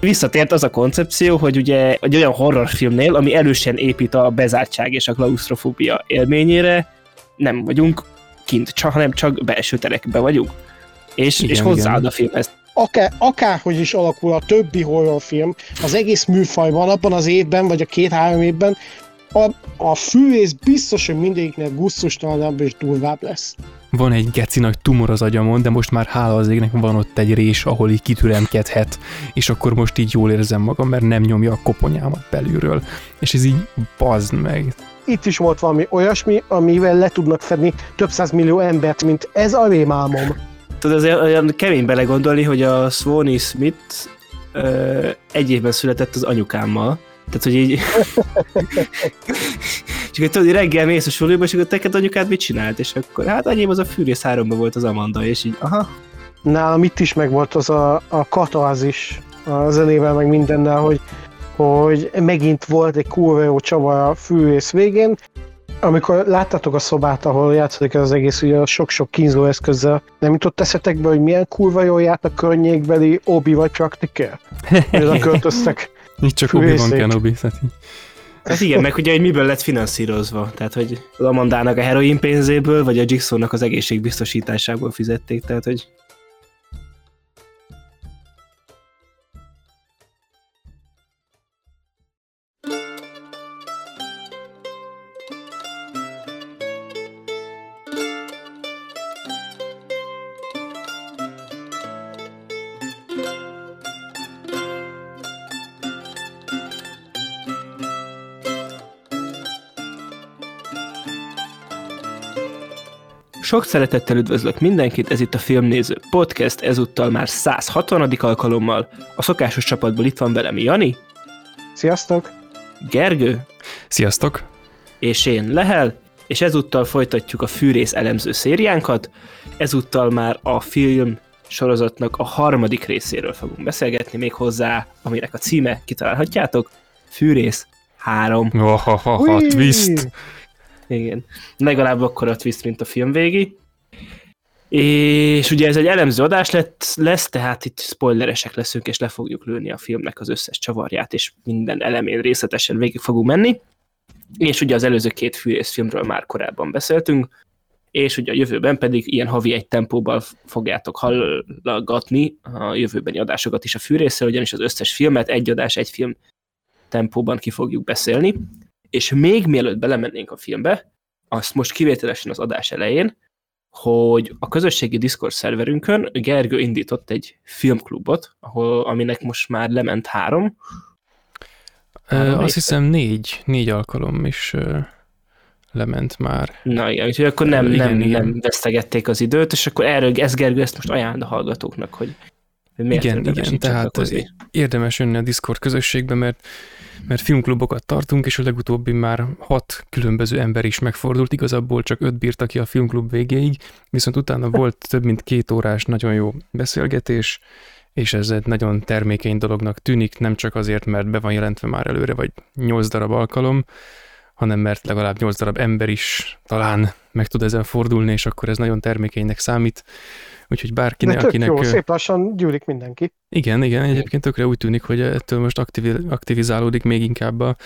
Visszatért az a koncepció, hogy ugye egy olyan horrorfilmnél, ami erősen épít a bezártság és a klaustrofóbia élményére, nem vagyunk kint, csak, hanem csak belső terekben vagyunk. És, igen, és hozzáad a filmhez. Akár, akárhogy is alakul a többi horrorfilm, az egész műfajban, abban az évben, vagy a két-három évben, a, a fűrész biztos, hogy mindegyiknek gusztustalanabb és durvább lesz. Van egy geci nagy tumor az agyamon, de most már hála az égnek van ott egy rés, ahol így kitüremkedhet, és akkor most így jól érzem magam, mert nem nyomja a koponyámat belülről. És ez így bazd meg. Itt is volt valami olyasmi, amivel le tudnak fedni több millió embert, mint ez a rémálmom. Tudod, azért olyan kemény belegondolni, hogy a Swanee Smith ö, egy évben született az anyukámmal, tehát, hogy így... és akkor tudod, reggel mész a suliba, és akkor teked anyukád mit csinált? És akkor hát annyi az a Fűrész 3 volt az Amanda, és így aha. Nálam itt is meg volt az a, a katalzis a zenével, meg mindennel, hogy, hogy megint volt egy kurva jó csavar a fűrész végén, amikor láttátok a szobát, ahol játszik az egész, ugye a sok-sok kínzó eszközzel, nem jutott eszetekbe, hogy milyen kurva jól járt a környékbeli obi vagy praktiker? Oda költöztek. Nincs csak Obi-Wan Kenobi. Tehát Hát igen, meg ugye, hogy miből lett finanszírozva. Tehát, hogy az Amandának a heroin pénzéből, vagy a Jigsaw-nak az egészségbiztosításából fizették. Tehát, hogy Sok szeretettel üdvözlök mindenkit, ez itt a Filmnéző Podcast, ezúttal már 160. alkalommal. A szokásos csapatból itt van velem Jani. Sziasztok! Gergő. Sziasztok! És én Lehel, és ezúttal folytatjuk a fűrész elemző szériánkat. Ezúttal már a film sorozatnak a harmadik részéről fogunk beszélgetni, még hozzá, aminek a címe kitalálhatjátok, Fűrész 3. Oh, oh, oh, oh, twist! Igen. Legalább akkor a twist, mint a film végi. És ugye ez egy elemző adás lett, lesz, tehát itt spoileresek leszünk, és le fogjuk lőni a filmnek az összes csavarját, és minden elemén részletesen végig fogunk menni. És ugye az előző két fűrész filmről már korábban beszéltünk, és ugye a jövőben pedig ilyen havi egy tempóban fogjátok hallgatni a jövőbeni adásokat is a fűrészről, ugyanis az összes filmet egy adás, egy film tempóban ki fogjuk beszélni. És még mielőtt belemennénk a filmbe, azt most kivételesen az adás elején, hogy a közösségi Discord szerverünkön Gergő indított egy filmklubot, ahol, aminek most már lement három. három azt hiszem négy, négy alkalom is lement már. Na igen, úgyhogy akkor nem, igen, nem, igen. nem vesztegették az időt, és akkor erről ez Gergő ezt most ajánl a hallgatóknak, hogy miért igen, igen, tehát érdemes jönni a Discord közösségbe, mert mert filmklubokat tartunk, és a legutóbbi már hat különböző ember is megfordult, igazából csak öt bírta ki a filmklub végéig, viszont utána volt több mint két órás nagyon jó beszélgetés, és ez egy nagyon termékeny dolognak tűnik, nem csak azért, mert be van jelentve már előre, vagy nyolc darab alkalom, hanem mert legalább nyolc darab ember is talán meg tud ezen fordulni, és akkor ez nagyon termékenynek számít. Úgyhogy bárkinek, De tök akinek... jó, szép lassan gyűlik mindenki. Igen, igen, egyébként tökre úgy tűnik, hogy ettől most aktivizálódik még inkább a,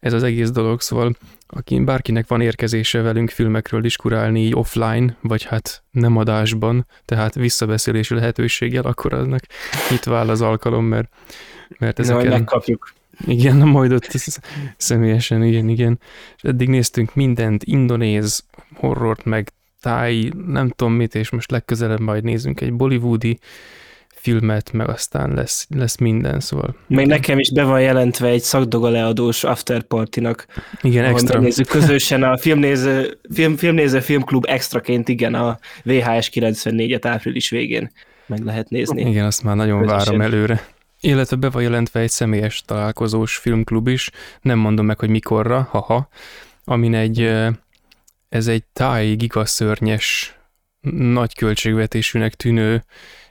ez az egész dolog, szóval aki, bárkinek van érkezése velünk filmekről diskurálni így offline, vagy hát nem adásban, tehát visszabeszélési lehetőséggel, akkor aznak itt vál az alkalom, mert, mert ezeken... Majd megkapjuk. Igen, na majd ott személyesen, igen, igen. És eddig néztünk mindent, indonéz horrort, meg táj, nem tudom mit, és most legközelebb majd nézzünk egy bollywoodi filmet, meg aztán lesz, lesz minden, szóval. Még nekem is be van jelentve egy szakdoga leadós afterpartinak. Igen, extra. Nézzük közösen a filmnéző, film, filmnéző filmklub extraként, igen, a VHS 94-et április végén meg lehet nézni. Igen, azt már nagyon közösen. várom előre. Illetve be van jelentve egy személyes találkozós filmklub is, nem mondom meg, hogy mikorra, haha, amin egy ez egy táj gigaszörnyes, nagy költségvetésűnek tűnő,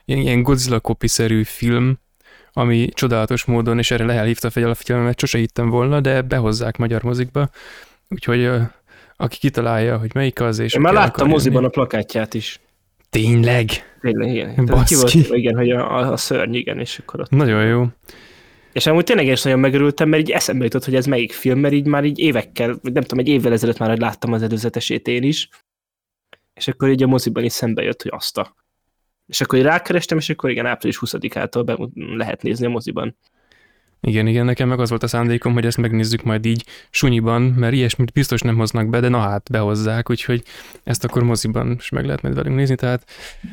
ilyen, Godzilla kopiszerű film, ami csodálatos módon, és erre lehívta fel a figyelmemet, sose hittem volna, de behozzák magyar mozikba, úgyhogy aki kitalálja, hogy melyik az, és... Én már láttam moziban a plakátját is. Tényleg? Tényleg, igen. Baszki. Ki volt, igen, hogy a, a, a szörny, igen, és akkor ott... Nagyon jó. És amúgy tényleg is nagyon megörültem, mert így eszembe jutott, hogy ez melyik film, mert így már így évekkel, vagy nem tudom, egy évvel ezelőtt már láttam az előzetesét én is, és akkor így a moziban is szembe jött, hogy azt a. És akkor így rákerestem, és akkor igen, április 20-ától be lehet nézni a moziban. Igen, igen, nekem meg az volt a szándékom, hogy ezt megnézzük majd így sunyiban, mert ilyesmit biztos nem hoznak be, de na hát behozzák, úgyhogy ezt akkor moziban is meg lehet majd velünk nézni, tehát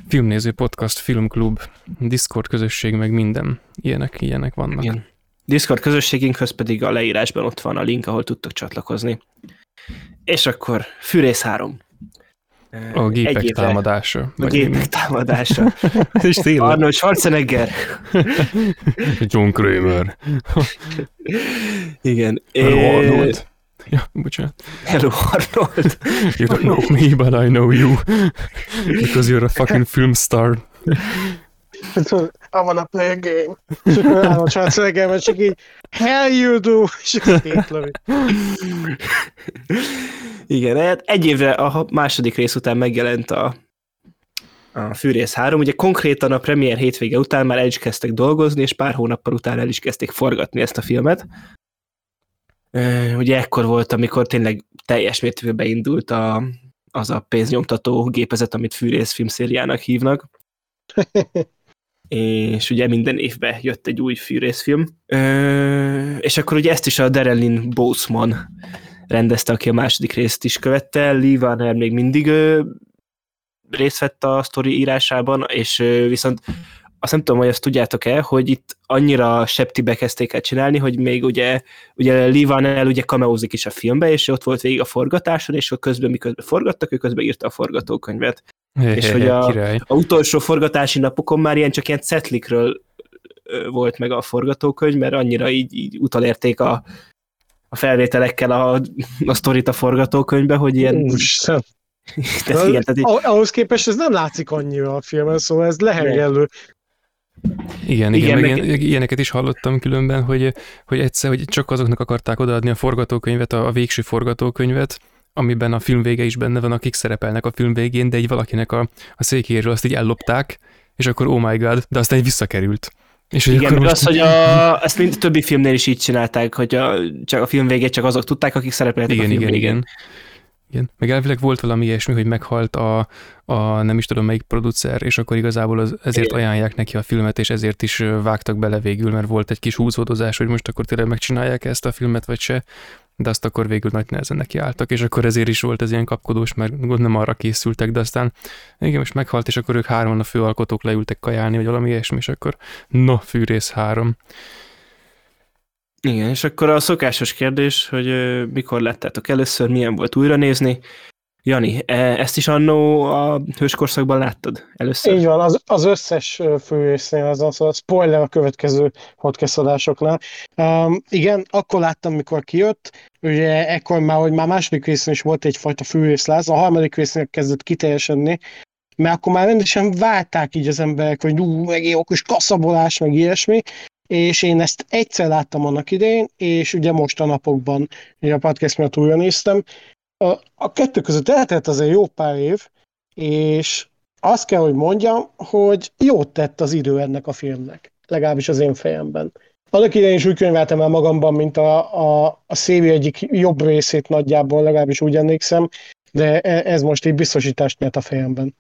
filmnéző podcast, filmklub, Discord közösség, meg minden, ilyenek, ilyenek vannak. Igen. Discord közösségünkhöz pedig a leírásban ott van a link, ahol tudtok csatlakozni. És akkor Fűrész 3. A gépek éve, támadása. A gépek támadása. És tényleg. Arnold Schwarzenegger. John Kramer. Igen. Hello Arnold. Ja, bocsánat. Hello Arnold. You don't know me, but I know you. Because you're a fucking film star. I wanna play a game. És akkor Arnold Schwarzenegger, csak így, hell you do, és igen, hát egy évre a második rész után megjelent a, a Fűrész 3. Ugye konkrétan a premier hétvége után már el is kezdtek dolgozni, és pár hónappal után el is kezdték forgatni ezt a filmet. Ugye ekkor volt, amikor tényleg teljes mértékben beindult a, az a pénznyomtató gépezet, amit Fűrész filmszériának hívnak. és ugye minden évben jött egy új fűrészfilm. És akkor ugye ezt is a Darren Boseman rendezte, aki a második részt is követte. Lee Warner még mindig részt vett a sztori írásában, és viszont azt nem tudom, hogy azt tudjátok-e, hogy itt annyira septibe kezdték el csinálni, hogy még ugye, ugye Lee Vanell ugye kameózik is a filmbe, és ott volt végig a forgatáson, és ott közben miközben forgattak, ő közben írta a forgatókönyvet. És hogy a, a utolsó forgatási napokon már ilyen csak ilyen cetlikről volt meg a forgatókönyv, mert annyira így, így utalérték a, a felvételekkel a, a sztorit a forgatókönyvbe, hogy ilyen... Úristen. De igen, tehát így... Ahhoz képest ez nem látszik annyira a filmen, szóval ez lehengelő. Igen, igen, igen meg, meg ilyeneket is hallottam különben, hogy, hogy egyszer, hogy csak azoknak akarták odaadni a forgatókönyvet, a, a végső forgatókönyvet, amiben a film vége is benne van, akik szerepelnek a film végén, de egy valakinek a, a székéről azt így ellopták, és akkor oh my god, de aztán egy visszakerült. És hogy Igen, most... az, hogy a, ezt mind többi filmnél is így csinálták, hogy a, csak a film végét csak azok tudták, akik szerepeltek igen, a film igen, végén. Igen, igen. Meg elvileg volt valami ilyesmi, hogy meghalt a, a nem is tudom melyik producer, és akkor igazából az, ezért ajánlják neki a filmet, és ezért is vágtak bele végül, mert volt egy kis húzódozás, hogy most akkor tényleg megcsinálják ezt a filmet, vagy se de azt akkor végül nagy nehezen nekiálltak, és akkor ezért is volt ez ilyen kapkodós, mert nem arra készültek, de aztán igen, most meghalt, és akkor ők hárman a főalkotók leültek kajálni, vagy valami ilyesmi, és akkor no, fűrész három. Igen, és akkor a szokásos kérdés, hogy mikor lettetek először, milyen volt újra nézni, Jani, e, ezt is annó a hőskorszakban láttad először? Így van, az, az összes főrésznél az az, a spoiler a következő podcast adásoknál. Um, igen, akkor láttam, mikor kijött, ugye ekkor már, hogy már második részén is volt egyfajta főrészláz, a harmadik résznél kezdett kiteljesedni, mert akkor már rendesen válták így az emberek, hogy ú, meg okos kaszabolás, meg ilyesmi, és én ezt egyszer láttam annak idején, és ugye most a napokban, ugye a podcast miatt újra néztem, a, kettő között eltelt azért jó pár év, és azt kell, hogy mondjam, hogy jót tett az idő ennek a filmnek, legalábbis az én fejemben. Annak idején is úgy könyveltem el magamban, mint a, a, a szévi egyik jobb részét nagyjából, legalábbis úgy emlékszem, de e, ez most így biztosítást nyert a fejemben.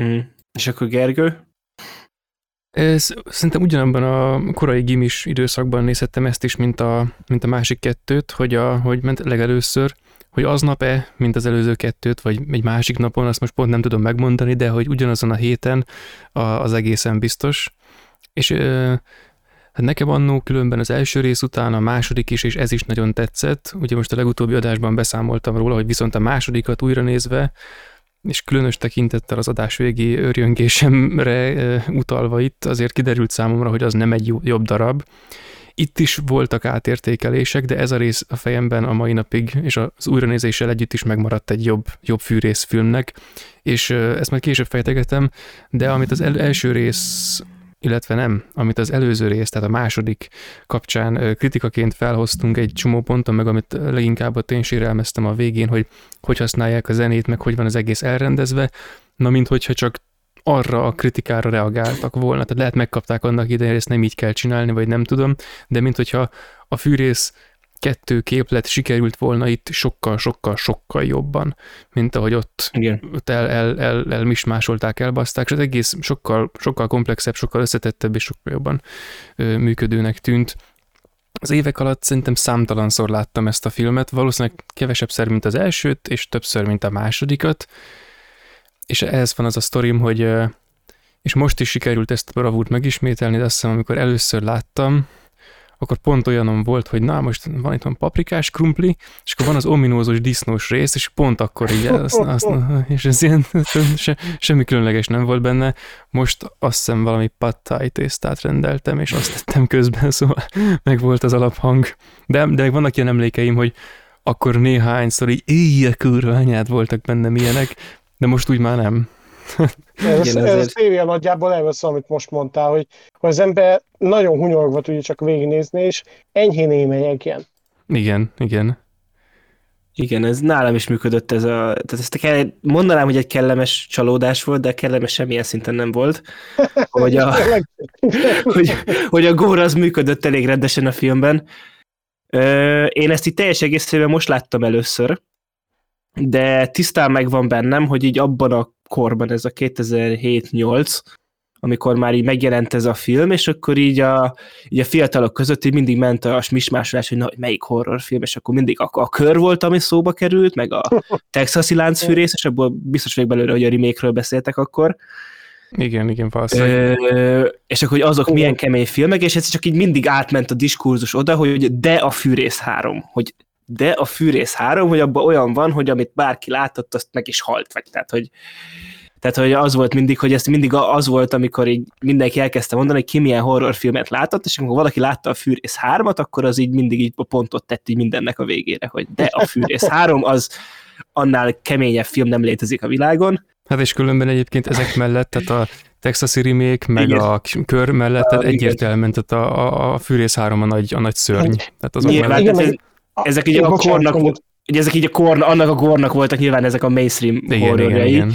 Mm. És akkor Gergő? Ez, szerintem ugyanabban a korai gimis időszakban nézhettem ezt is, mint a, mint a másik kettőt, hogy, a, hogy ment legelőször, hogy aznap-e, mint az előző kettőt, vagy egy másik napon, azt most pont nem tudom megmondani, de hogy ugyanazon a héten az egészen biztos. És hát nekem annó különben az első rész után a második is, és ez is nagyon tetszett. Ugye most a legutóbbi adásban beszámoltam róla, hogy viszont a másodikat újra nézve, és különös tekintettel az adás végi örjöngésemre utalva itt, azért kiderült számomra, hogy az nem egy jobb darab, itt is voltak átértékelések, de ez a rész a fejemben a mai napig, és az újranézéssel együtt is megmaradt egy jobb, jobb fűrész filmnek, és ezt majd később fejtegetem, de amit az el- első rész illetve nem, amit az előző rész, tehát a második kapcsán kritikaként felhoztunk egy csomó ponton, meg amit leginkább a ténysérelmeztem a végén, hogy hogy használják a zenét, meg hogy van az egész elrendezve, na mint hogyha csak arra a kritikára reagáltak volna. Tehát lehet megkapták annak idején, hogy ezt nem így kell csinálni, vagy nem tudom, de mint hogyha a fűrész kettő képlet sikerült volna itt sokkal, sokkal, sokkal jobban, mint ahogy ott, Igen. ott el, el, el, elmismásolták, elbaszták, és az egész sokkal, sokkal komplexebb, sokkal összetettebb és sokkal jobban ö, működőnek tűnt. Az évek alatt szerintem számtalanszor láttam ezt a filmet, valószínűleg kevesebb szer, mint az elsőt, és többször, mint a másodikat, és ehhez van az a sztorim, hogy és most is sikerült ezt a bravúrt megismételni, de azt hiszem, amikor először láttam, akkor pont olyanom volt, hogy na, most van itt van paprikás krumpli, és akkor van az ominózus disznós rész, és pont akkor így, azt, azt, és ez ilyen, se, semmi különleges nem volt benne. Most azt hiszem valami pattai tésztát rendeltem, és azt tettem közben, szóval meg volt az alaphang. De, de vannak ilyen emlékeim, hogy akkor néhányszor így, kurva anyád voltak benne milyenek, de most úgy már nem. Ez, Igen, ez a nagyjából elvesz, amit most mondtál, hogy, hogy az ember nagyon hunyorogva tudja csak végignézni, és enyhén émelyegjen. Igen, igen. Igen, ez nálam is működött ez a... Tehát ezt kell, mondanám, hogy egy kellemes csalódás volt, de kellemes semmilyen szinten nem volt. Hogy a, hogy, hogy a gór az működött elég rendesen a filmben. Én ezt itt teljes egészében most láttam először, de tisztán megvan bennem, hogy így abban a korban, ez a 2007-8, amikor már így megjelent ez a film, és akkor így a, így a fiatalok között így mindig ment a smismásolás, hogy na, melyik horrorfilm, és akkor mindig a, a kör volt, ami szóba került, meg a texasi láncfűrész, és abból biztos vagyok belőle, hogy a remake beszéltek akkor. Igen, igen, valószínűleg. És akkor, hogy azok milyen kemény filmek, és ez csak így mindig átment a diskurzus oda, hogy de a fűrész három, hogy de a fűrész három, hogy abban olyan van, hogy amit bárki látott, azt meg is halt, vagy tehát, hogy tehát, hogy az volt mindig, hogy ez mindig az volt, amikor így mindenki elkezdte mondani, hogy ki milyen horrorfilmet látott, és amikor valaki látta a Fűrész 3-at, akkor az így mindig így a pontot tett így mindennek a végére, hogy de a Fűrész 3 az annál keményebb film nem létezik a világon. Hát és különben egyébként ezek mellett, tehát a Texas remake, meg igen. a kör mellett tehát egyértelműen, tehát a, a, a Fűrész 3 a nagy, a nagy szörny. Tehát azok Nyilván, mellett, igen, ezek így a kornak, ugye ezek így a korn, annak a kornak voltak nyilván ezek a mainstream igen, horrorjai. Igen, igen.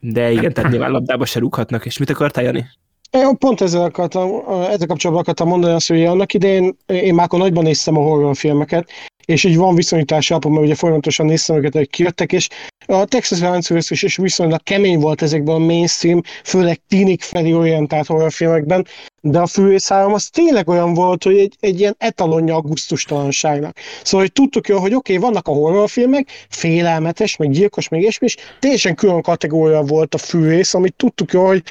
De igen, tehát nyilván labdába se rúghatnak. És mit akartál, Jani? Én pont ezzel, akartam, ezzel kapcsolatban akartam mondani azt, hogy annak idején én már akkor nagyban néztem a horrorfilmeket, és így van viszonyítási alapom, mert ugye folyamatosan néztem őket, hogy kijöttek, és a Texas Rangers is, is viszonylag kemény volt ezekben a mainstream, főleg tinik felé orientált horrorfilmekben, de a főészállom az tényleg olyan volt, hogy egy, egy ilyen etalonja a gusztustalanságnak. Szóval, hogy tudtuk jó, hogy oké, okay, vannak a horrorfilmek, félelmetes, meg gyilkos, meg és, és teljesen külön kategória volt a főész, amit tudtuk jó, hogy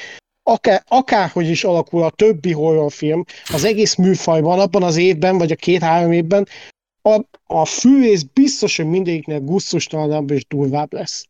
akár, akárhogy is alakul a többi horrorfilm, az egész műfajban, abban az évben, vagy a két-három évben, a, a fűrész biztos, hogy mindegyiknél gusztustalanabb és durvább lesz.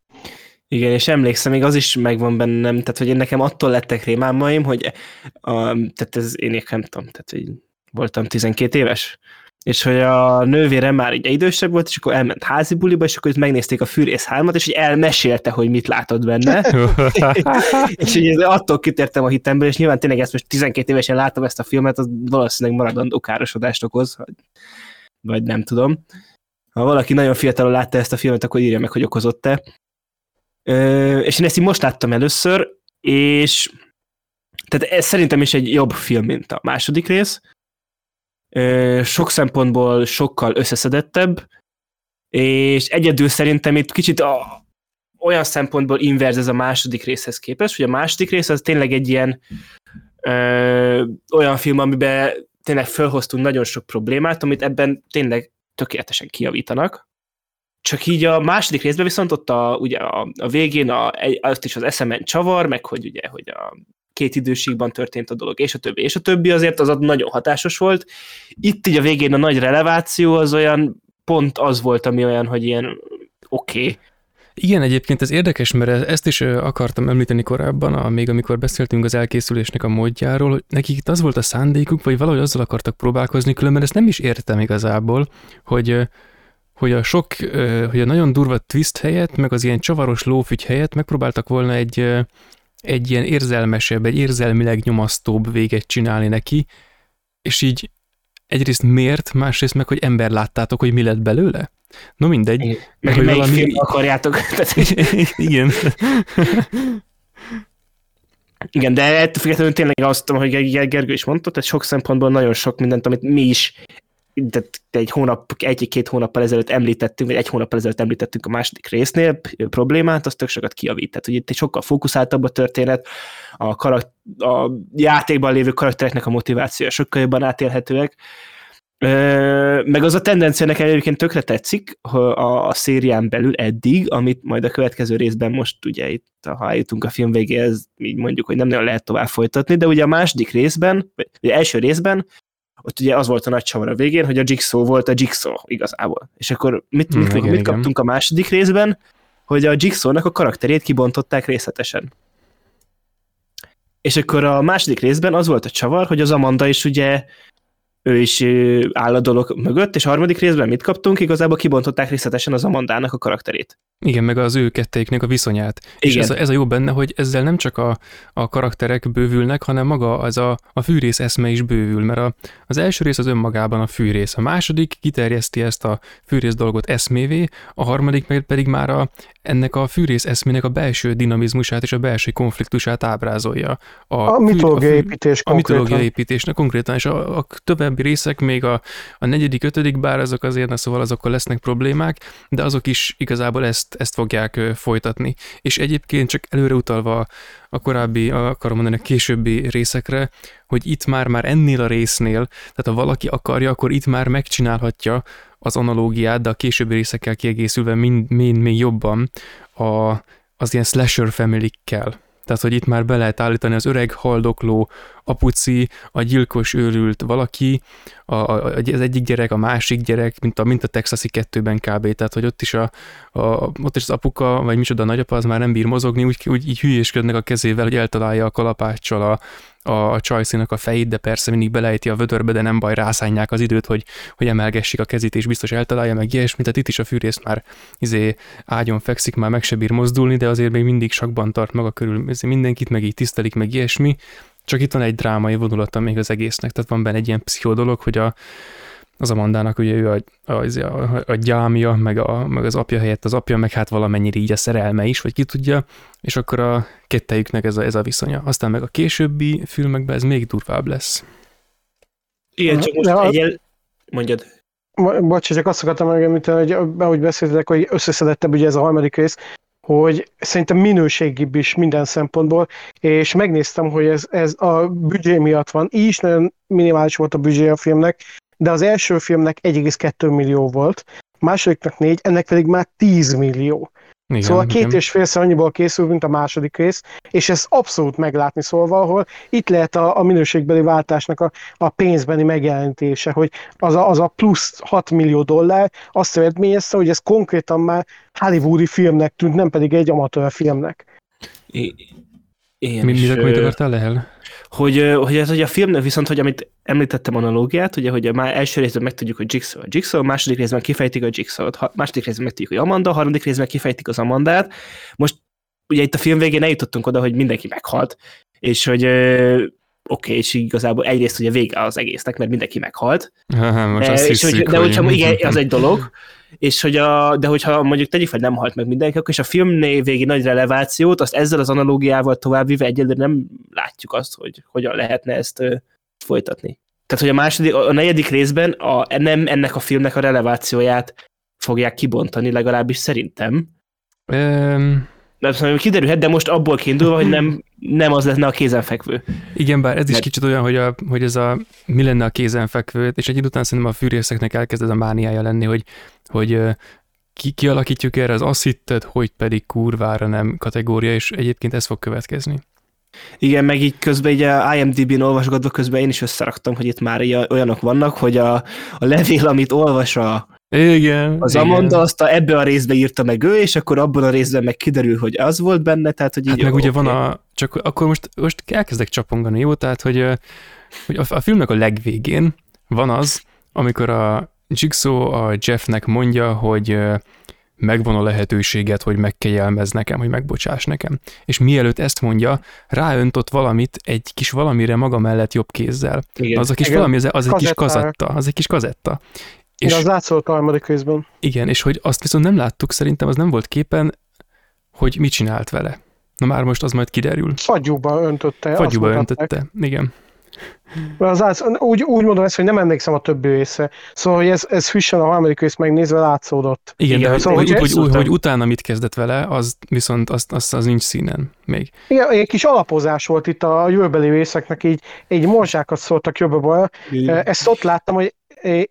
Igen, és emlékszem, még az is megvan bennem, tehát hogy én nekem attól lettek rémálmaim, hogy a, tehát ez én nem tudom, tehát hogy voltam 12 éves, és hogy a nővérem már egy idősebb volt, és akkor elment házi buliba, és akkor itt megnézték a Fűrész 3 és hogy elmesélte, hogy mit látott benne. és így attól kitértem a hitemből, és nyilván tényleg ezt most 12 évesen látom ezt a filmet, az valószínűleg maradandó károsodást okoz, vagy nem tudom. Ha valaki nagyon fiatalon látta ezt a filmet, akkor írja meg, hogy okozott-e. És én ezt így most láttam először, és tehát ez szerintem is egy jobb film, mint a második rész. Sok szempontból sokkal összeszedettebb, és egyedül szerintem itt kicsit a, olyan szempontból inverz ez a második részhez képest, hogy a második rész az tényleg egy ilyen ö, olyan film, amiben tényleg felhoztunk nagyon sok problémát, amit ebben tényleg tökéletesen kiavítanak. Csak így a második részben viszont ott a, ugye a, a végén a, azt is az eszemen csavar, meg hogy ugye, hogy a két időségben történt a dolog, és a többi, és a többi azért az nagyon hatásos volt. Itt így a végén a nagy releváció az olyan, pont az volt, ami olyan, hogy ilyen oké, okay, igen, egyébként ez érdekes, mert ezt is akartam említeni korábban, még amikor beszéltünk az elkészülésnek a módjáról, hogy nekik itt az volt a szándékuk, vagy valahogy azzal akartak próbálkozni, különben ezt nem is értem igazából, hogy hogy a sok, hogy a nagyon durva twist helyett, meg az ilyen csavaros lófügy helyett megpróbáltak volna egy, egy ilyen érzelmesebb, egy érzelmileg nyomasztóbb véget csinálni neki, és így egyrészt miért, másrészt meg, hogy ember láttátok, hogy mi lett belőle? No mindegy. Meg, hogy valami... film akarjátok. Igen. Igen, de ettől függetlenül tényleg azt, hogy Gergő is mondta, tehát sok szempontból nagyon sok mindent, amit mi is de egy hónap, egy-két hónappal ezelőtt említettünk, vagy egy hónappal ezelőtt említettünk a második résznél problémát, az tök sokat kiavít. Tehát, hogy itt egy sokkal fókuszáltabb a történet, a, karak- a játékban lévő karaktereknek a motivációja sokkal jobban átélhetőek, meg az a tendencia nekem egyébként tökre tetszik a, a szérián belül eddig, amit majd a következő részben most ugye itt, ha eljutunk a film végéhez, így mondjuk, hogy nem nagyon lehet tovább folytatni, de ugye a második részben, vagy első részben ott ugye az volt a nagy csavar a végén, hogy a Jigsaw volt a Jigsaw igazából. És akkor mit, mit, mm, mit igen, kaptunk a második részben? Hogy a Jigsaw-nak a karakterét kibontották részletesen. És akkor a második részben az volt a csavar, hogy az Amanda is ugye ő is áll a dolog mögött, és a harmadik részben mit kaptunk? Igazából kibontották részletesen az Amandának a karakterét. Igen, meg az ő kettőiknek a viszonyát. Igen. És ez a, ez a jó benne, hogy ezzel nem csak a, a karakterek bővülnek, hanem maga az a, a fűrész eszme is bővül, mert a, az első rész az önmagában a fűrész, a második kiterjeszti ezt a fűrész dolgot eszmévé, a harmadik pedig már a, ennek a fűrész eszmének a belső dinamizmusát és a belső konfliktusát ábrázolja. A, a mitológia építés A mitológia építésnek konkrétan, és a, a további részek, még a, a negyedik, ötödik, bár azok azért, na szóval azokkal lesznek problémák, de azok is igazából ezt, ezt fogják folytatni. És egyébként csak előre utalva a korábbi, akarom mondani, a későbbi részekre, hogy itt már, már ennél a résznél, tehát ha valaki akarja, akkor itt már megcsinálhatja az analógiát, de a későbbi részekkel kiegészülve mind, mind még jobban a, az ilyen slasher family -kel. Tehát, hogy itt már be lehet állítani az öreg haldokló apuci, a gyilkos őrült valaki, a, a, az egyik gyerek, a másik gyerek, mint a, mint a texasi kettőben kb. Tehát, hogy ott is, a, a, ott is az apuka, vagy micsoda a nagyapa, az már nem bír mozogni, úgy, úgy így hülyésködnek a kezével, hogy eltalálja a kalapáccsal a, a csajszínak a fejét, de persze mindig belejti a vödörbe, de nem baj, rászánják az időt, hogy, hogy emelgessék a kezét, és biztos eltalálja meg ilyesmit. Tehát itt is a fűrész már izé, ágyon fekszik, már meg se bír mozdulni, de azért még mindig sakban tart maga körül mindenkit, meg így tisztelik, meg ilyesmi. Csak itt van egy drámai vonulata még az egésznek, tehát van benne egy ilyen pszichó dolog, hogy a, az Amandának ugye ő a, a, a, a gyámja, meg, a, meg az apja helyett az apja, meg hát valamennyire így a szerelme is, vagy ki tudja, és akkor a kettejüknek ez a, ez a viszonya. Aztán meg a későbbi filmekben ez még durvább lesz. Igen, csak most a... egyel... Mondjad. Bocs, csak azt akartam megemlíteni, hogy ahogy beszéltek, hogy összeszedettebb ugye ez a harmadik rész, hogy szerintem minőségibb is minden szempontból, és megnéztem, hogy ez, ez a büdzsé miatt van. Így is nagyon minimális volt a büdzsé a filmnek, de az első filmnek 1,2 millió volt, másodiknak 4, ennek pedig már 10 millió. Igen, szóval két igen. és félszer annyiból készül, mint a második rész, és ez abszolút meglátni szóval, ahol itt lehet a, a minőségbeli váltásnak a, a pénzbeni megjelenítése, hogy az a, az a plusz 6 millió dollár azt eredményezte, hogy ez konkrétan már hollywoodi filmnek tűnt, nem pedig egy amatőr filmnek. I- én Mi, mire mit akartál lehel? Hogy, hogy ez hogy a filmnek viszont, hogy amit említettem analógiát, ugye, hogy már első részben megtudjuk, hogy Jigsaw a Jigsaw, második részben kifejtik a Jigsaw-t, második részben megtudjuk, hogy Amanda, harmadik részben kifejtik az Amandát. Most ugye itt a film végén eljutottunk oda, hogy mindenki meghalt, és hogy oké, okay, és igazából egyrészt ugye vége az egésznek, mert mindenki meghalt. Aha, most e, és hogy, de hogyha, hogy... igen, az egy dolog, és hogy a, de hogyha mondjuk tegyük fel, nem halt meg mindenki, akkor és a film végi nagy relevációt, azt ezzel az analógiával továbbvive egyelőre nem látjuk azt, hogy hogyan lehetne ezt folytatni. Tehát, hogy a második, a negyedik részben a, nem ennek a filmnek a relevációját fogják kibontani, legalábbis szerintem. Um, nem tudom, kiderülhet, de most abból kiindulva, hogy nem, nem az lenne a kézenfekvő. Igen, bár ez is Mert... kicsit olyan, hogy, a, hogy ez a mi lenne a kézenfekvő, és egy idő után szerintem a fűrészeknek elkezd ez a mániája lenni, hogy, hogy ki, kialakítjuk erre az azt hitted, hogy pedig kurvára nem kategória, és egyébként ez fog következni. Igen, meg így közben így a IMDb-n olvasgatva közben én is összeraktam, hogy itt már olyanok vannak, hogy a, a levél, amit olvas a, igen, az igen. Amanda azt a, ebbe a részbe írta meg ő, és akkor abban a részben meg kiderül, hogy az volt benne, tehát hogy így... Hát meg ugye van a... Csak akkor most, most elkezdek csapongani, jó? Tehát, hogy, hogy a, a filmnek a legvégén van az, amikor a Jigsaw a Jeffnek mondja, hogy megvan a lehetőséget, hogy megkegyelmez nekem, hogy megbocsáss nekem. És mielőtt ezt mondja, ráöntott valamit egy kis valamire maga mellett jobb kézzel. Igen. Az a kis Igen. valami, az, az egy kis kazetta, az egy kis kazetta. És az látszott a harmadik részben. Igen, és hogy azt viszont nem láttuk, szerintem az nem volt képen, hogy mit csinált vele. Na már most az majd kiderül. Fagyúba öntötte. Fagyúba öntötte, igen. Az, az, úgy, úgy mondom ezt, hogy nem emlékszem a többi része. Szóval, hogy ez, ez hüssen a harmadik rész megnézve látszódott. Igen, Igen de szóval, hogy, hogy, hogy, hogy, utána mit kezdett vele, az viszont az, az, az nincs színen még. Igen, egy kis alapozás volt itt a jövőbeli részeknek, így, így morzsákat szóltak jobbra Ezt ott láttam, hogy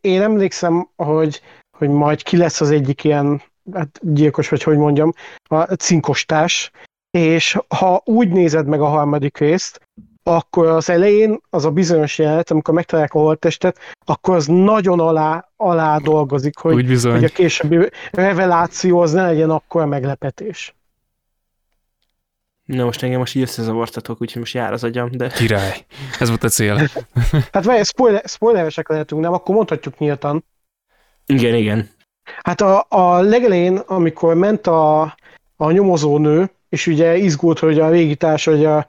én emlékszem, hogy, hogy majd ki lesz az egyik ilyen hát gyilkos, vagy hogy mondjam, a cinkostás, és ha úgy nézed meg a harmadik részt, akkor az elején az a bizonyos jelenet, amikor megtalálják a holttestet, akkor az nagyon alá, alá dolgozik, hogy, hogy a későbbi reveláció az ne legyen akkor meglepetés. Na most engem most így összezavartatok, úgyhogy most jár az agyam, de... Király. Ez volt a cél. hát vagy spoiler, spoileresek lehetünk, nem? Akkor mondhatjuk nyíltan. Igen, igen. Hát a, a legelején, amikor ment a, a nyomozónő, és ugye izgult, hogy a társ, hogy a,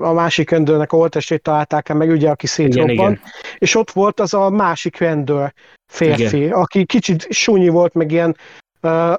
a másik rendőrnek a holtestét találták meg, ugye, aki szétrobban, és ott volt az a másik rendőr férfi, igen. aki kicsit súnyi volt, meg ilyen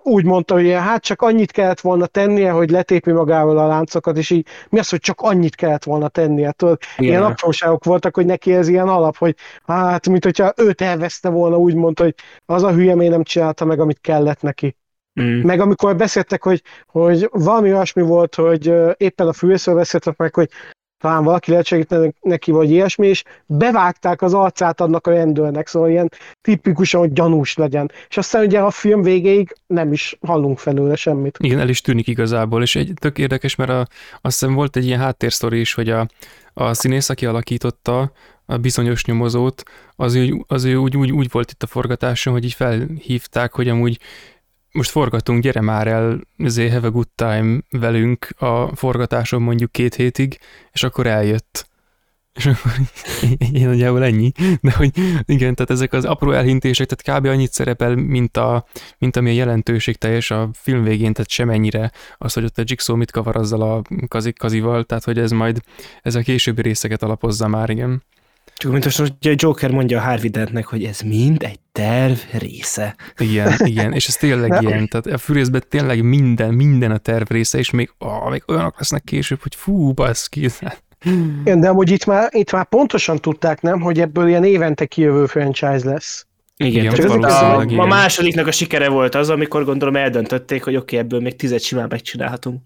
úgy mondta, hogy hát csak annyit kellett volna tennie, hogy letépi magával a láncokat, és így mi az, hogy csak annyit kellett volna tennie? Tudod, ilyen apróságok voltak, hogy neki ez ilyen alap, hogy hát, mint hogyha ő tervezte volna, úgy mondta, hogy az a hülye még nem csinálta meg, amit kellett neki. Mm. Meg amikor beszéltek, hogy, hogy valami olyasmi volt, hogy éppen a fűrészről beszéltek meg, hogy talán valaki lehet segíteni neki, vagy ilyesmi, és bevágták az arcát annak a rendőrnek, szóval ilyen tipikusan, hogy gyanús legyen. És aztán ugye a film végéig nem is hallunk felőle semmit. Igen, el is tűnik igazából, és egy tök érdekes, mert a, azt hiszem volt egy ilyen háttérsztori is, hogy a, a színész, aki alakította a bizonyos nyomozót, az, az ő úgy, úgy, úgy volt itt a forgatáson, hogy így felhívták, hogy amúgy most forgatunk, gyere már el, azért have a good time velünk a forgatáson mondjuk két hétig, és akkor eljött. És akkor én nagyjából ennyi. De hogy igen, tehát ezek az apró elhintések, tehát kb. annyit szerepel, mint, a, mint ami a jelentőség teljes a film végén, tehát semennyire az, hogy ott a Jigsaw mit kavar azzal a kazik kazival, tehát hogy ez majd, ez a későbbi részeket alapozza már, igen. Csak mint most, hogy a Joker mondja a Harvey Dentnek, hogy ez mind egy terv része. Igen, igen, és ez tényleg ilyen, tehát a fűrészben tényleg minden, minden a terv része, és még, ó, még olyanok lesznek később, hogy fú, baszki. Igen, de hogy itt már, itt már pontosan tudták, nem, hogy ebből ilyen évente kijövő franchise lesz. Igen, igen csak a, a, a másodiknak a sikere volt az, amikor gondolom eldöntötték, hogy oké, okay, ebből még tizet simán megcsinálhatunk.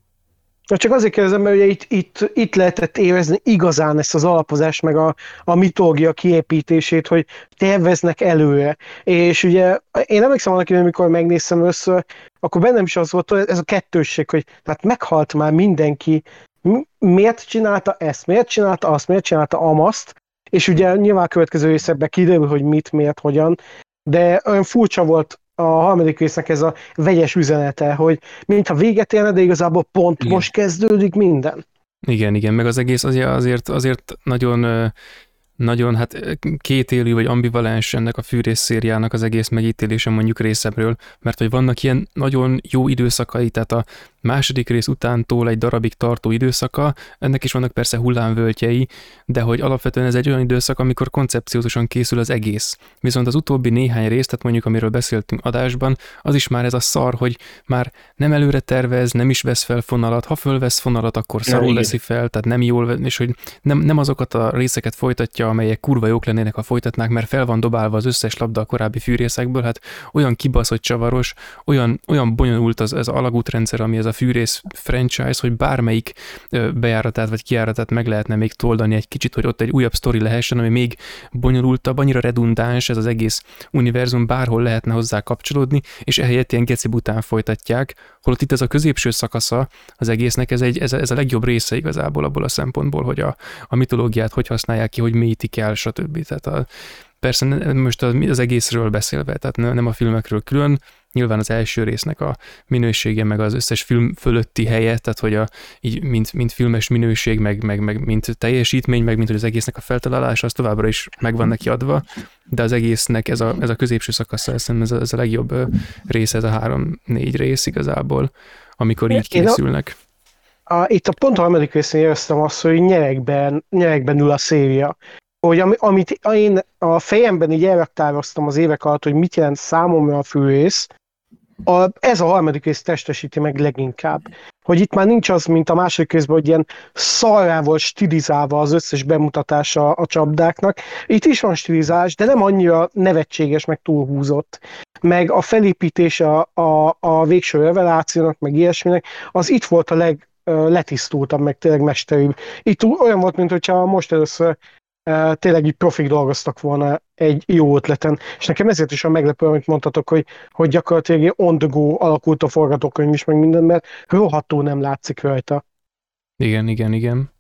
Na csak azért kérdezem, mert ugye itt, itt, itt lehetett érezni igazán ezt az alapozást, meg a, a mitológia kiépítését, hogy terveznek előre. És ugye én emlékszem annak, amikor megnéztem össze, akkor bennem is az volt, hogy ez a kettősség, hogy tehát meghalt már mindenki, miért csinálta ezt, miért csinálta azt, miért csinálta amaszt, és ugye nyilván a következő részekben kiderül, hogy mit, miért, hogyan, de olyan furcsa volt a harmadik résznek ez a vegyes üzenete, hogy mintha véget érne, de igazából pont igen. most kezdődik minden. Igen, igen, meg az egész azért, azért, nagyon nagyon hát kétélű vagy ambivalens ennek a fűrész szériának az egész megítélése mondjuk részemről, mert hogy vannak ilyen nagyon jó időszakai, tehát a második rész utántól egy darabig tartó időszaka, ennek is vannak persze hullámvölgyei, de hogy alapvetően ez egy olyan időszak, amikor koncepciózusan készül az egész. Viszont az utóbbi néhány rész, tehát mondjuk amiről beszéltünk adásban, az is már ez a szar, hogy már nem előre tervez, nem is vesz fel fonalat, ha fölvesz fonalat, akkor szarul veszi fel, tehát nem jól, és hogy nem, nem azokat a részeket folytatja, amelyek kurva jók lennének, ha folytatnák, mert fel van dobálva az összes labda a korábbi fűrészekből, hát olyan kibaszott csavaros, olyan, olyan bonyolult az, az alagútrendszer, ami ez a fűrész franchise, hogy bármelyik bejáratát vagy kijáratát meg lehetne még toldani egy kicsit, hogy ott egy újabb sztori lehessen, ami még bonyolultabb, annyira redundáns ez az egész univerzum, bárhol lehetne hozzá kapcsolódni, és ehelyett ilyen geci után folytatják, holott itt ez a középső szakasza az egésznek, ez, egy, ez, ez a legjobb része igazából abból a szempontból, hogy a, a mitológiát hogy használják ki, hogy mélyítik el, stb. Tehát a, persze most az egészről beszélve, tehát nem a filmekről külön, nyilván az első résznek a minősége, meg az összes film fölötti helye, tehát hogy a, így mint, mint filmes minőség, meg, meg, meg mint teljesítmény, meg mint hogy az egésznek a feltalálása, az továbbra is meg van neki adva, de az egésznek ez a, ez a középső szakasz, szerintem ez a, ez a legjobb része, ez a három-négy rész igazából, amikor így készülnek. A, itt a pont a harmadik részén éreztem azt, hogy nyerekben, nyerekben ül a széria hogy ami, amit én a fejemben így elraktároztam az évek alatt, hogy mit jelent számomra a fűrész, a, ez a harmadik rész testesíti meg leginkább. Hogy itt már nincs az, mint a második részben, hogy ilyen szarrával stilizálva az összes bemutatása a csapdáknak. Itt is van stilizálás, de nem annyira nevetséges, meg túlhúzott. Meg a felépítése a, a, a végső revelációnak, meg ilyesminek, az itt volt a leg, letisztultabb, meg tényleg mesteribb. Itt olyan volt, mint hogyha most először tényleg így profik dolgoztak volna egy jó ötleten. És nekem ezért is a meglepő, amit mondtatok, hogy, hogy gyakorlatilag on the go alakult a forgatókönyv is, meg minden, mert rohadtul nem látszik rajta. Igen, igen, igen.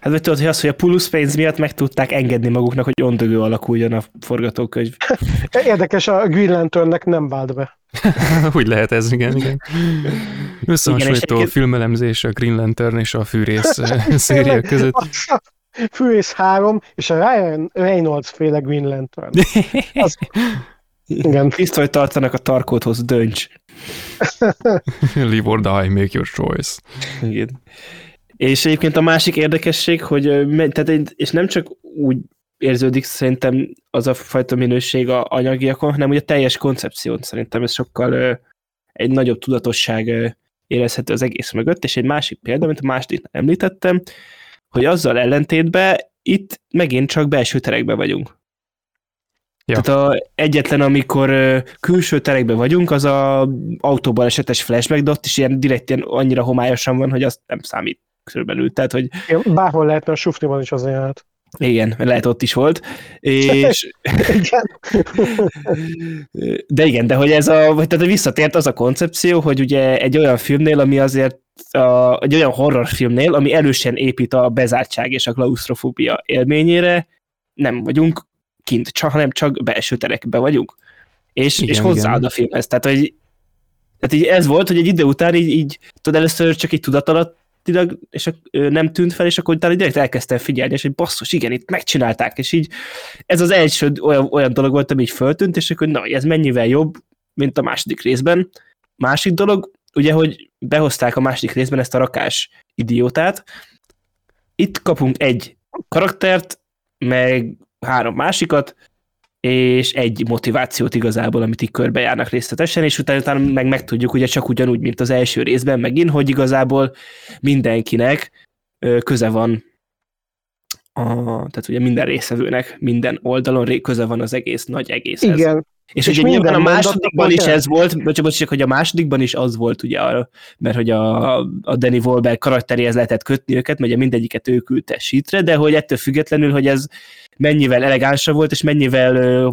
Hát vagy tudod, hogy az, hogy a plusz pénz miatt meg tudták engedni maguknak, hogy on the go alakuljon a forgatókönyv. Érdekes, a Green Lanternnek nem vált be. Úgy lehet ez, igen, igen. Összehasonlító a filmelemzés a Green Lantern és a fűrész széria között. Fűrész 3 és a Ryan Reynolds féle Green Lantern. Az... Igen. Tiszt, hogy tartanak a tarkódhoz, dönts. Live or die, make your choice. Igen. És egyébként a másik érdekesség, hogy tehát, és nem csak úgy érződik szerintem az a fajta minőség a anyagiakon, hanem ugye a teljes koncepción szerintem ez sokkal egy nagyobb tudatosság érezhető az egész mögött, és egy másik példa, mint a második említettem, hogy azzal ellentétben itt megint csak belső terekben vagyunk. Ja. Tehát a, egyetlen, amikor külső terekben vagyunk, az a autóban esetes flashback, de ott is ilyen direkt ilyen annyira homályosan van, hogy azt nem számít körülbelül. Tehát, hogy... Igen, bárhol lehetne a sufniban is az jelent. Igen, lehet ott is volt. És... igen. de igen, de hogy ez a, tehát visszatért az a koncepció, hogy ugye egy olyan filmnél, ami azért a, egy olyan horrorfilmnél, ami erősen épít a bezártság és a klaustrofóbia élményére, nem vagyunk kint, csak, hanem csak belső terekben vagyunk. És, igen, és hozzáad igen. a filmhez. Tehát, hogy tehát így ez volt, hogy egy idő után így, így tudod, először csak egy tudat alatt és nem tűnt fel, és akkor utána direkt elkezdtem figyelni, és hogy basszus, igen, itt megcsinálták, és így ez az első olyan, olyan dolog volt, ami így föltűnt, és akkor na, ez mennyivel jobb, mint a második részben. Másik dolog, ugye, hogy behozták a második részben ezt a rakás idiótát, itt kapunk egy karaktert, meg három másikat, és egy motivációt igazából, amit így körbejárnak részletesen, és utána, utána meg megtudjuk ugye csak ugyanúgy, mint az első részben megint, hogy igazából mindenkinek köze van a, tehát ugye minden részevőnek, minden oldalon köze van az egész nagy egészhez. Igen. És, és ugye nyilván a másodikban is ez volt, bocsánat, csak hogy a másodikban is az volt, ugye, mert hogy a, a Danny Wahlberg karakteréhez lehetett kötni őket, mert ugye mindegyiket ő küldte sítre, de hogy ettől függetlenül, hogy ez mennyivel elegánsabb volt, és mennyivel ö,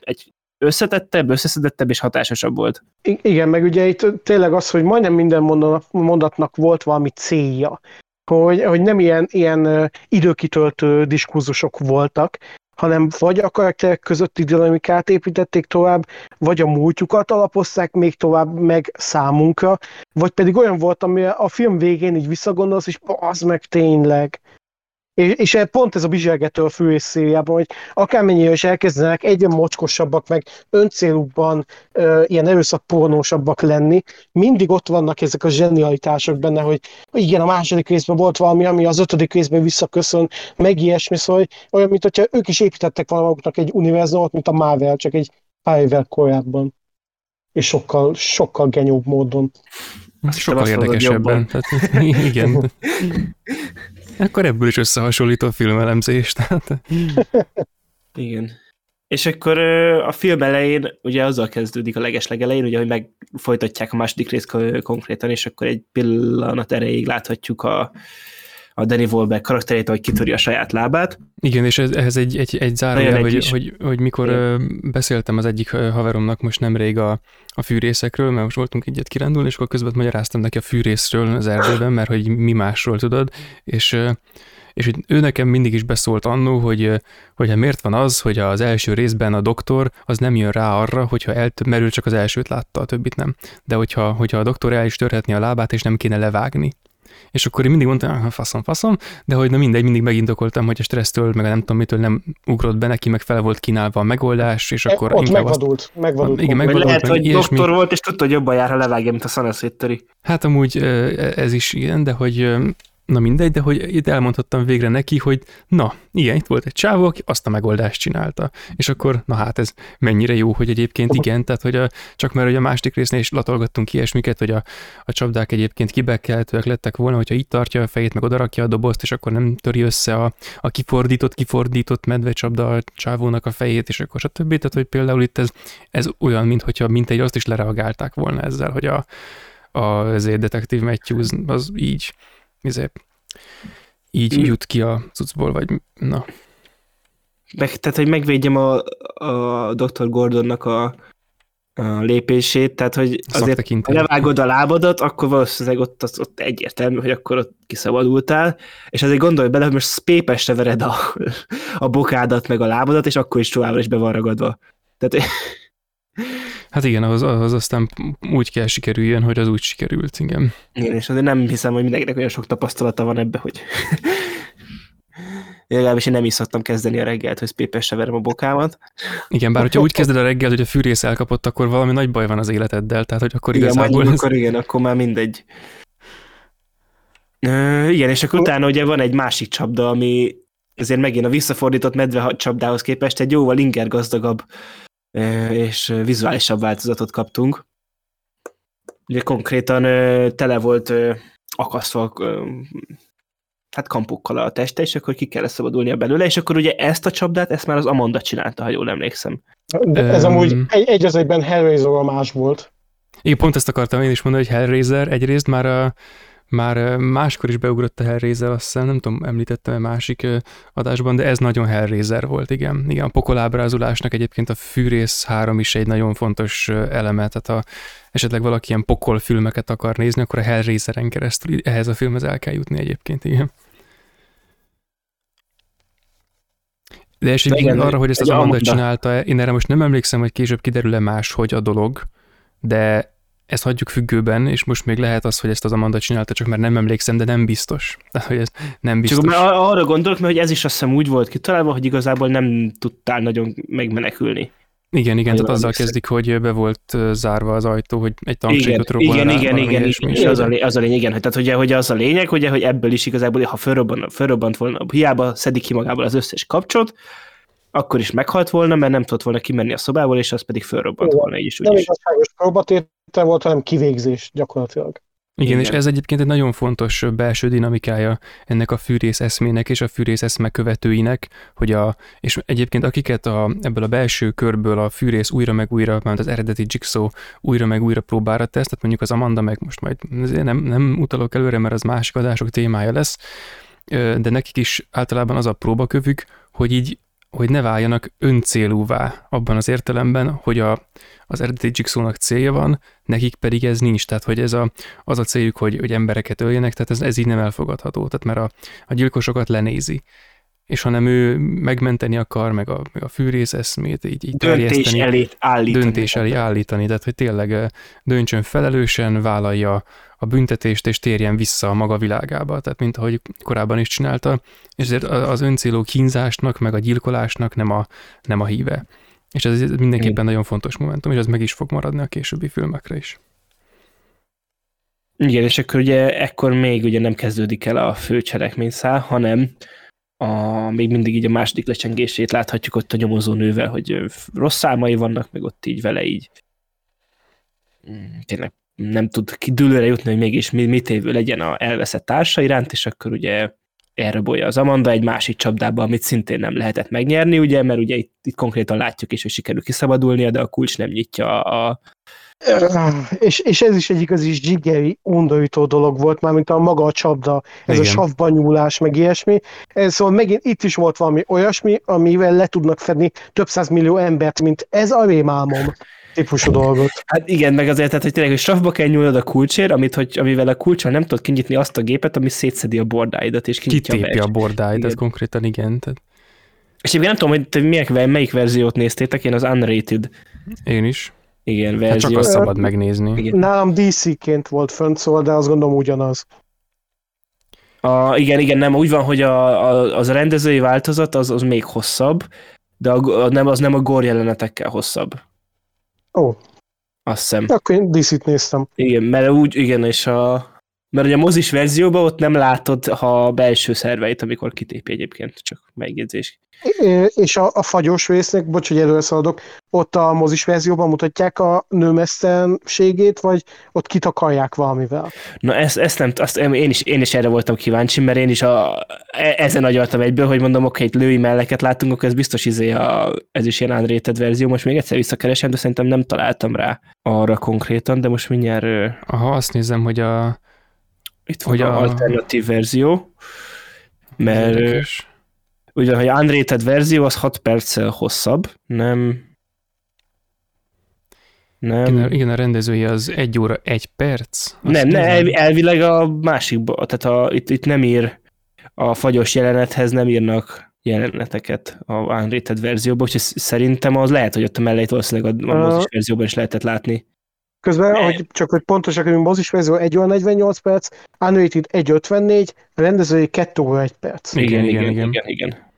egy összetettebb, összeszedettebb és hatásosabb volt. I- igen, meg ugye itt tényleg az, hogy majdnem minden mondatnak volt valami célja, hogy, hogy nem ilyen, ilyen időkitöltő diskurzusok voltak, hanem vagy a karakterek közötti dinamikát építették tovább, vagy a múltjukat alapozták még tovább meg számunkra, vagy pedig olyan volt, ami a film végén így visszagondolsz, és az meg tényleg. És, és pont ez a bizsergető a fő szériában, hogy akármennyire is elkezdenek egyre mocskosabbak, meg öncélukban ö, ilyen erőszakpornósabbak lenni, mindig ott vannak ezek a zsenialitások benne, hogy, hogy igen, a második részben volt valami, ami az ötödik részben visszaköszön, meg ilyesmi, szóval olyan, mint hogyha ők is építettek valamiknak egy univerzumot, mint a Marvel, csak egy pár évvel korábban. És sokkal, sokkal genyóbb módon. Sokkal érdekesebben. Tehát, igen. Akkor ebből is összehasonlító filmelemzés. Tehát... Igen. És akkor a film elején, ugye azzal kezdődik a legesleg elején, ugye, hogy megfolytatják a második részt konkrétan, és akkor egy pillanat erejéig láthatjuk a, a Danny Wahlberg karakterét, hogy kitöri a saját lábát. Igen, és ez, ehhez egy, egy, egy zárójel, hogy, hogy, hogy mikor Igen. beszéltem az egyik haveromnak most nemrég a, a fűrészekről, mert most voltunk egyet kirándulni, és akkor közben magyaráztam neki a fűrészről az erdőben, mert hogy mi másról tudod, és és ő nekem mindig is beszólt annó, hogy, hogy hát miért van az, hogy az első részben a doktor az nem jön rá arra, hogyha elmerül csak az elsőt látta, a többit nem. De hogyha, hogyha a doktor el is törhetni a lábát, és nem kéne levágni, és akkor én mindig mondtam, hogy faszom, faszom, de hogy na mindegy, mindig megindokoltam, hogy a stressztől, meg nem tudom mitől nem ugrott be neki, meg fel volt kínálva a megoldás, és akkor Ott megvadult, azt... megvadult. Igen, megvadult, lehet, meg hogy ilyesmi. doktor volt, és tudta, hogy jobban jár, ha levágja, mint a szanaszétteri. Hát amúgy ez is ilyen, de hogy Na mindegy, de hogy itt elmondhattam végre neki, hogy na, igen, itt volt egy csávó, aki azt a megoldást csinálta. És akkor, na hát ez mennyire jó, hogy egyébként igen, tehát hogy a, csak mert hogy a másik résznél is latolgattunk ilyesmiket, hogy a, a csapdák egyébként kibekeltőek lettek volna, hogyha itt tartja a fejét, meg odarakja a dobozt, és akkor nem töri össze a, a kifordított, kifordított medvecsapda a csávónak a fejét, és akkor stb. Tehát, hogy például itt ez, ez olyan, mint hogyha mint egy azt is lereagálták volna ezzel, hogy a, a ezért detektív Matthews az így izé, így mm. jut ki a cuccból, vagy na. Meg, tehát, hogy megvédjem a, a Dr. Gordonnak a, a lépését, tehát, hogy azért ha levágod a lábadat, akkor valószínűleg ott, az, ott egyértelmű, hogy akkor ott kiszabadultál, és azért gondolj bele, hogy most pépesre vered a, a bokádat, meg a lábadat, és akkor is továbbra is be van ragadva. Tehát Hát igen, ahhoz, ahhoz aztán úgy kell sikerüljön, hogy az úgy sikerült, igen. Igen, és azért nem hiszem, hogy mindenkinek olyan sok tapasztalata van ebbe, hogy legalábbis én nem is szoktam kezdeni a reggelt, hogy pépesre verem a bokámat. Igen, bár hogyha úgy kezded a reggel, hogy a fűrész elkapott, akkor valami nagy baj van az életeddel, tehát hogy akkor igen, igazából... Igen, ez... akkor igen, akkor már mindegy. Uh, igen, és akkor utána ugye van egy másik csapda, ami azért megint a visszafordított medve csapdához képest egy jóval inger gazdagabb és vizuálisabb változatot kaptunk. Ugye konkrétan tele volt akasztva hát kampukkal a teste, és akkor ki kellett szabadulnia belőle, és akkor ugye ezt a csapdát, ezt már az Amanda csinálta, ha jól emlékszem. De ez um, amúgy egy, egy az egyben Hellraiser a más volt. Igen, pont ezt akartam én is mondani, hogy Hellraiser egyrészt már a, már máskor is beugrott a Hellraiser, azt hiszem, nem tudom, említettem a másik adásban, de ez nagyon Hellraiser volt, igen. Igen, a pokolábrázulásnak egyébként a Fűrész 3 is egy nagyon fontos eleme, tehát ha esetleg valaki ilyen pokol filmeket akar nézni, akkor a Hellraiseren keresztül ehhez a filmhez el kell jutni egyébként, igen. De igen, arra, hogy ezt az Amanda csinálta, én erre most nem emlékszem, hogy később kiderül-e más, hogy a dolog, de ezt hagyjuk függőben, és most még lehet az, hogy ezt az Amanda csinálta, csak mert nem emlékszem, de nem biztos. Tehát, hogy ez nem biztos. Csak mert arra gondolok, mert hogy ez is azt hiszem úgy volt kitalálva, hogy igazából nem tudtál nagyon megmenekülni. Igen, igen, tehát azzal kezdik, hogy be volt zárva az ajtó, hogy egy tankcségot robban Igen, rá, igen, igen, igen, az a, az a lényeg, igen, hogy, tehát ugye, hogy az a lényeg, ugye, hogy ebből is igazából, ha fölrobban, fölrobbant volna, hiába szedik ki magából az összes kapcsot, akkor is meghalt volna, mert nem tudott volna kimenni a szobából, és az pedig fölrobbant volna így is. Nem igazságos próbatétel volt, hanem kivégzés gyakorlatilag. Igen, Igen, és ez egyébként egy nagyon fontos belső dinamikája ennek a fűrész eszmének és a fűrész eszme követőinek, hogy a, és egyébként akiket a, ebből a belső körből a fűrész újra meg újra, mert az eredeti Jigsaw újra meg újra próbára tesz, tehát mondjuk az Amanda meg most majd nem, nem utalok előre, mert az másik adások témája lesz, de nekik is általában az a próbakövük, hogy így hogy ne váljanak öncélúvá abban az értelemben, hogy a, az eredeti Jigsaw-nak célja van, nekik pedig ez nincs. Tehát, hogy ez a, az a céljuk, hogy, hogy embereket öljenek, tehát ez, ez így nem elfogadható. Tehát mert a, a gyilkosokat lenézi és hanem ő megmenteni akar, meg a, meg a fűrész eszmét így, így döntés elé állítani. Döntés elé állítani, tehát hogy tényleg döntsön felelősen, vállalja a büntetést, és térjen vissza a maga világába, tehát mint ahogy korábban is csinálta, és ezért az öncélú kínzásnak, meg a gyilkolásnak nem a, nem a híve. És ez mindenképpen nagyon fontos momentum, és ez meg is fog maradni a későbbi filmekre is. Igen, és akkor ugye ekkor még ugye nem kezdődik el a fő cselekményszál, hanem a, még mindig így a második lecsengését láthatjuk ott a nyomozó nővel, hogy rossz számai vannak, meg ott így vele így mm, tényleg nem tud kidülőre jutni, hogy mégis mit évő legyen a elveszett társa iránt, és akkor ugye elrabolja az Amanda egy másik csapdába, amit szintén nem lehetett megnyerni, ugye, mert ugye itt, itt konkrétan látjuk is, hogy sikerül kiszabadulnia, de a kulcs nem nyitja a, és, és ez is egy igazi zsigeri, undorító dolog volt, már mint a maga a csapda, ez Igen. a savban nyúlás, meg ilyesmi. Ez, szóval megint itt is volt valami olyasmi, amivel le tudnak fedni több millió embert, mint ez a rémálmom típusú dolgot. Hát igen, meg azért, tehát, hogy tényleg, hogy savba kell nyúlnod a kulcsért, amit, hogy, amivel a kulcsal nem tudod kinyitni azt a gépet, ami szétszedi a bordáidat, és kinyitja Kitépi a, a bordáid, ez konkrétan igen. Tehát... És én nem tudom, hogy te melyik, melyik verziót néztétek, én az Unrated. Én is. Igen, verzió. Hát csak azt szabad megnézni. Igen. Nálam DC-ként volt fönt, szóval, de azt gondolom ugyanaz. A, igen, igen, nem, úgy van, hogy a, a, az a rendezői változat az, az még hosszabb, de a, a, nem, az nem a gore jelenetekkel hosszabb. Ó. Azt hiszem. Akkor én DC-t néztem. Igen, mert úgy, igen, és a Mert ugye a mozis verzióban ott nem látod ha a belső szerveit, amikor kitépi egyébként, csak megjegyzés. És a, a fagyos résznek, bocs, hogy előre szaladok, ott a mozis verzióban mutatják a nőmesztenségét, vagy ott kitakarják valamivel? Na ezt, ezt nem, azt én is, én is erre voltam kíváncsi, mert én is a, e, ezen agyaltam egyből, hogy mondom, oké, okay, lői melleket látunk, akkor ez biztos izé a, ez is ilyen unrated verzió, most még egyszer visszakeresem, de szerintem nem találtam rá arra konkrétan, de most mindjárt... Aha, azt nézem, hogy a... Itt van hogy a, alternatív verzió, mert... Érdekes ugye, hogy unrated verzió az 6 perccel hosszabb, nem... Nem. Igen, igen, a rendezői az 1 óra 1 perc. Nem, ne, el, elvileg a másikba, tehát a, itt, itt nem ír a fagyos jelenethez nem írnak jeleneteket a unrated verzióban, úgyhogy szerintem az lehet, hogy ott a melleit valószínűleg a, a mozis verzióban is lehetett látni. Közben, hogy csak hogy pontosak, hogy mozis verzió 1 óra 48 perc, unrated 1.54, a rendezői 2 óra 1 perc. Igen, igen, igen. igen, igen. igen.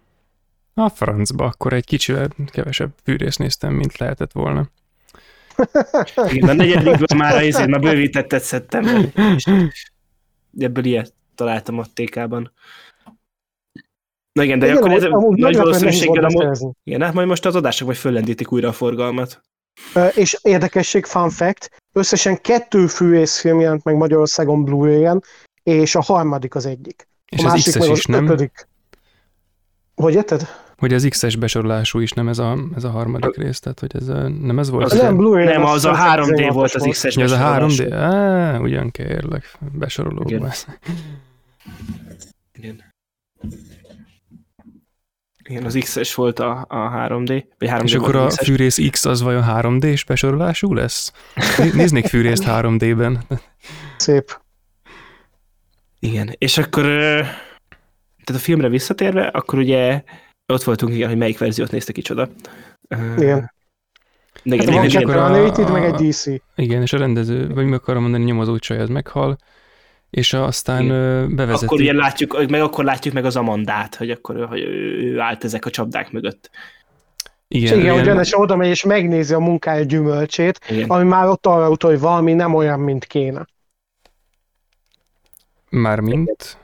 A francba, akkor egy kicsivel kevesebb fűrészt néztem, mint lehetett volna. Igen, a negyedikben már a izén, már bővítettet szedtem. Ebből ilyet találtam a TK-ban. Na igen, de igen, akkor ez nagy valószínűséggel a... Igen, hát majd most az adások majd föllendítik újra a forgalmat. És érdekesség, fun fact, összesen kettő fűrészfilm jelent meg Magyarországon Blu-ray-en, és a harmadik az egyik. És a az másik meg is, nem? Ötödik. Hogy érted? Hogy az X-es besorolású is nem ez a, ez a harmadik rész, tehát hogy ez nem ez volt? Az nem, Blu-ray nem, az, az a 3D volt az X-es Ez a 3D? Á, ugyan kérlek, besorolóban. Igen. Igen. Igen, az X-es volt a, a 3D. Vagy 3D És akkor a fűrész X az vajon 3D-s besorolású lesz? Néznék fűrészt 3D-ben. Szép. Igen, és akkor tehát a filmre visszatérve, akkor ugye ott voltunk, igen, hogy melyik verziót nézte kicsoda. Igen. De igen, hát igen, van a, a, meg egy DC. Igen, és a rendező, vagy mi akarom mondani, nyomozó csaj az meghal, és aztán igen. bevezeti. Akkor ugye látjuk, meg akkor látjuk meg az Amandát, hogy akkor hogy ő állt ezek a csapdák mögött. Igen, igen, hogy Janes oda megy és megnézi a munkája gyümölcsét, igen. ami már ott arra utal, hogy valami nem olyan, mint kéne. Mármint?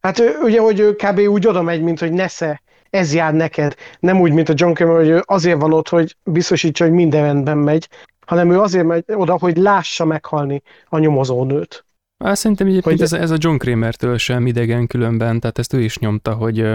Hát ugye, hogy ő kb. úgy oda megy, mint hogy nesze, ez jár neked. Nem úgy, mint a John Cameron, hogy ő azért van ott, hogy biztosítsa, hogy minden rendben megy, hanem ő azért megy oda, hogy lássa meghalni a nyomozónőt. Hát szerintem egyébként hogy... ez, ez a John Kramer-től sem idegen különben, tehát ezt ő is nyomta, hogy...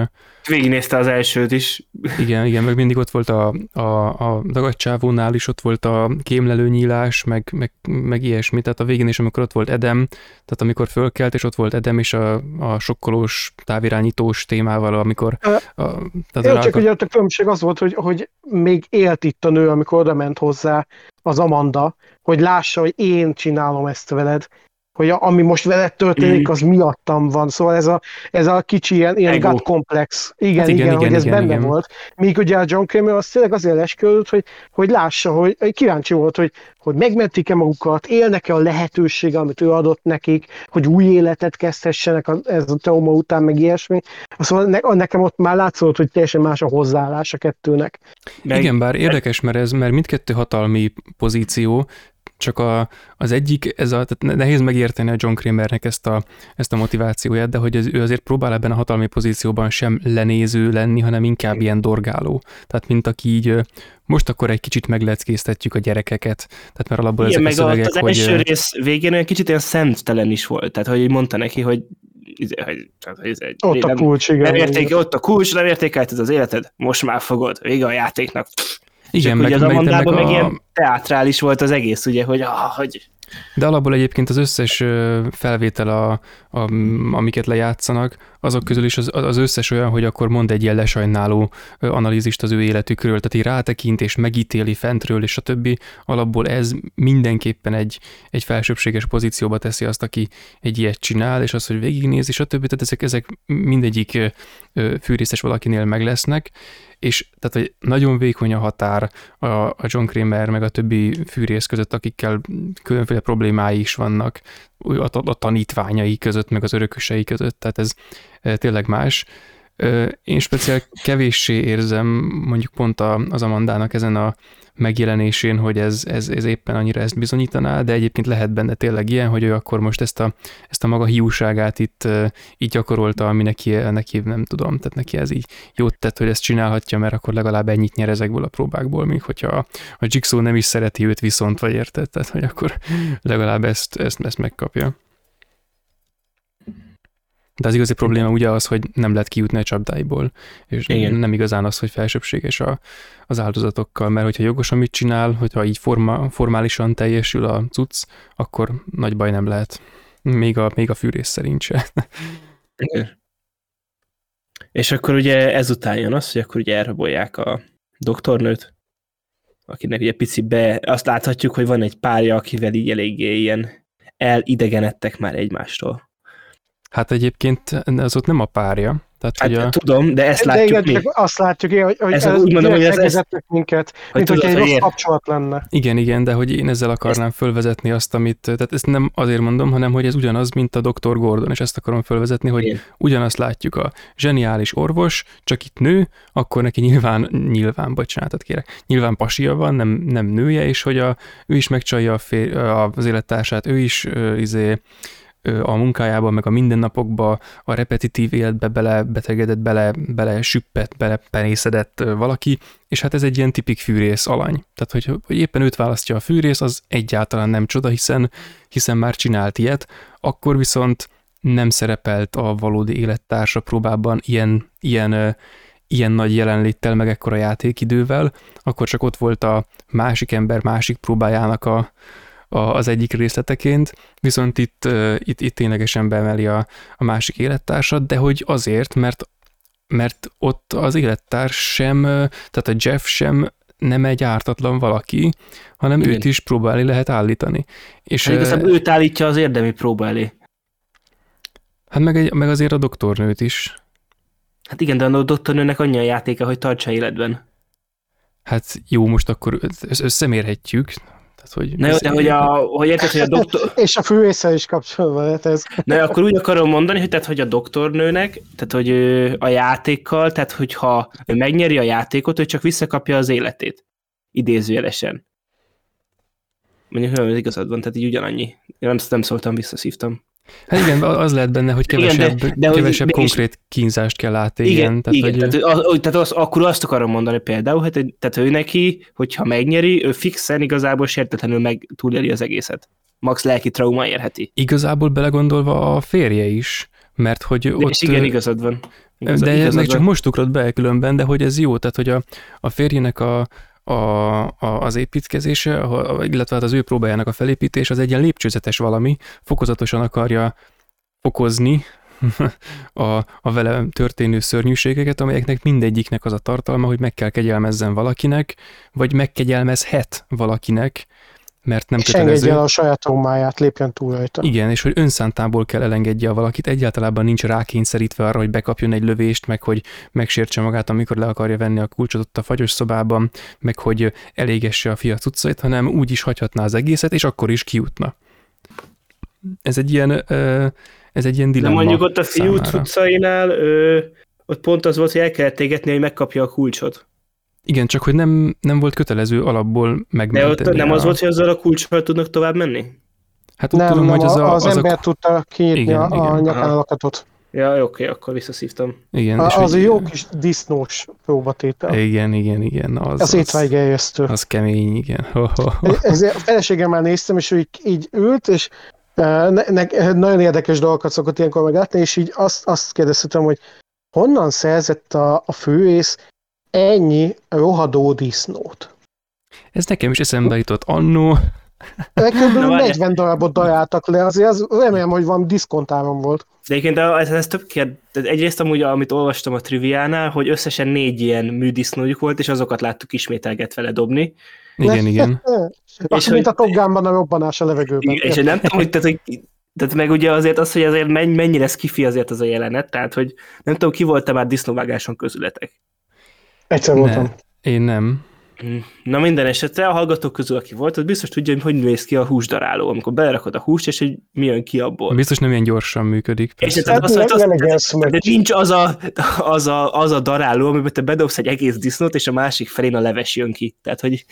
Végignézte az elsőt is. Igen, igen, meg mindig ott volt a, a, a dagadcsávónál is, ott volt a kémlelő nyílás, meg, meg, meg ilyesmi, tehát a végén is, amikor ott volt Edem, tehát amikor fölkelt, és ott volt Edem is a, a sokkolós, távirányítós témával, amikor... A, a, tehát Jó, csak ugye a különbség az volt, hogy, hogy még élt itt a nő, amikor oda ment hozzá az Amanda, hogy lássa, hogy én csinálom ezt veled, hogy a, ami most veled történik, az miattam van. Szóval ez a, ez a kicsi ilyen, ilyen gut komplex. Igen, hát igen, igen, igen, hogy ez igen, benne igen. volt. Míg ugye a John Kramer az tényleg azért leskölött, hogy, hogy lássa, hogy kíváncsi volt, hogy, hogy megmentik-e magukat, élnek-e a lehetőség, amit ő adott nekik, hogy új életet kezdhessenek a, ez a trauma után, meg ilyesmi. Szóval ne, nekem ott már látszott, hogy teljesen más a hozzáállás a kettőnek. Meg, Igen, bár érdekes, mert ez, mert mindkettő hatalmi pozíció, csak a, az egyik, ez a, tehát nehéz megérteni a John Kramernek ezt a, ezt a motivációját, de hogy ez, ő azért próbál ebben a hatalmi pozícióban sem lenéző lenni, hanem inkább ilyen dorgáló. Tehát mint aki így most akkor egy kicsit megleckéztetjük a gyerekeket, tehát mert alapból Igen, ezek meg a szövegek, az hogy... első rész végén olyan kicsit olyan szemtelen is volt, tehát hogy mondta neki, hogy izé, ez egy, ott a kulcs, igen. Nem érték, ott a kulcs, nem értékelted az életed, most már fogod, vége a játéknak. Igen, meg, az Amandában meg, meg a... ilyen teátrális volt az egész, ugye, hogy, ah, hogy de alapból egyébként az összes felvétel, a, a, amiket lejátszanak, azok közül is az, az összes olyan, hogy akkor mond egy ilyen lesajnáló analízist az ő életükről, tehát így rátekint és megítéli fentről, és a többi. Alapból ez mindenképpen egy, egy felsőbséges pozícióba teszi azt, aki egy ilyet csinál, és az, hogy végignéz, és a többi, tehát ezek, ezek mindegyik fűrészes valakinél meg lesznek, és tehát hogy nagyon vékony a határ a, a John Kramer meg a többi fűrész között, akikkel különféle problémái is vannak a, a tanítványai között, meg az örökösei között, tehát ez e, tényleg más. Én speciál kevéssé érzem mondjuk pont az Amandának ezen a megjelenésén, hogy ez, ez, ez éppen annyira ezt bizonyítaná, de egyébként lehet benne tényleg ilyen, hogy ő akkor most ezt a, ezt a maga hiúságát itt így gyakorolta, ami neki, neki nem tudom, tehát neki ez így jót tett, hogy ezt csinálhatja, mert akkor legalább ennyit nyer ezekből a próbákból, míg hogyha a Jigsaw nem is szereti őt viszont, vagy érted, tehát hogy akkor legalább ezt, ezt, ezt megkapja. De az igazi probléma ugye az, hogy nem lehet kijutni a csapdáiból, és Igen. nem igazán az, hogy felsőbséges a, az áldozatokkal, mert hogyha jogos, amit csinál, hogyha így forma, formálisan teljesül a cucc, akkor nagy baj nem lehet. Még a, még a fűrész szerint se. Igen. És akkor ugye ezután jön az, hogy akkor ugye elrabolják a doktornőt, akinek ugye pici be, azt láthatjuk, hogy van egy párja, akivel így eléggé ilyen elidegenedtek már egymástól. Hát egyébként az ott nem a párja. Tehát, hát, hogy a... Tudom, de ezt de látjuk igen, mi. Azt látjuk, hogy, hogy ez, ez úgy mondom, hogy ez, ez minket, hogy mint hogy egy rossz kapcsolat lenne. Igen, igen, de hogy én ezzel akarnám ezt... fölvezetni azt, amit, tehát ezt nem azért mondom, hanem hogy ez ugyanaz, mint a Dr. Gordon, és ezt akarom fölvezetni, hogy igen. ugyanazt látjuk a zseniális orvos, csak itt nő, akkor neki nyilván, nyilván, bocsánatot kérek, nyilván pasia van, nem, nem nője, és hogy a, ő is megcsalja a fél, az élettársát, ő is uh, izé, a munkájában, meg a mindennapokba, a repetitív életbe bele betegedett, bele, bele süppett, bele penészedett valaki, és hát ez egy ilyen tipik fűrész alany. Tehát, hogy, hogy éppen őt választja a fűrész, az egyáltalán nem csoda, hiszen, hiszen már csinált ilyet, akkor viszont nem szerepelt a valódi élettársa próbában ilyen, ilyen, ilyen nagy jelenléttel, meg ekkora játékidővel, akkor csak ott volt a másik ember másik próbájának a, az egyik részleteként, viszont itt, itt, itt ténylegesen beemeli a, a másik élettársat, de hogy azért, mert mert ott az élettárs sem, tehát a Jeff sem nem egy ártatlan valaki, hanem Igen. őt is próbálni lehet állítani. És hát igazából őt állítja az érdemi próba elé. Hát meg, egy, meg azért a doktornőt is. Hát igen, de a doktornőnek annyi a játéka, hogy tartsa életben. Hát jó, most akkor összemérhetjük, tehát, hogy Na jó, de hogy, a, hogy érted, hogy a doktor... És a fűészsel is kapcsolatban lehet ez. Na, akkor úgy akarom mondani, hogy, tehát, hogy a doktornőnek, tehát hogy a játékkal, tehát hogyha ő megnyeri a játékot, ő csak visszakapja az életét. Idézőjelesen. Mondjuk, hogy igazad van, tehát így ugyanannyi. Én nem, nem szóltam, visszaszívtam. Hát igen, az lehet benne, hogy kevesebb, igen, de, de kevesebb hogy, konkrét kínzást kell látni. Igen, tehát, igen, hogy, tehát, az, tehát az, akkor azt akarom mondani például, hogy tehát ő neki, hogyha megnyeri, ő fixen igazából sértetlenül meg túléli az egészet. Max lelki trauma érheti. Igazából belegondolva a férje is, mert hogy de ott... És igen, igazad van. Igazad, de igazad meg van. csak most ugrott be különben, de hogy ez jó, tehát hogy a, a férjének a, a, a, az építkezése, illetve hát az ő próbájának a felépítés az egy ilyen lépcsőzetes valami, fokozatosan akarja fokozni a, a vele történő szörnyűségeket, amelyeknek mindegyiknek az a tartalma, hogy meg kell kegyelmezzen valakinek, vagy megkegyelmezhet valakinek, mert nem és kötelező. el a saját traumáját, lépjen túl rajta. Igen, és hogy önszántából kell elengedje a valakit, egyáltalán nincs rákényszerítve arra, hogy bekapjon egy lövést, meg hogy megsértse magát, amikor le akarja venni a kulcsot ott a fagyos szobában, meg hogy elégesse a fia cuccait, hanem úgy is hagyhatná az egészet, és akkor is kijutna. Ez egy ilyen, ez egy ilyen dilemma De mondjuk ott a fiú cuccainál, ott pont az volt, hogy el kellett égetni, hogy megkapja a kulcsot. Igen, csak hogy nem, nem volt kötelező alapból megmenteni. De ott nem a... az volt, hogy azzal a kulcsal tudnak tovább menni? Hát úgy nem, tudom, nem, hogy az, a, az, az ember a... tudta kiírni igen, a, igen. a nyakán a lakatot. Ja, oké, okay, akkor visszaszívtam. Igen, a, és az hogy... jó kis disznós próbatétel. Igen, igen, igen. Az, az, étvágy eljesztő. Az kemény, igen. Ezért a feleségemmel néztem, és ő így, így ült, és ne, ne, nagyon érdekes dolgokat szokott ilyenkor meglátni, és így azt, azt kérdeztem, hogy honnan szerzett a, a főész ennyi rohadó disznót. Ez nekem is eszembe jutott annó. Kb. 40 darabot daráltak le, azért az remélem, hogy van diszkontáron volt. De egyébként ez, ez több kérd... Egyrészt amúgy, amit olvastam a triviánál, hogy összesen négy ilyen műdisznójuk volt, és azokat láttuk ismételgetve ledobni. Igen, igen. és mint hogy... a Top a robbanás a levegőben. És nem tudom, hogy, tehát, hogy tehát meg ugye azért az, hogy azért mennyire kifi azért az a jelenet, tehát hogy nem tudom, ki volt-e már disznóvágáson közületek. Egyszer voltam. Ne, én nem. Na minden esetre a hallgatók közül, aki volt, az biztos tudja, hogy hogy néz ki a húsdaráló, amikor belerakod a húst, és hogy mi jön ki abból. Biztos nem ilyen gyorsan működik. És persze. tehát az, nem- az, ilyen az, szünet. de nincs az a, az, a, az a daráló, amiben te bedobsz egy egész disznót, és a másik felén a leves jön ki. Tehát, hogy,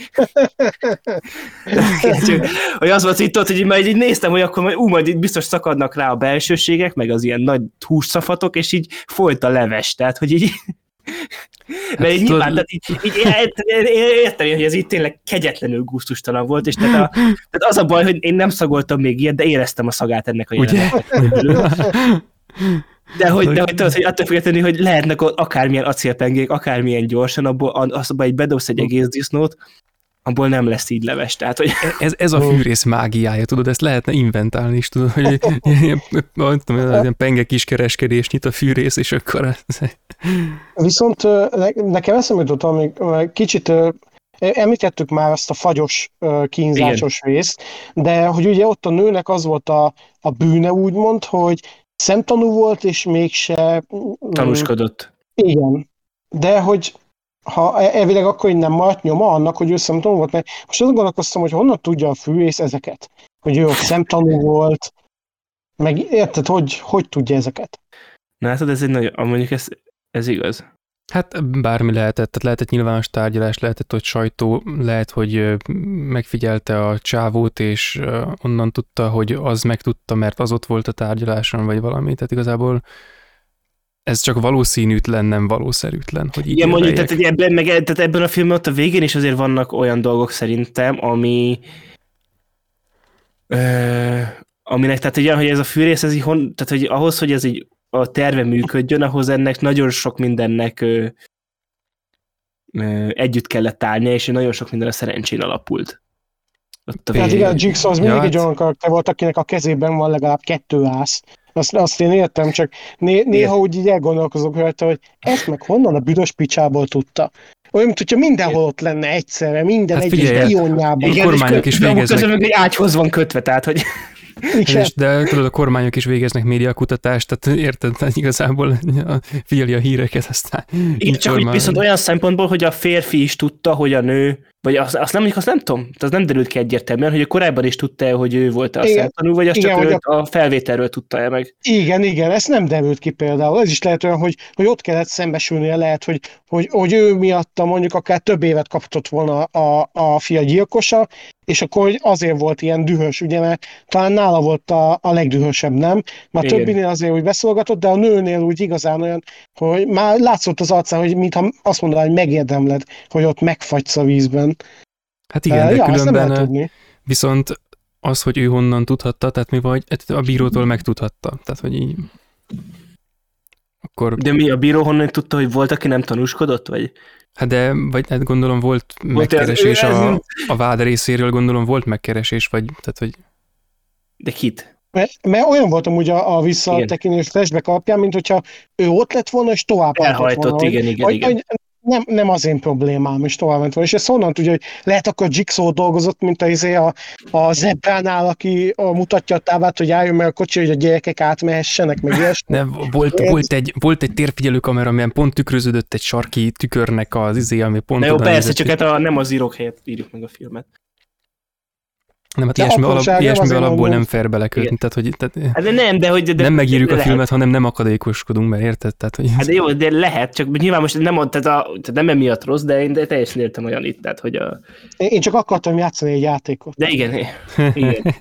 Csak, hogy az volt itt ott, hogy így majd így néztem, hogy akkor majd, ú, majd itt biztos szakadnak rá a belsőségek, meg az ilyen nagy hússzafatok, és így folyt a leves. Tehát, hogy így mert így tudod- nyilván, tehát így, így ért- értem, hogy ez így tényleg kegyetlenül gusztustalan volt, és tehát, a, tehát az a baj, hogy én nem szagoltam még ilyet, de éreztem a szagát ennek a jelenetnek. De hogy, de hogy tudod, hogy attól függetlenül, hogy lehetnek ott akármilyen acélpengék, akármilyen gyorsan, abból, azba egy bedobsz egy egész disznót, abból nem lesz így leves. Tehát, hogy Ez, ez a fűrész mágiája, tudod, ezt lehetne inventálni is, tudod, hogy ilyen, tudom, ilyen penge kiskereskedés nyit a fűrész, és akkor Viszont nekem eszembe jutott, amíg kicsit ö, említettük már azt a fagyos kínzásos részt, de hogy ugye ott a nőnek az volt a, a bűne úgymond, hogy szemtanú volt, és mégse... mm, tanúskodott. Igen. De hogy ha e- elvileg akkor így nem maradt nyoma annak, hogy ő szemtanú volt, mert most azon gondolkoztam, hogy honnan tudja a fűrész ezeket, hogy ő szemtanú volt, meg érted, hogy, hogy tudja ezeket? Na hát ez egy nagy, mondjuk ez, ez igaz. Hát bármi lehetett, tehát lehetett nyilvános tárgyalás, lehetett, hogy sajtó, lehet, hogy megfigyelte a csávót, és onnan tudta, hogy az megtudta, mert az ott volt a tárgyaláson, vagy valami, tehát igazából ez csak valószínűtlen, nem valószerűtlen, hogy így Igen, mondjuk, tehát, hogy ebben, meg, tehát ebben a filmben ott a végén is azért vannak olyan dolgok szerintem, ami ö, aminek, tehát ugye, hogy ez a fűrész, ez így, hon, tehát hogy ahhoz, hogy ez így a terve működjön, ahhoz ennek nagyon sok mindennek ö, ö, együtt kellett állnia, és nagyon sok minden a szerencsén alapult. Ott a Tehát igen, Jigsaw az Ja, mindig hát- egy olyan karakter volt, akinek a kezében van legalább kettő ász. Azt, azt én értem, csak né, néha úgy így elgondolkozok rajta, hogy ezt meg honnan a büdös picsából tudta. Olyan, mint hogyha mindenhol ott lenne egyszerre, minden Hát egyes figyelj, ionjában. a kormányok is végeznek. közben egy ágyhoz van kötve, tehát hogy Igen. És de tudod, a kormányok is végeznek médiakutatást, tehát érted, tehát igazából figyeli a híreket, aztán Igen, csak hogy viszont olyan szempontból, hogy a férfi is tudta, hogy a nő, vagy azt, azt nem azt nem tudom, az nem derült ki egyértelműen, hogy korábban is tudta hogy ő volt a szemtanú, vagy azt Igen, csak ő a felvételről tudta-e meg. Igen, igen, ez nem derült ki például. Ez is lehet olyan, hogy, hogy ott kellett szembesülnie, lehet, hogy, hogy, hogy ő miatta mondjuk akár több évet kaptott volna a, a fia gyilkosa, és akkor azért volt ilyen dühös, ugye, mert talán nála volt a, a legdühösebb, nem? Már Igen. többinél azért úgy beszolgatott, de a nőnél úgy igazán olyan, hogy már látszott az arcán, hogy mintha azt mondaná, hogy megérdemled, hogy ott megfagysz a vízben. Hát igen, de ja, különben tudni. viszont az, hogy ő honnan tudhatta, tehát mi vagy, a bírótól megtudhatta. Tehát, hogy így akkor, De mi, a bíró honnan tudta, hogy volt, aki nem tanúskodott, vagy? hát de, vagy hát gondolom volt Volt megkeresés ez- a, a vád részéről, gondolom volt megkeresés, vagy, tehát, hogy De kit? Mert, mert olyan volt amúgy a, a visszatekintés flashback alapján, mint hogyha ő ott lett volna, és tovább hajtott Elhajtott, volna, hogy- igen, igen, hogy, igen. hogy nem, nem az én problémám, és tovább ment volna. És ezt honnan tudja, hogy lehet akkor Jigsaw dolgozott, mint a, izé a, a zebránál, aki a, mutatja a távát, hogy álljon meg a kocsi, hogy a gyerekek átmehessenek, meg ilyesmi. de volt, Ez- volt, egy, volt egy térfigyelő kamera, amilyen pont tükröződött egy sarki tükörnek az izé, ami pont Na jó, persze, nézett csak hát a, nem az írók helyett írjuk meg a filmet. Nem, hát De ilyesmi, alap, ilyesmi alapból nem fér belekötni, tehát, hogy tehát, Hát de nem, de hogy... De, nem megírjuk de a lehet. filmet, hanem nem akadékoskodunk, mert érted? Tehát, hogy Hát de jó, de lehet, csak nyilván most nem, tehát a, tehát nem emiatt rossz, de én de teljesen értem olyan itt, tehát hogy a... Én csak akartam játszani egy játékot. De igen, igen.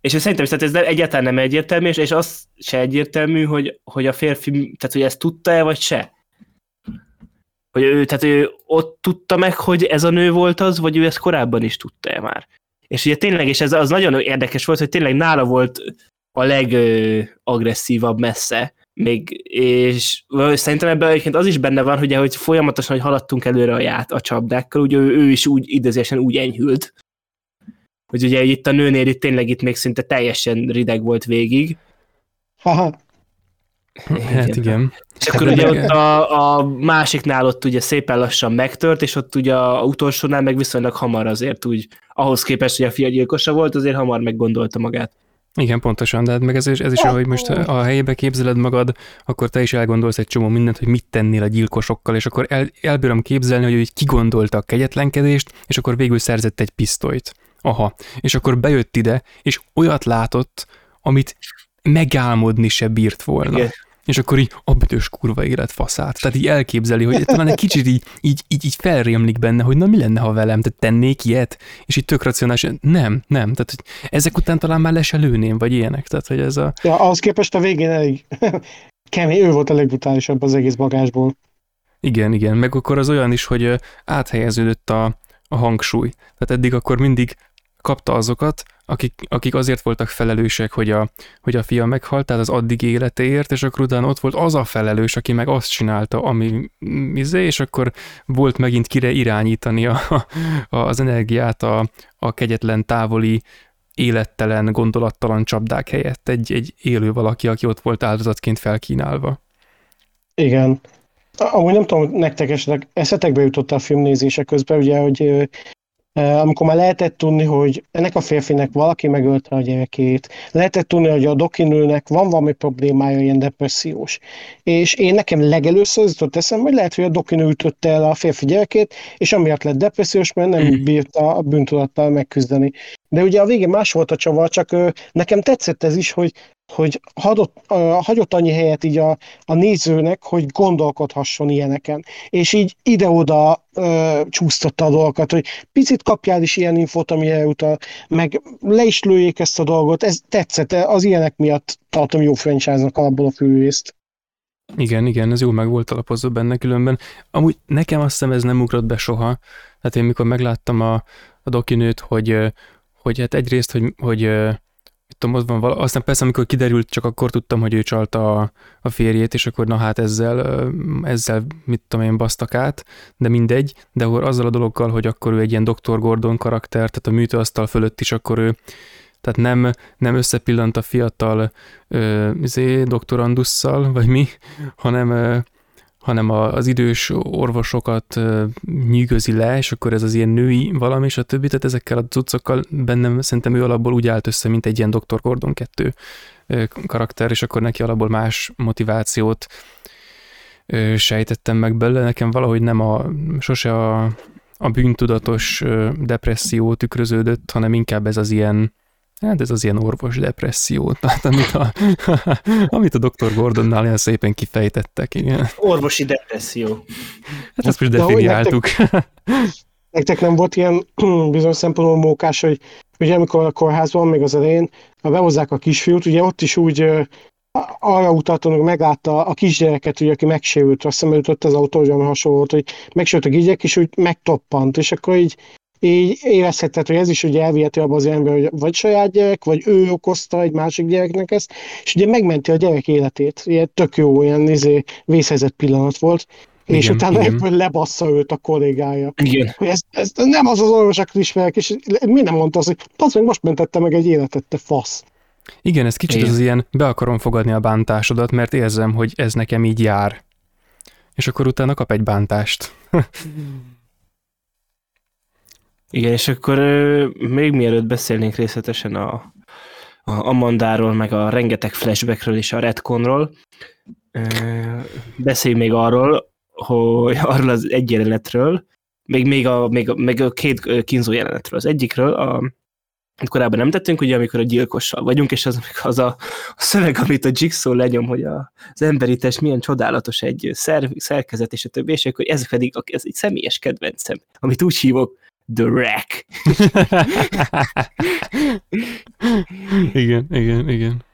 És ez szerintem tehát ez nem- egyáltalán nem egyértelmű, és, és az se egyértelmű, hogy, hogy a férfi, tehát hogy ezt tudta-e, vagy se. Hogy ő, tehát ő ott tudta meg, hogy ez a nő volt az, vagy ő ezt korábban is tudta-e már. És ugye tényleg, és ez az nagyon érdekes volt, hogy tényleg nála volt a legagresszívabb messze, még, és szerintem ebben egyébként az is benne van, hogy, hogy folyamatosan, hogy haladtunk előre a, ját, a csapdákkal, ugye ő, ő is úgy idézésen úgy enyhült, hogy ugye itt a nőnél itt tényleg itt még szinte teljesen rideg volt végig. Haha. hát igen. És akkor Hát ugye ott a, a másiknál ott ugye szépen lassan megtört, és ott ugye a utolsónál meg viszonylag hamar azért úgy, ahhoz képest, hogy a fia gyilkosa volt, azért hamar meggondolta magát. Igen, pontosan, de hát meg ez, is- ez is, ahogy most a helyébe képzeled magad, akkor te is elgondolsz egy csomó mindent, hogy mit tennél a gyilkosokkal, és akkor el, elbírom képzelni, hogy ő így kigondolta a kegyetlenkedést, és akkor végül szerzett egy pisztolyt. Aha, és akkor bejött ide, és olyat látott, amit megálmodni se bírt volna. Igen. És akkor így a büdös kurva élet faszát. Tehát így elképzeli, hogy talán egy kicsit így, így, így, így felrémlik benne, hogy na mi lenne, ha velem, tehát tennék ilyet? És így tök racionális, nem, nem. Tehát hogy ezek után talán már le se lőném, vagy ilyenek. Tehát, hogy ez a... Ja, ahhoz képest a végén elég kemény, ő volt a legbrutálisabb az egész bagásból. Igen, igen. Meg akkor az olyan is, hogy áthelyeződött a, a hangsúly. Tehát eddig akkor mindig kapta azokat, akik, akik azért voltak felelősek, hogy a, hogy a fia meghalt, tehát az addig életéért, és akkor utána ott volt az a felelős, aki meg azt csinálta, ami mm, izé, és akkor volt megint kire irányítani a, a, az energiát a, a kegyetlen távoli élettelen, gondolattalan csapdák helyett egy, egy élő valaki, aki ott volt áldozatként felkínálva. Igen. Amúgy nem tudom, nektek esetleg eszetekbe jutott a film nézése közben, ugye, hogy amikor már lehetett tudni, hogy ennek a férfinek valaki megölte a gyerekét, lehetett tudni, hogy a dokinőnek van valami problémája, ilyen depressziós. És én nekem legelőször az jutott eszembe, hogy lehet, hogy a dokinő ütötte el a férfi gyerekét, és amiatt lett depressziós, mert nem Mhm. bírta a bűntudattal megküzdeni. De ugye a végén más volt a csavar, csak nekem tetszett ez is, hogy hogy hagyott, ö, hagyott annyi helyet így a, a nézőnek, hogy gondolkodhasson ilyeneken. És így ide-oda ö, csúsztatta a dolgokat, hogy picit kapjál is ilyen infót, ami elutal, meg le is lőjék ezt a dolgot. Ez tetszett, az ilyenek miatt tartom jó franchise-nak alapból a fülrészt. Igen, igen, ez jól meg volt alapozva benne különben. Amúgy nekem azt hiszem ez nem ugrott be soha. Hát én mikor megláttam a, a dokinőt, hogy, hogy hát egyrészt, hogy, hogy tudom, ott van vala, aztán persze, amikor kiderült, csak akkor tudtam, hogy ő csalta a, a férjét, és akkor na hát ezzel, ezzel mit tudom én, basztak át, de mindegy, de akkor azzal a dologgal, hogy akkor ő egy ilyen Dr. Gordon karakter, tehát a műtőasztal fölött is akkor ő tehát nem, nem összepillant a fiatal ö, izé, doktorandusszal, vagy mi, hanem, ö, hanem az idős orvosokat nyűgözi le, és akkor ez az ilyen női valami, és a többi, tehát ezekkel a cuccokkal bennem szerintem ő alapból úgy állt össze, mint egy ilyen Dr. Gordon 2 ö, karakter, és akkor neki alapból más motivációt sejtettem meg belőle, nekem valahogy nem a, sose a, a bűntudatos depresszió tükröződött, hanem inkább ez az ilyen Hát ez az ilyen orvos depresszió, tehát amit a, amit a Dr. Gordonnál ilyen szépen kifejtettek, igen. Orvosi depresszió. Hát ezt most De definiáltuk. Nektek nem volt ilyen bizonyos szempontból mókás, hogy ugye amikor a kórházban, még az elején, ha behozzák a kisfiút, ugye ott is úgy arra utaltam, hogy meglátta a kisgyereket, ugye, aki megsérült, azt hiszem, jutott az autó, hogy ami hasonló volt, hogy megsérült a kisgyerek, és úgy megtoppant, és akkor így, így érezhetett, hogy ez is ugye elviheti abba az ember, hogy vagy saját gyerek, vagy ő okozta egy másik gyereknek ezt, és ugye megmenti a gyerek életét. Ilyen tök jó, ilyen izé, vészhelyzet pillanat volt. és Igen, utána igen. lebassza őt a kollégája. Igen. Hogy ez, ez nem az az orvos, akit ismerek, és mi nem mondta azt, hogy az meg most mentette meg egy életet, te fasz. Igen, ez kicsit Igen. az ilyen, be akarom fogadni a bántásodat, mert érzem, hogy ez nekem így jár. És akkor utána kap egy bántást. Igen, és akkor még mielőtt beszélnénk részletesen a, a Amandáról, meg a rengeteg flashbackről és a retconról, beszélj még arról, hogy arról az egy jelenetről, még, még, a, még, a, még a két kínzó jelenetről. Az egyikről, a, korábban nem tettünk, ugye amikor a gyilkossal vagyunk, és az, az a, a szöveg, amit a Jigsaw lenyom, hogy a, az emberi test milyen csodálatos egy szerv, szerkezet, és a többi, és akkor ez pedig a- ez egy személyes kedvencem, amit úgy hívok, The Wreck. igen, igen, igen.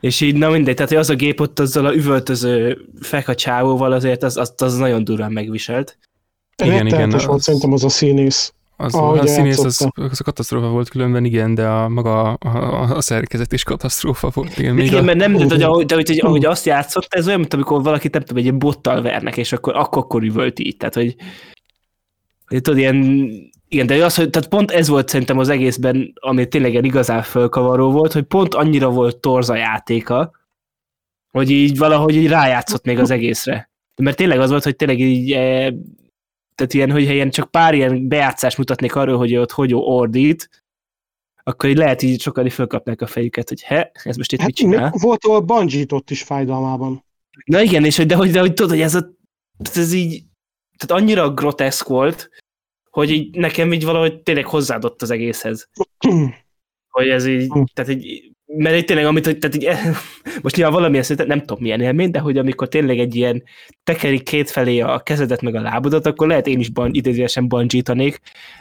És így, na mindegy, tehát hogy az a gép ott azzal a üvöltöző fekacsávóval azért az, az, az nagyon durván megviselt. Igen, igen, Rettenetes volt az- szerintem az a színész. Az, a színész az, az a katasztrófa volt különben, igen, de a maga a, a, szerkezet is katasztrófa volt. Igen, még Igen, a, mert nem, de, de, ahogy, de, hogy, ahogy azt játszott, ez olyan, mint amikor valakit nem tudom, egy bottal vernek, és akkor, akkor, akkor üvölt így. Tehát, hogy tudod, ilyen, igen, de az, hogy tehát pont ez volt szerintem az egészben, ami tényleg igazán fölkavaró volt, hogy pont annyira volt torz a játéka, hogy így valahogy így rájátszott még az egészre. Mert tényleg az volt, hogy tényleg így, eh, tehát ilyen, hogy ilyen csak pár ilyen bejátszást mutatnék arról, hogy ott hogy ordít, akkor így lehet így sokan így fölkapnák a fejüket, hogy he, ez most itt Hát mit csinál. volt, ahol bungee ott is fájdalmában. Na igen, és hogy de hogy, de hogy tudod, hogy ez a, ez így, tehát annyira groteszk volt, hogy így nekem így valahogy tényleg hozzáadott az egészhez. Hogy ez így, tehát így, mert így tényleg, amit, tehát így, most nyilván valamilyen szinten nem tudom milyen élmény, de hogy amikor tényleg egy ilyen tekerik kétfelé a kezedet meg a lábodat, akkor lehet én is ban, idézőesen bungee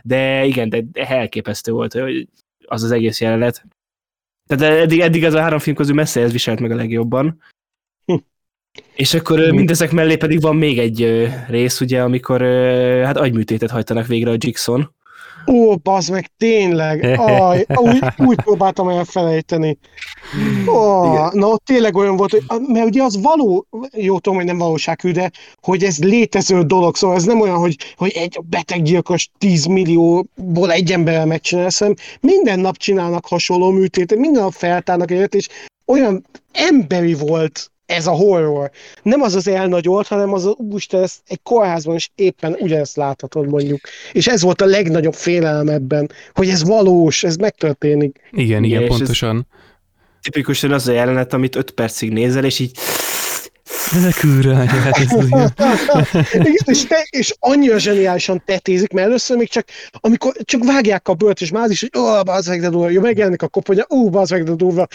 de igen, de elképesztő volt, hogy az az egész jelenet. Tehát eddig, eddig az a három film közül messze ez viselt meg a legjobban. És akkor mindezek mellé pedig van még egy rész, ugye, amikor hát agyműtétet hajtanak végre a Jigson. Ó, bazd meg, tényleg. Aj, úgy, úgy próbáltam elfelejteni. Ó, Igen. na ott tényleg olyan volt, hogy, mert ugye az való, jó tudom, hogy nem valósághű, de hogy ez létező dolog, szóval ez nem olyan, hogy, hogy egy beteggyilkos 10 millióból egy emberrel megcsinálsz, minden nap csinálnak hasonló műtétet, minden nap feltárnak egyet, és olyan emberi volt ez a horror. Nem az az elnagyolt, hanem az a, úristen, ezt egy kórházban is éppen ugyanezt láthatod mondjuk. És ez volt a legnagyobb félelem ebben, hogy ez valós, ez megtörténik. Igen, Igen, igen, pontosan. Tipikusan az a jelenet, amit 5 percig nézel, és így De kurva, hát ez és, te, és annyira zseniálisan tetézik, mert először még csak, amikor csak vágják a bőrt, és már az is, hogy ó, bazd meg, de durva, jó, megjelenik a koponya, ó, bazd meg, de durva,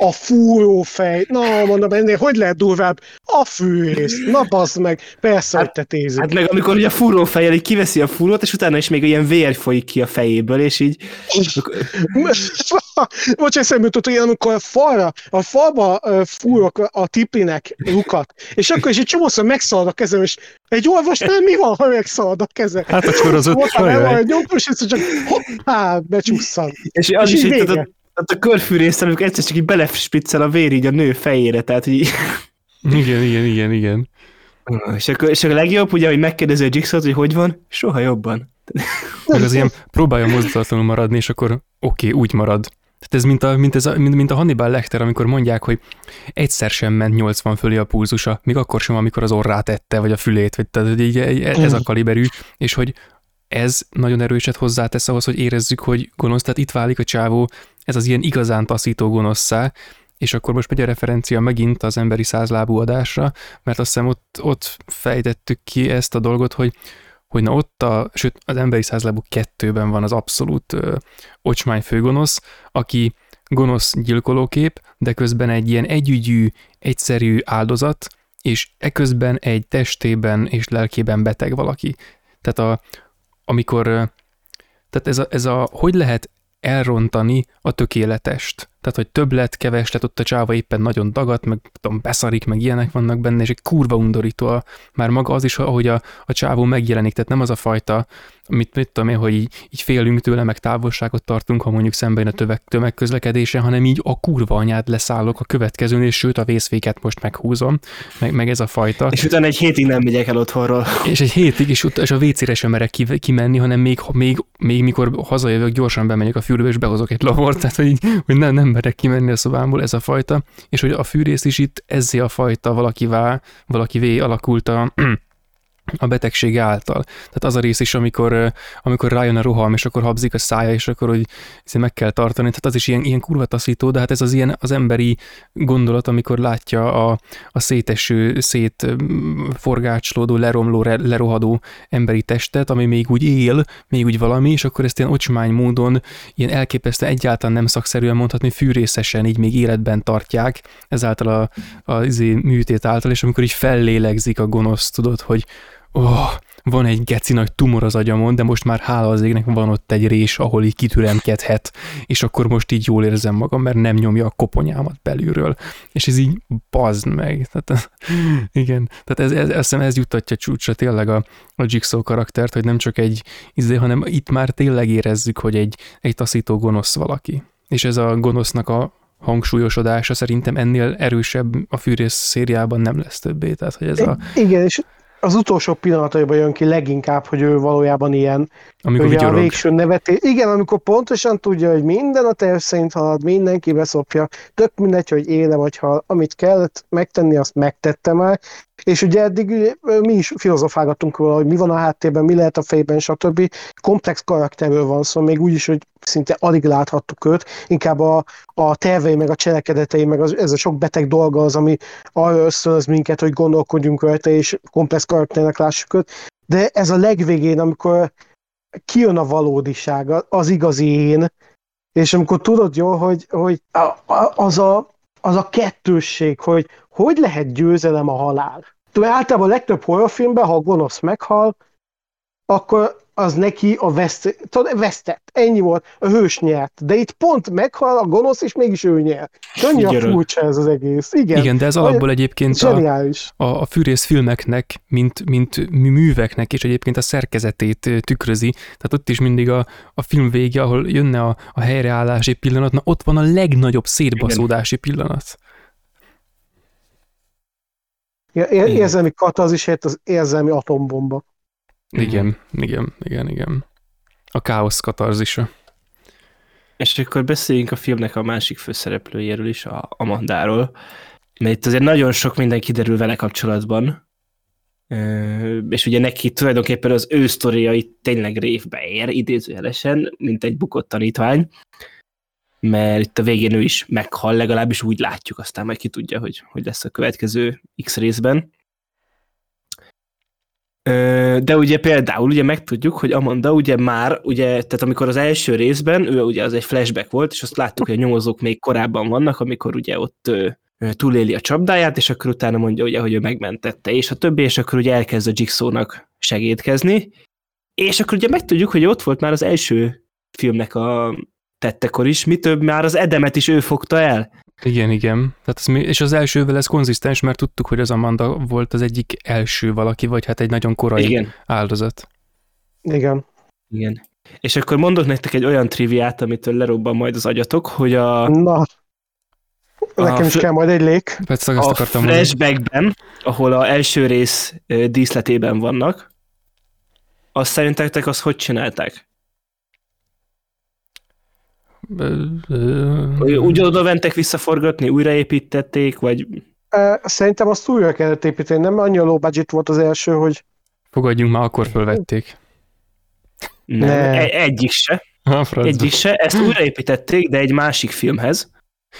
a fúró fej, na, mondom, ennél hogy lehet durvább? A fűrész, na bazd meg, persze, hogy tetézik. Hát meg amikor ugye a fúró fejjel így kiveszi a fúrót, és utána is még ilyen vér folyik ki a fejéből, és így Bocs, eszembe jutott, hogy amikor a falra, a falba fúrok a tipinek lukat, és akkor is egy csomószor megszalad a kezem, és egy olvasnál mi van, ha megszalad a kezem? Hát akkor az ott Volt már nem sajaj. egy nyomtos, és csak hoppá, becsusszan. És az És is így így, vége. Tehát a, körfűrészen, amikor egyszer csak így belespiccel a vér így a nő fejére, tehát így, Igen, igen, igen, igen. és akkor, és akkor a legjobb, ugye, hogy megkérdezi a Jigsaw-t, hogy hogy van, soha jobban. Meg az ilyen próbálja mozdulatlanul maradni, és akkor oké, okay, úgy marad. Tehát ez mint a, mint, ez a, mint, mint a Hannibal Lecter, amikor mondják, hogy egyszer sem ment 80 fölé a pulzusa, még akkor sem, amikor az orrát ette, vagy a fülét, vagy tehát hogy így, ez a kaliberű, és hogy ez nagyon erőset hozzátesz ahhoz, hogy érezzük, hogy gonosz, tehát itt válik a csávó, ez az ilyen igazán taszító gonoszszá, és akkor most megy a referencia megint az emberi százlábú adásra, mert azt hiszem ott, ott fejtettük ki ezt a dolgot, hogy hogy na ott a, sőt az emberi százlábú kettőben van az abszolút ö, ocsmány főgonosz, aki gonosz gyilkolókép, de közben egy ilyen együgyű, egyszerű áldozat, és eközben egy testében és lelkében beteg valaki. Tehát a, amikor, tehát ez a, ez a, hogy lehet elrontani a tökéletest. Tehát, hogy több lett, keves lett, ott a csáva éppen nagyon dagat, meg tudom, beszarik, meg ilyenek vannak benne, és egy kurva undorító a, már maga az is, ahogy a, a csávó megjelenik, tehát nem az a fajta, amit mit tudom én, hogy így, így félünk tőle, meg távolságot tartunk, ha mondjuk szemben a töveg, tömegközlekedése, hanem így a kurva anyád leszállok a következőn, és sőt a vészféket most meghúzom, meg, meg ez a fajta. És utána egy hétig nem megyek el otthonról. És egy hétig, és, ut- és a WC-re sem merek ki- kimenni, hanem még, még, még mikor hazajövök, gyorsan bemegyek a fürdőbe, és behozok egy lavort, tehát hogy, így, hogy nem, nem merek kimenni a szobámból, ez a fajta, és hogy a fűrész is itt ezzé a fajta valakivá, valakivé alakult a, a betegsége által. Tehát az a rész is, amikor, amikor rájön a roham, és akkor habzik a szája, és akkor hogy meg kell tartani. Tehát az is ilyen, ilyen kurva taszító, de hát ez az ilyen az emberi gondolat, amikor látja a, a széteső, szét forgácsolódó, leromló, lerohadó emberi testet, ami még úgy él, még úgy valami, és akkor ezt ilyen ocsmány módon, ilyen elképesztő, egyáltalán nem szakszerűen mondhatni, fűrészesen így még életben tartják, ezáltal a, a izé, műtét által, és amikor így fellélegzik a gonosz, tudod, hogy oh, van egy geci nagy tumor az agyamon, de most már hála az égnek van ott egy rés, ahol így kitüremkedhet, és akkor most így jól érzem magam, mert nem nyomja a koponyámat belülről. És ez így bazd meg. Tehát, igen, tehát ez, ez, ez, ez juttatja csúcsra tényleg a, a Jigsaw karaktert, hogy nem csak egy izé, hanem itt már tényleg érezzük, hogy egy, egy taszító gonosz valaki. És ez a gonosznak a hangsúlyosodása szerintem ennél erősebb a fűrész szériában nem lesz többé. Tehát, hogy ez a, Igen, és az utolsó pillanataiban jön ki leginkább, hogy ő valójában ilyen. amikor Ugye a végső nevetés. Igen, amikor pontosan tudja, hogy minden a terv szerint halad, mindenki beszopja, tök mindegy, hogy éle vagy hal, amit kellett megtenni, azt megtette már, És ugye eddig mi is filozofálgattunk róla, hogy mi van a háttérben, mi lehet a fejben, stb. Komplex karakterről van szó, még úgy is, hogy szinte alig láthattuk őt, inkább a, a tervei, meg a cselekedetei, meg az, ez a sok beteg dolga az, ami arra ösztönöz minket, hogy gondolkodjunk rajta, és komplex karakternek lássuk őt. De ez a legvégén, amikor kijön a valódiság, az igazi én, és amikor tudod jól, hogy, hogy az, a, az a kettősség, hogy hogy lehet győzelem a halál. Tudom, általában a legtöbb horrorfilmben, ha a gonosz meghal, akkor az neki a veszt, tudod, vesztett. Ennyi volt, a hős nyert. De itt pont meghal a gonosz, és mégis ő nyer. Annyira furcsa ez az egész. Igen, Igen de ez alapból egyébként a, a, a fűrész filmeknek, mint, mint műveknek, és egyébként a szerkezetét tükrözi. Tehát ott is mindig a, a film vége, ahol jönne a, a helyreállási pillanat, na ott van a legnagyobb szétbaszódási Igen. pillanat. Ja, érzelmi katazis helyett az érzelmi atombomba. Igen, igen, igen, igen. A káosz katarzisa. És akkor beszéljünk a filmnek a másik főszereplőjéről is, a Amandáról, mert itt azért nagyon sok minden kiderül vele kapcsolatban, és ugye neki tulajdonképpen az ő sztoria itt tényleg révbe ér, idézőjelesen, mint egy bukott tanítvány, mert itt a végén ő is meghal, legalábbis úgy látjuk, aztán majd ki tudja, hogy, hogy lesz a következő X részben. De ugye például ugye megtudjuk, hogy Amanda ugye már, ugye, tehát amikor az első részben, ő ugye az egy flashback volt, és azt láttuk, hogy a nyomozók még korábban vannak, amikor ugye ott túléli a csapdáját, és akkor utána mondja ugye, hogy ő megmentette, és a többi, és akkor ugye elkezd a Jigsaw-nak segítkezni, és akkor ugye megtudjuk, hogy ott volt már az első filmnek a tettekor is, mi több, már az edemet is ő fogta el. Igen, igen. Tehát az, és az elsővel ez konzisztens, mert tudtuk, hogy az Amanda volt az egyik első valaki, vagy hát egy nagyon korai igen. áldozat. Igen. Igen. És akkor mondok nektek egy olyan triviát, amitől lerobban majd az agyatok, hogy a... Na, nekem is kell majd egy lék. Persze, a flashbackben, ahol a első rész díszletében vannak, azt szerintetek azt hogy csinálták? Úgy oda mentek visszaforgatni, újraépítették, vagy... Szerintem azt újra kellett építeni, nem annyi low budget volt az első, hogy... Fogadjunk már, akkor fölvették. Nem, ne. E- egyik se. Ha, egyik se, ezt újraépítették, de egy másik filmhez.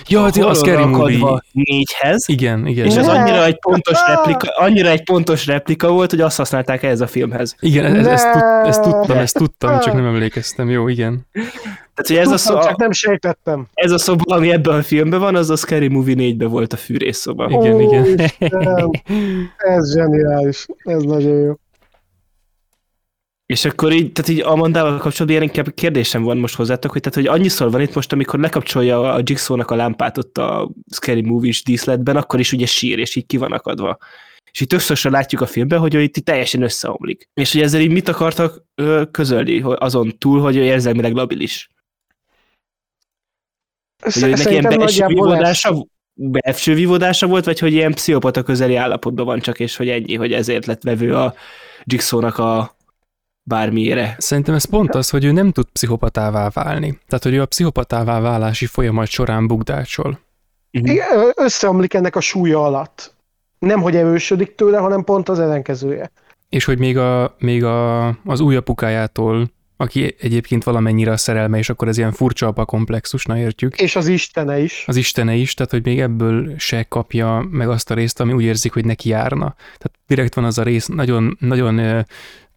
Ja, a az Scary Movie. négyhez. Igen, igen. És ez annyira egy pontos replika, annyira egy pontos replika volt, hogy azt használták ehhez a filmhez. Igen, ez, ezt, tud, ezt tudtam, ezt tudtam, csak nem emlékeztem. Jó, igen. Tehát, hogy ez a szoba, csak nem sejtettem. Ez a szoba, ami ebben a filmben van, az a Scary Movie 4-ben volt a fűrészszoba. Igen, Ó, igen. Isten, ez zseniális, ez nagyon jó. És akkor így, tehát így Amandával kapcsolatban ilyen inkább kérdésem van most hozzátok, hogy, tehát, hogy annyiszor van itt most, amikor lekapcsolja a Jigsaw-nak a lámpát ott a Scary Movie-s díszletben, akkor is ugye sír, és így ki van akadva. És itt többször látjuk a filmben, hogy ő itt teljesen összeomlik. És hogy ezzel így mit akartak ö, közölni azon túl, hogy ő érzelmileg labilis. Hogy neki ilyen belső vívódása, belső vívódása volt, vagy hogy ilyen pszichopata közeli állapotban van csak, és hogy ennyi, hogy ezért lett vevő a Jigsaw-nak a bármiére. Szerintem ez pont az, hogy ő nem tud pszichopatává válni. Tehát, hogy ő a pszichopatává válási folyamat során bugdácsol. Uh-huh. Összeomlik ennek a súlya alatt. Nem, hogy erősödik tőle, hanem pont az ellenkezője. És hogy még, a, még a, az új apukájától aki egyébként valamennyire a szerelme, és akkor ez ilyen furcsa apa komplexus, na értjük. És az istene is. Az istene is, tehát hogy még ebből se kapja meg azt a részt, ami úgy érzik, hogy neki járna. Tehát direkt van az a rész, nagyon, nagyon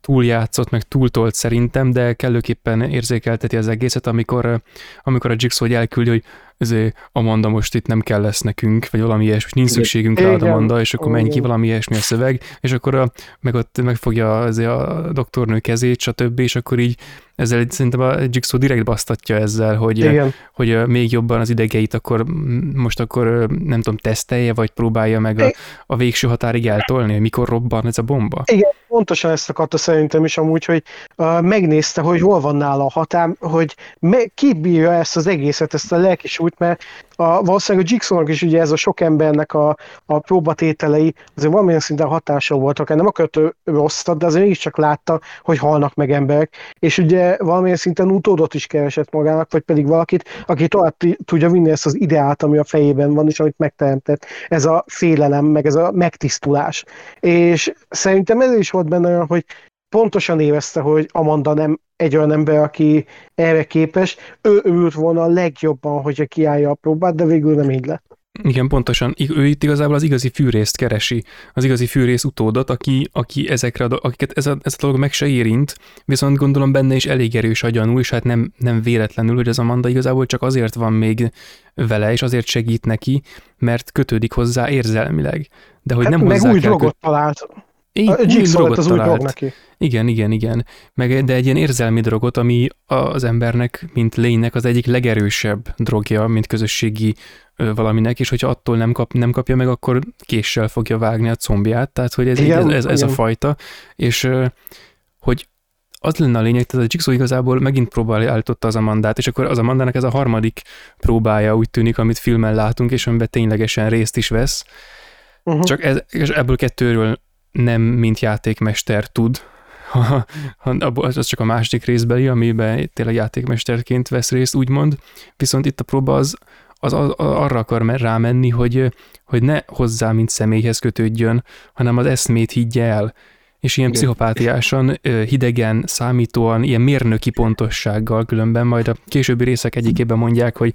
túljátszott, meg túltolt szerintem, de kellőképpen érzékelteti az egészet, amikor, amikor a Jigsaw elküldi, hogy ezért Amanda most itt nem kell lesz nekünk, vagy valami ilyesmi, nincs szükségünk rá Amanda, és akkor menj ki valami ilyesmi a szöveg, és akkor a, meg ott megfogja azért a doktornő kezét, stb., és akkor így ezzel szerintem a Jigsaw direkt basztatja ezzel, hogy, Igen. hogy még jobban az idegeit akkor most akkor nem tudom, tesztelje, vagy próbálja meg a, a végső határig eltolni, hogy mikor robban ez a bomba. Igen, pontosan ezt akarta szerintem is amúgy, hogy uh, megnézte, hogy hol van nála a hatám, hogy me- kibírja ezt az egészet, ezt a lelki bonyolult, mert a, valószínűleg a Jigsaw-nak is ugye ez a sok embernek a, a próbatételei azért valamilyen szinten hatással voltak. Nem akart rosszat, de azért mégiscsak látta, hogy halnak meg emberek, és ugye valamilyen szinten utódot is keresett magának, vagy pedig valakit, aki tovább tudja vinni ezt az ideát, ami a fejében van, és amit megteremtett. Ez a félelem, meg ez a megtisztulás. És szerintem ez is volt benne hogy pontosan érezte, hogy Amanda nem egy olyan ember, aki erre képes. Ő ült volna a legjobban, hogyha kiállja a próbát, de végül nem így lett. Igen, pontosan. Ő itt igazából az igazi fűrészt keresi, az igazi fűrész utódot, aki, aki ezekre, akiket ez a, ez a dolog meg se érint, viszont gondolom benne is elég erős agyanul, és hát nem, nem véletlenül, hogy az Amanda igazából csak azért van még vele, és azért segít neki, mert kötődik hozzá érzelmileg. De hogy hát nem meg hozzá új kell drogot talált. Így, A Jigsaw lett az új drog neki. Igen, igen, igen. Meg, de egy ilyen érzelmi drogot, ami az embernek, mint lénynek az egyik legerősebb drogja, mint közösségi valaminek, és hogyha attól nem, kap, nem kapja meg, akkor késsel fogja vágni a combját, tehát hogy ez, Igen, ez, ez, ez a fajta, és hogy az lenne a lényeg, tehát a Jigsaw igazából megint próbál állította az Amandát, és akkor az Amandának ez a harmadik próbája úgy tűnik, amit filmen látunk, és amiben ténylegesen részt is vesz, Uh-huh. csak ez, és ebből kettőről nem mint játékmester tud, ha, ha, az csak a második részbeli, amiben tényleg játékmesterként vesz részt, úgymond, viszont itt a próba az, az, az arra akar me- rámenni, hogy, hogy ne hozzá, mint személyhez kötődjön, hanem az eszmét higgye el, és ilyen pszichopátiásan, hidegen, számítóan, ilyen mérnöki pontossággal különben, majd a későbbi részek egyikében mondják, hogy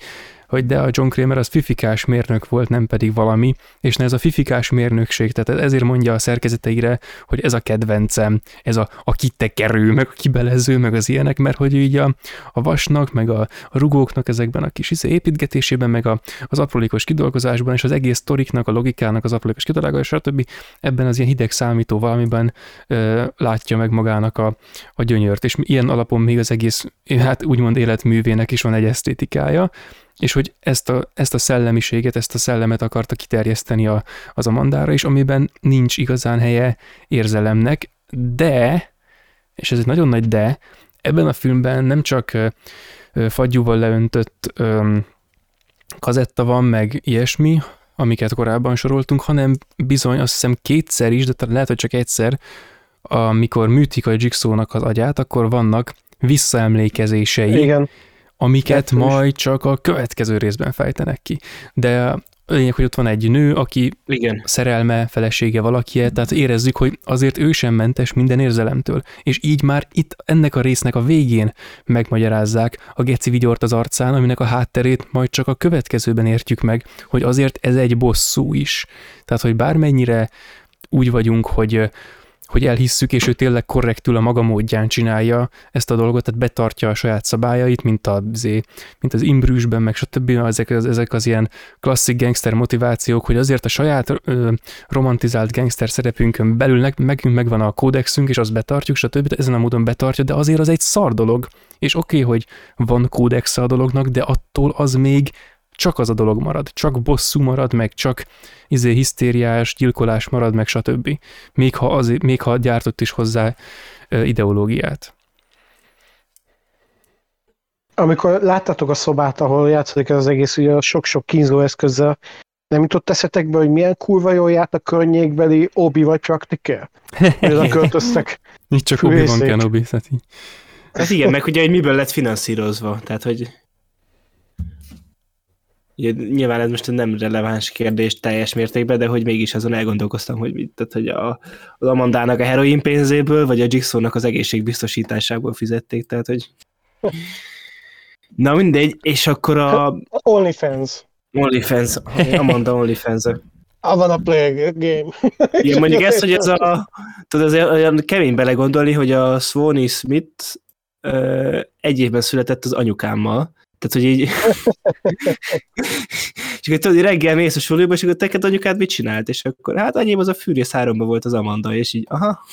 hogy de a John Kramer az fifikás mérnök volt, nem pedig valami, és ne ez a fifikás mérnökség, tehát ezért mondja a szerkezeteire, hogy ez a kedvencem, ez a, a kitekerő, meg a kibelező, meg az ilyenek, mert hogy így a, a vasnak, meg a, a rugóknak ezekben a kis izé építgetésében, meg a, az aprólékos kidolgozásban, és az egész sztoriknak, a logikának az aprólékos kidolgozásban, stb. ebben az ilyen hideg számító valamiben ö, látja meg magának a, a gyönyört, és ilyen alapon még az egész, hát úgymond életművének is van egy esztétikája, és hogy ezt a, ezt a szellemiséget, ezt a szellemet akarta kiterjeszteni a, az Amandára is, amiben nincs igazán helye érzelemnek, de, és ez egy nagyon nagy de, ebben a filmben nem csak fagyúval leöntött ö, kazetta van, meg ilyesmi, amiket korábban soroltunk, hanem bizony azt hiszem kétszer is, de talán lehet, hogy csak egyszer, amikor műtik a Jigsaw-nak az agyát, akkor vannak visszaemlékezései, Igen. Amiket Kettős. majd csak a következő részben fejtenek ki. De a lényeg, hogy ott van egy nő, aki Igen. szerelme, felesége valaki, tehát érezzük, hogy azért ő sem mentes minden érzelemtől. És így már itt ennek a résznek a végén megmagyarázzák a geci vigyort az arcán, aminek a hátterét majd csak a következőben értjük meg, hogy azért ez egy bosszú is. Tehát, hogy bármennyire úgy vagyunk, hogy hogy elhisszük, és ő tényleg korrektül a maga módján csinálja ezt a dolgot, tehát betartja a saját szabályait, mint, a, mint az imbrűsben, meg stb. Ezek, ezek az ilyen klasszik gangster motivációk, hogy azért a saját ö, romantizált gangster szerepünkön belül megünk megvan a kódexünk, és azt betartjuk, stb. Ezen a módon betartja, de azért az egy szar dolog. És oké, okay, hogy van kódexa a dolognak, de attól az még csak az a dolog marad, csak bosszú marad, meg csak izé hisztériás, gyilkolás marad, meg stb. Még ha, az, még ha gyártott is hozzá ideológiát. Amikor láttátok a szobát, ahol játszódik ez az egész, ugye a sok-sok kínzó eszközzel, nem jutott eszetekbe, hogy milyen kurva jól járt a környékbeli obi vagy praktiker? Hogy oda költöztek. Így csak Obi-Wan Fűrészék. Kenobi, tehát így. Hát igen, meg ugye, hogy miből lett finanszírozva. Tehát, hogy ugye, nyilván ez most nem releváns kérdés teljes mértékben, de hogy mégis azon elgondolkoztam, hogy, mit, tehát, hogy a, az Amandának a heroin pénzéből, vagy a Jigsaw-nak az egészségbiztosításából fizették, tehát, hogy Na mindegy, és akkor a OnlyFans. OnlyFans, Amanda OnlyFans. I wanna play a game. Igen, mondjuk ezt, hogy ez a, tudod, azért olyan kemény belegondolni, hogy a Swanee Smith ö, egy évben született az anyukámmal, tehát, hogy így... és akkor tudod, reggel mész a suliba, és akkor teked anyukád mit csinált? És akkor hát anyém az a Fűrész 3 volt az Amanda, és így, aha.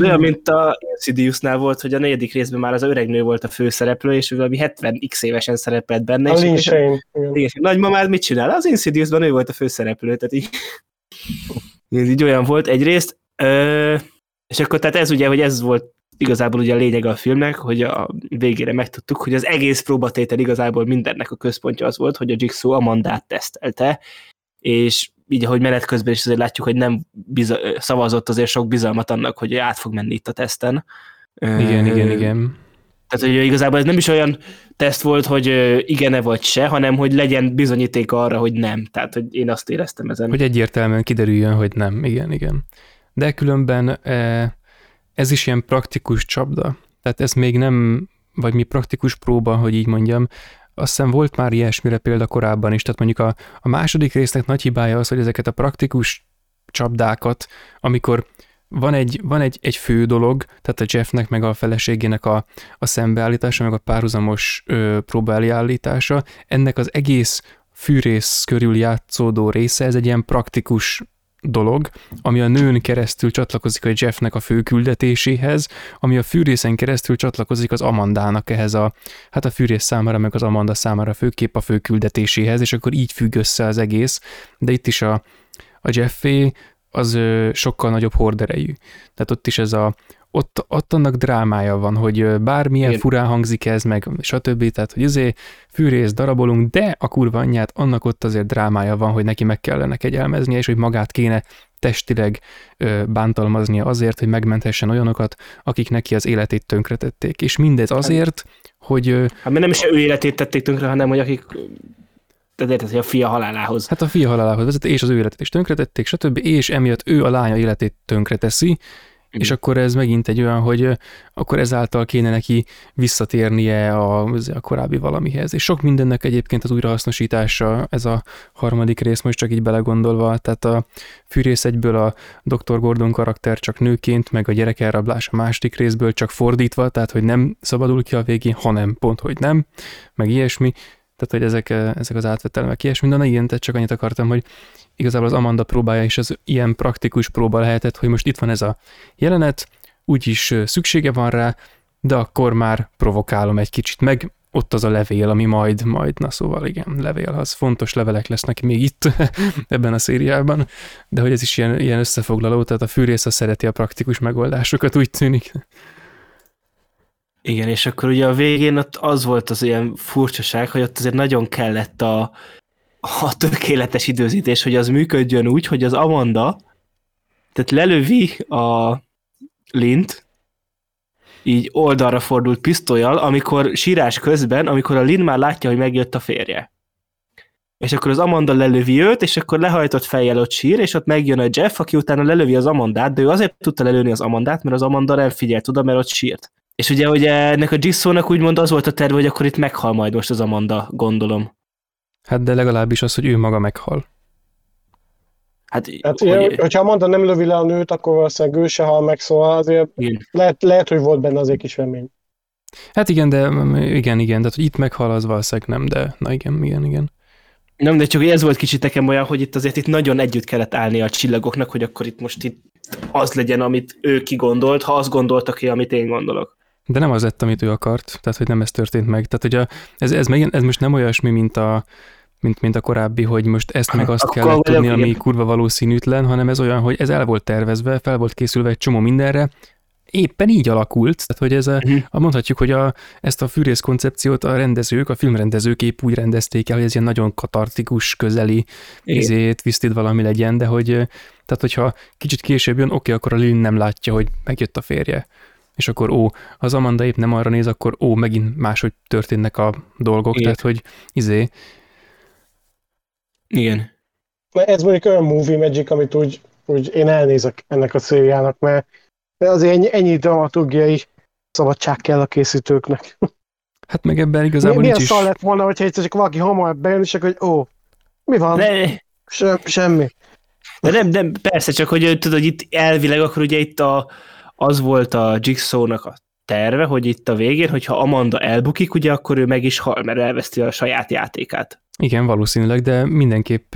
Olyan, mint a Insidiousnál volt, hogy a negyedik részben már az öreg nő volt a főszereplő, és valami 70 x évesen szerepelt benne. A és igen, és nagymamád mit csinál? Az Insidiousban ő volt a főszereplő, tehát így, ez így olyan volt egyrészt. Ö, és akkor tehát ez ugye, hogy ez volt igazából ugye a lényeg a filmnek, hogy a végére megtudtuk, hogy az egész próbatétel igazából mindennek a központja az volt, hogy a Jigsaw a mandát tesztelte, és így ahogy menet közben is azért látjuk, hogy nem biza- szavazott azért sok bizalmat annak, hogy át fog menni itt a teszten. Igen, igen, igen. Tehát, hogy igazából ez nem is olyan teszt volt, hogy igen-e vagy se, hanem hogy legyen bizonyíték arra, hogy nem. Tehát, hogy én azt éreztem ezen. Hogy egyértelműen kiderüljön, hogy nem. Igen, igen. De különben ez is ilyen praktikus csapda. Tehát ez még nem, vagy mi praktikus próba, hogy így mondjam, azt hiszem volt már ilyesmire példa korábban is, tehát mondjuk a, a második résznek nagy hibája az, hogy ezeket a praktikus csapdákat, amikor van egy, van egy, egy fő dolog, tehát a Jeffnek meg a feleségének a, a szembeállítása, meg a párhuzamos ö, próbáliállítása, ennek az egész fűrész körül játszódó része, ez egy ilyen praktikus dolog, ami a nőn keresztül csatlakozik a Jeffnek a fő küldetéséhez, ami a fűrészen keresztül csatlakozik az Amandának ehhez a, hát a fűrész számára, meg az Amanda számára főképp a fő küldetéséhez, és akkor így függ össze az egész, de itt is a, a Jeffé az sokkal nagyobb horderejű. Tehát ott is ez a, ott, ott annak drámája van, hogy bármilyen Igen. furán hangzik ez, meg stb. Tehát, hogy azért fűrész darabolunk, de a kurva anyját, annak ott azért drámája van, hogy neki meg kellene kegyelmeznie, és hogy magát kéne testileg bántalmaznia azért, hogy megmenthessen olyanokat, akik neki az életét tönkretették. És mindez azért, hogy... Hát mert nem is ő életét tették tönkre, hanem hogy akik tehát érted, hogy a fia halálához. Hát a fia halálához vezet, és az ő életét is tönkretették, stb. És emiatt ő a lánya életét tönkreteszi, igen. És akkor ez megint egy olyan, hogy akkor ezáltal kéne neki visszatérnie a, a korábbi valamihez. És sok mindennek egyébként az újrahasznosítása, ez a harmadik rész most csak így belegondolva, tehát a fűrész egyből a Dr. Gordon karakter csak nőként, meg a gyerek elrablás a második részből csak fordítva, tehát hogy nem szabadul ki a végén, hanem pont, hogy nem, meg ilyesmi. Tehát, hogy ezek, ezek az átvetelmek ilyesmi, de igen, tehát csak annyit akartam, hogy igazából az Amanda próbája is az ilyen praktikus próba lehetett, hogy most itt van ez a jelenet, úgyis szüksége van rá, de akkor már provokálom egy kicsit, meg ott az a levél, ami majd, majd, na szóval igen, levél, az fontos levelek lesznek még itt ebben a szériában, de hogy ez is ilyen, ilyen összefoglaló, tehát a fűrész a szereti a praktikus megoldásokat, úgy tűnik. Igen, és akkor ugye a végén ott az volt az ilyen furcsaság, hogy ott azért nagyon kellett a, a tökéletes időzítés, hogy az működjön úgy, hogy az Amanda, tehát lelövi a Lint, így oldalra fordult pisztolyal, amikor sírás közben, amikor a Lin már látja, hogy megjött a férje. És akkor az Amanda lelövi őt, és akkor lehajtott fejjel ott sír, és ott megjön a Jeff, aki utána lelövi az Amandát, de ő azért tudta lelőni az Amandát, mert az Amanda nem figyelt oda, mert ott sírt. És ugye, ugye ennek a Jigsaw-nak úgymond az volt a terve, hogy akkor itt meghal majd most az Amanda, gondolom. Hát de legalábbis az, hogy ő maga meghal. Hát, hát hogy... Ilyen, hogyha Amanda nem lövi le a nőt, akkor valószínűleg ő se hal meg, szóval azért lehet, lehet, hogy volt benne azért kis remény. Hát igen, de igen, igen, de hogy itt meghal, az valószínűleg nem, de na igen, igen, igen. Nem, de csak ez volt kicsit nekem olyan, hogy itt azért itt nagyon együtt kellett állni a csillagoknak, hogy akkor itt most itt az legyen, amit ő kigondolt, ha azt gondoltak ki, amit én gondolok. De nem az lett, amit ő akart, tehát hogy nem ez történt meg. Tehát hogy a, ez, ez, meg, ez most nem olyasmi, mint a, mint, mint a korábbi, hogy most ezt meg azt kell tudni, ami kurva valószínűtlen, hanem ez olyan, hogy ez el volt tervezve, fel volt készülve egy csomó mindenre, éppen így alakult, tehát hogy ez a, uh-huh. mondhatjuk, hogy a, ezt a fűrész koncepciót a rendezők, a filmrendezők épp úgy rendezték el, hogy ez ilyen nagyon katartikus, közeli, izét, visztid valami legyen, de hogy, tehát hogyha kicsit később jön, oké, akkor a Lynn nem látja, hogy megjött a férje és akkor ó, az Amanda épp nem arra néz, akkor ó, megint máshogy történnek a dolgok, Igen. tehát hogy izé. Igen. Ez mondjuk olyan movie magic, amit úgy, úgy én elnézek ennek a szériának, mert azért ennyi, ennyi dramaturgiai szabadság kell a készítőknek. Hát meg ebben igazából mi, nincs is... Milyen lett volna, hogyha egyszer csak valaki hamar bejön, és akkor, hogy ó, mi van? De... Sem, semmi. De nem, nem, persze, csak hogy tudod, hogy itt elvileg akkor ugye itt a, az volt a Jigsaw-nak a terve, hogy itt a végén, hogyha Amanda elbukik, ugye akkor ő meg is hal, mert elveszti a saját játékát. Igen, valószínűleg, de mindenképp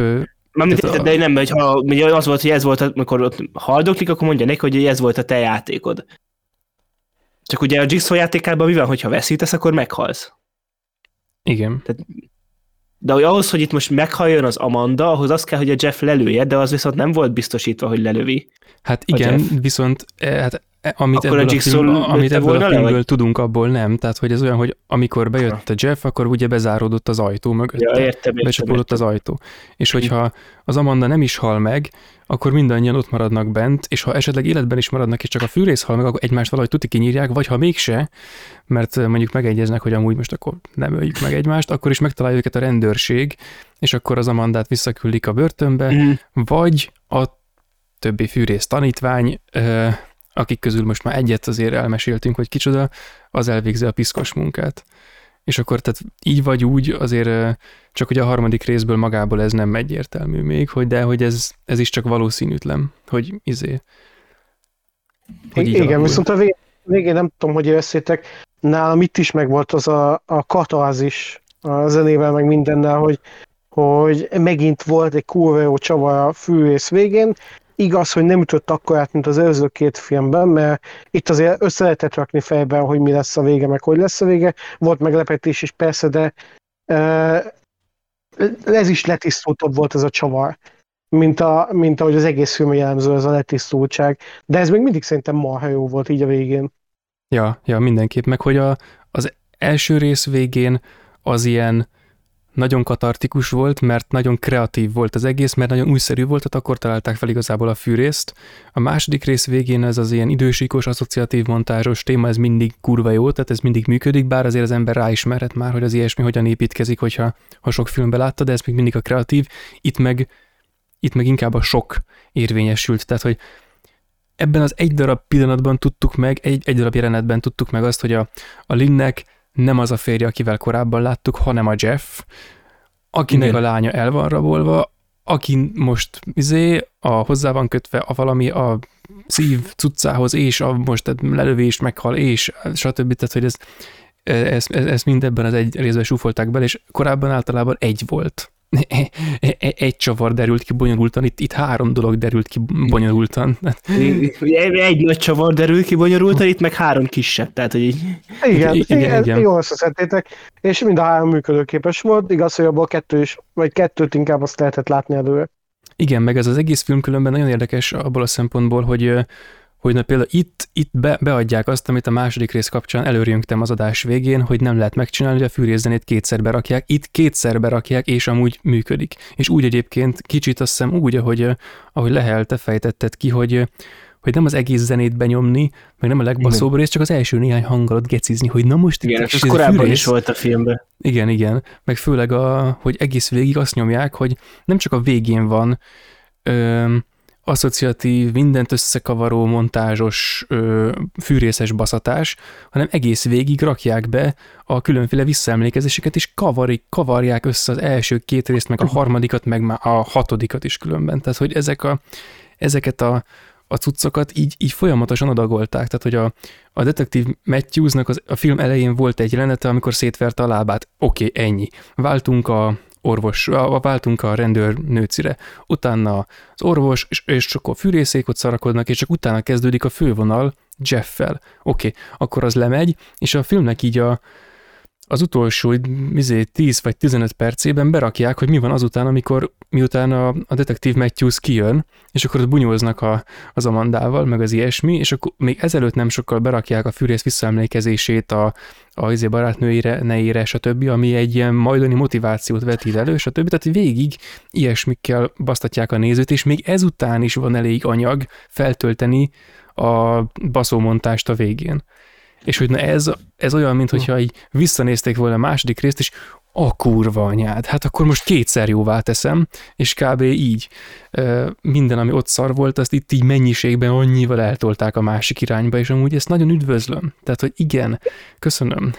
Mármint, a... de nem, hogy ha az volt, hogy ez volt, amikor ott haldoklik, akkor mondja neki, hogy ez volt a te játékod. Csak ugye a Jigsaw játékában mi van, hogyha veszítesz, akkor meghalsz. Igen. Tehát, de hogy ahhoz, hogy itt most meghalljon az Amanda, ahhoz az kell, hogy a Jeff lelője, de az viszont nem volt biztosítva, hogy lelövi. Hát igen, viszont eh, hát amit Akkor ebből a a, film, amit ebből a filmből vagy? tudunk, abból nem. Tehát, hogy ez olyan, hogy amikor bejött a Jeff, akkor ugye bezáródott az ajtó mögött. Ja, értem, becsapódott az ajtó. És hogyha az Amanda nem is hal meg, akkor mindannyian ott maradnak bent, és ha esetleg életben is maradnak, és csak a fűrész hal meg, akkor egymást valahogy tuti kinyírják, vagy ha mégse, mert mondjuk megegyeznek, hogy amúgy most akkor nem öljük meg egymást, akkor is megtalálja őket a rendőrség, és akkor az Amandát visszaküldik a börtönbe, Mhm. vagy a többi fűrész tanítvány, akik közül most már egyet azért elmeséltünk, hogy kicsoda, az elvégzi a piszkos munkát. És akkor tehát így vagy úgy, azért csak hogy a harmadik részből magából ez nem egyértelmű még, hogy de hogy ez, ez is csak valószínűtlen, hogy izé. Hogy Igen, alakul. viszont a vég- végén nem tudom, hogy éreztétek, nálam itt is megvolt az a, a katázis a zenével, meg mindennel, hogy, hogy megint volt egy kurva jó csavar a fűrész végén. Igaz, hogy nem ütött akkorát, mint az előző két filmben, mert itt azért össze lehetett rakni fejben, hogy mi lesz a vége, meg hogy lesz a vége. Volt meglepetés is persze, de ez is letisztultabb volt ez a csavar, mint, a, mint ahogy az egész film jellemző ez a letisztultság. De ez még mindig szerintem marha jó volt így a végén. Ja, ja, mindenképp. Meg hogy a, az első rész végén az ilyen nagyon katartikus volt, mert nagyon kreatív volt az egész, mert nagyon újszerű volt, tehát akkor találták fel igazából a fűrészt. A második rész végén ez az ilyen idősíkos, asszociatív montázsos téma, ez mindig kurva jó, tehát ez mindig működik, bár azért az ember ráismerhet már, hogy az ilyesmi hogyan építkezik, hogyha ha sok filmbe látta, de ez még mindig a kreatív. Itt meg, itt meg inkább a sok érvényesült, tehát hogy ebben az egy darab pillanatban tudtuk meg, egy, egy darab jelenetben tudtuk meg azt, hogy a, a Linnek nem az a férje, akivel korábban láttuk, hanem a Jeff, akinek Igen. a lánya el van rabolva, aki most izé, a hozzá van kötve a valami a szív cuccához, és a most a lelövés meghal, és stb. Tehát, hogy ez, ez, ez, ez mind ebben az egy részben súfolták bele, és korábban általában egy volt. Egy csavar derült ki bonyolultan, itt, itt három dolog derült ki bonyolultan. Egy nagy csavar derül ki bonyolultan, itt meg három kisebb, tehát hogy így... Igen, Igen, igen, igen. jól összeszedtétek, és mind a három működőképes volt, igaz, hogy abból kettő is, vagy kettőt inkább azt lehetett látni előre. Igen, meg ez az egész film különben nagyon érdekes abból a szempontból, hogy hogy na például itt, itt be, beadják azt, amit a második rész kapcsán előrjöngtem az adás végén, hogy nem lehet megcsinálni, hogy a fűrészzenét kétszer berakják, itt kétszer berakják, és amúgy működik. És úgy egyébként kicsit azt hiszem úgy, ahogy, ö, ahogy Lehel, te fejtetted ki, hogy, ö, hogy nem az egész zenét benyomni, meg nem a legbaszóbb rész, csak az első néhány hanggalat gecizni, hogy na most Igen, itt ez a korábban fűrész- is volt a filmben. igen, igen. Meg főleg, a, hogy egész végig azt nyomják, hogy nem csak a végén van ö, asszociatív, mindent összekavaró, montázsos, ö, fűrészes baszatás, hanem egész végig rakják be a különféle visszaemlékezéseket, és kavarik, kavarják össze az első két részt, meg a harmadikat, meg már a hatodikat is különben. Tehát, hogy ezek a, ezeket a, a cuccokat így, így folyamatosan adagolták. Tehát, hogy a, a detektív Matthewsnak az, a film elején volt egy jelenete, amikor szétverte a lábát. Oké, okay, ennyi. Váltunk a orvos, váltunk a rendőr nőcire. Utána az orvos, és, és a fűrészékot szarakodnak, és csak utána kezdődik a fővonal Jeffel. Oké, okay, akkor az lemegy, és a filmnek így a, az utolsó izé, 10 vagy 15 percében berakják, hogy mi van azután, amikor miután a, a detektív Matthews kijön, és akkor ott bunyóznak a, az Amandával, meg az ilyesmi, és akkor még ezelőtt nem sokkal berakják a fűrész visszaemlékezését a, a izé barátnőire, neére, stb., ami egy ilyen majdani motivációt vetít elő, stb. Tehát végig ilyesmikkel basztatják a nézőt, és még ezután is van elég anyag feltölteni a baszómontást a végén. És hogy na ez, ez olyan, mintha így visszanézték volna a második részt, és a kurva anyád, hát akkor most kétszer jóvá teszem, és kb. így minden, ami ott szar volt, azt itt így mennyiségben annyival eltolták a másik irányba, és amúgy ezt nagyon üdvözlöm. Tehát, hogy igen, köszönöm.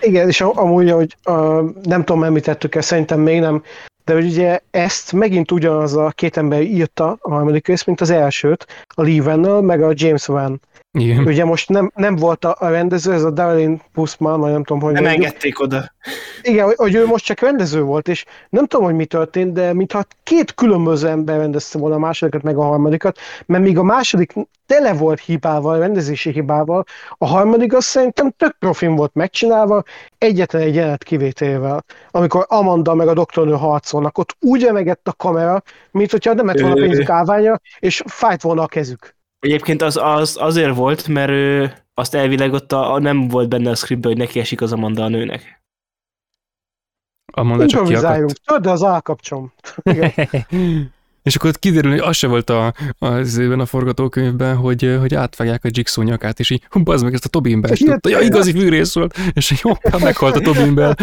Igen, és am- amúgy, hogy uh, nem tudom, említettük ezt, szerintem még nem, de hogy ugye ezt megint ugyanaz a két ember írta a harmadik rész, mint az elsőt, a Lee Vennel, meg a James Van. Igen. Ugye most nem, nem volt a, a rendező, ez a Darlene Puszman, vagy nem tudom, hogy Nem mondjuk. engedték oda. Igen, hogy, hogy ő most csak rendező volt, és nem tudom, hogy mi történt, de mintha két különböző ember rendezte volna a másodikat, meg a harmadikat, mert míg a második tele volt hibával, rendezési hibával, a harmadik azt szerintem tök profin volt megcsinálva, egyetlen egy jelenet kivételével. Amikor Amanda meg a doktornő harcolnak, ott úgy remegett a kamera, mint hogyha nem lett volna pénzük állványa, és fájt volna a kezük. Egyébként az, az azért volt, mert ő azt elvileg ott a, a nem volt benne a scriptben, hogy neki esik az Amanda a nőnek. Amanda csak Improvizáljunk. Tudod, de az állkapcsom. És akkor ott kiderül, hogy az se volt a, az a forgatókönyvben, hogy, hogy átvágják a Jigsaw nyakát, és így, hú, bazd meg, ezt a Tobin Bell tudta. Ja, igazi fűrész volt, és így hoppá, meghalt a Tobin Bell.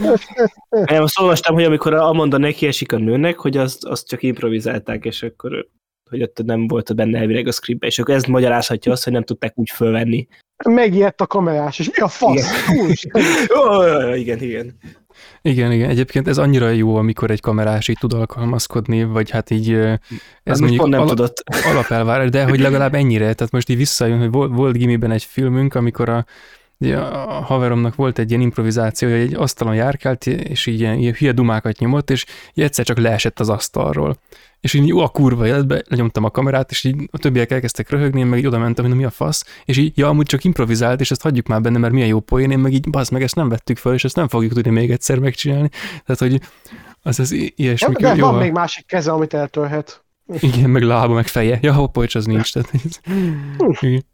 Én azt olvastam, hogy amikor Amanda neki esik a nőnek, hogy azt, azt csak improvizálták, és akkor hogy ott nem volt benne elvileg a scriptben, és akkor ez magyarázhatja azt, hogy nem tudták úgy fölvenni. Megijedt a kamerás, és mi a fasz? Igen. igen, igen. Igen, igen. Egyébként ez annyira jó, amikor egy kamerás így tud alkalmazkodni, vagy hát így ez Hát mondjuk pont nem ala- tudott. alapelvárás, de hogy legalább ennyire. Tehát most így visszajön, hogy volt, volt gimiben egy filmünk, amikor a, a haveromnak volt egy ilyen improvizáció, hogy egy asztalon járkált, és így ilyen, ilyen hülye dumákat nyomott, és egyszer csak leesett az asztalról. És így jó a kurva életbe, lenyomtam a kamerát, és így a többiek elkezdtek röhögni, én meg így oda mentem, hogy na, mi a fasz, és így, ja, amúgy csak improvizált, és ezt hagyjuk már benne, mert milyen jó poén, én meg így, bazd meg, ezt nem vettük fel, és ezt nem fogjuk tudni még egyszer megcsinálni. Tehát, hogy az az i- ilyesmi. De jó, van még másik keze, amit eltörhet. Igen, meg lába, meg feje. Ja, hoppolcs, az nincs. Tehát, igen.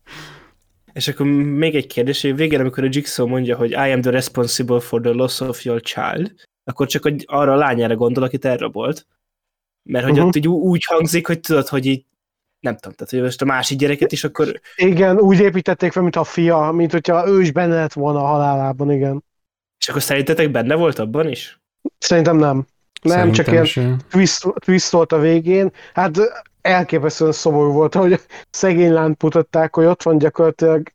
És akkor még egy kérdés, hogy végén, amikor a Jigsaw mondja, hogy I am the responsible for the loss of your child, akkor csak arra a lányára gondol, akit elrabolt. Mert hogy Uh-huh. ott így úgy hangzik, hogy tudod, hogy így nem tudom, tehát hogy most a másik gyereket is akkor Igen, úgy építették fel, mint a fia, mint hogyha ő is benne lett volna a halálában, igen. és akkor szerintetek benne volt abban is? Szerintem nem. Nem, csak ilyen Szerintem twist, twist volt a végén. Hát elképesztően szomorú volt, hogy szegény lányt mutatták, hogy ott van gyakorlatilag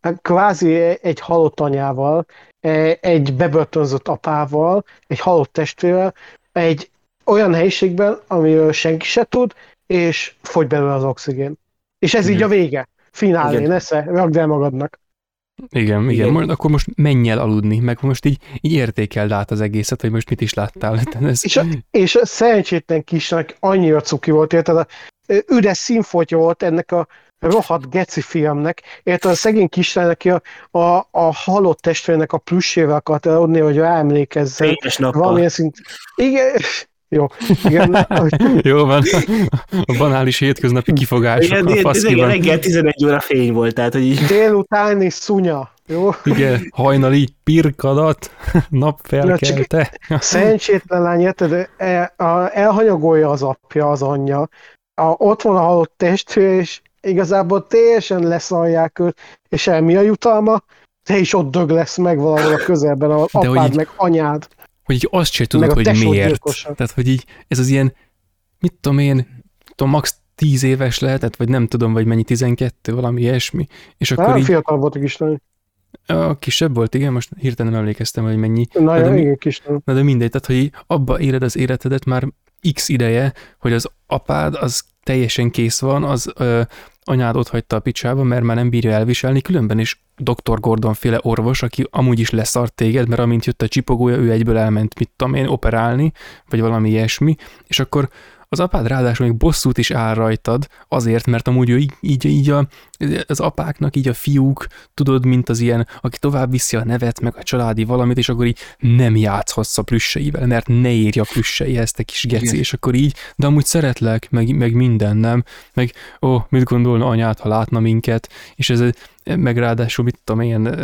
hát kvázi egy halott anyával, e- egy bebörtönzött apával, egy halott testvérrel, egy olyan helyiségben, amiről senki se tud, és fogy belőle az oxigén. És ez így Igen. a vége. Finálé, nesze, rakd el magadnak. Igen, igen, Igen. Most, akkor most menj el aludni, meg most így, így értékeld át az egészet, hogy most mit is láttál. Ez, És a, és a szerencsétlen kisnek annyira cuki volt, érted? A üres színfotja volt ennek a rohadt geci filmnek, érted? A szegény kislánynak aki a, a, a halott testvének a plüssével akart eladni, hogy ráemlékezzen. Fényes nappal. Valamilyen szint... Igen, jó, igen. Jó van, a banális hétköznapi kifogások, Igen, a fasz igen, reggel 11 óra fény volt, tehát hogy így Délutáni szunya, jó? Igen, hajnali pirkadat, napfelkelte. Szerencsétlen lány, érted? A, elhanyagolja az apja, az anyja. A, ott van a halott testvér, és igazából teljesen leszalják őt, és el mi a jutalma? Te is ott dög lesz meg valahol a közelben, a apád, így- meg anyád. Hogy így azt se tudod, hogy miért. gyilkosa. Tehát, hogy így ez az ilyen, mit tudom én, tudom, max. 10 éves lehetett, vagy nem tudom, vagy mennyi, 12, valami ilyesmi. És akkor így, fiatal volt a kislány. a kisebb volt, igen, most hirtelen nem emlékeztem, hogy mennyi. Na, de ja, mi- igen, kislány. Na de mindegy, tehát hogy így abba éred az életedet már x ideje, hogy az apád az teljesen kész van, az ö, anyád ott hagyta a picsába, mert már nem bírja elviselni, különben is Dr. Gordon féle orvos, aki amúgy is leszart téged, mert amint jött a csipogója, ő egyből elment, mit tudom én, operálni, vagy valami ilyesmi, és akkor az apád ráadásul még bosszút is áll rajtad, azért, mert amúgy ő így, így, így a, az apáknak, így a fiúk, tudod, mint az ilyen, aki tovább viszi a nevet, meg a családi valamit, és akkor így nem játszhatsz a plüsseivel, mert ne érj a plüsseihez, te kis geci, Igen. és akkor így, de amúgy szeretlek, meg, meg minden, nem? Meg, ó, mit gondolna anyád, ha látna minket, és ez meg ráadásul, mit tudom, ilyen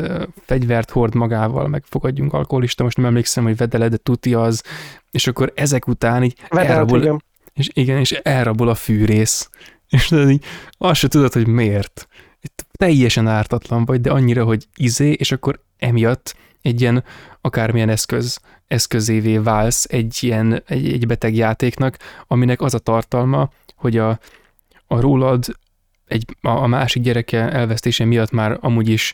fegyvert hord magával, meg fogadjunk alkoholista, most nem emlékszem, hogy vedele, de tuti az, és akkor ezek után így Vedelt, elrabol, igen. És igen, és elrabol a fűrész. És tudod, így azt se tudod, hogy miért. Itt teljesen ártatlan vagy, de annyira, hogy izé, és akkor emiatt egy ilyen akármilyen eszköz, eszközévé válsz egy ilyen, egy, egy beteg játéknak, aminek az a tartalma, hogy a, a rólad egy, a, a másik gyereke elvesztése miatt már amúgy is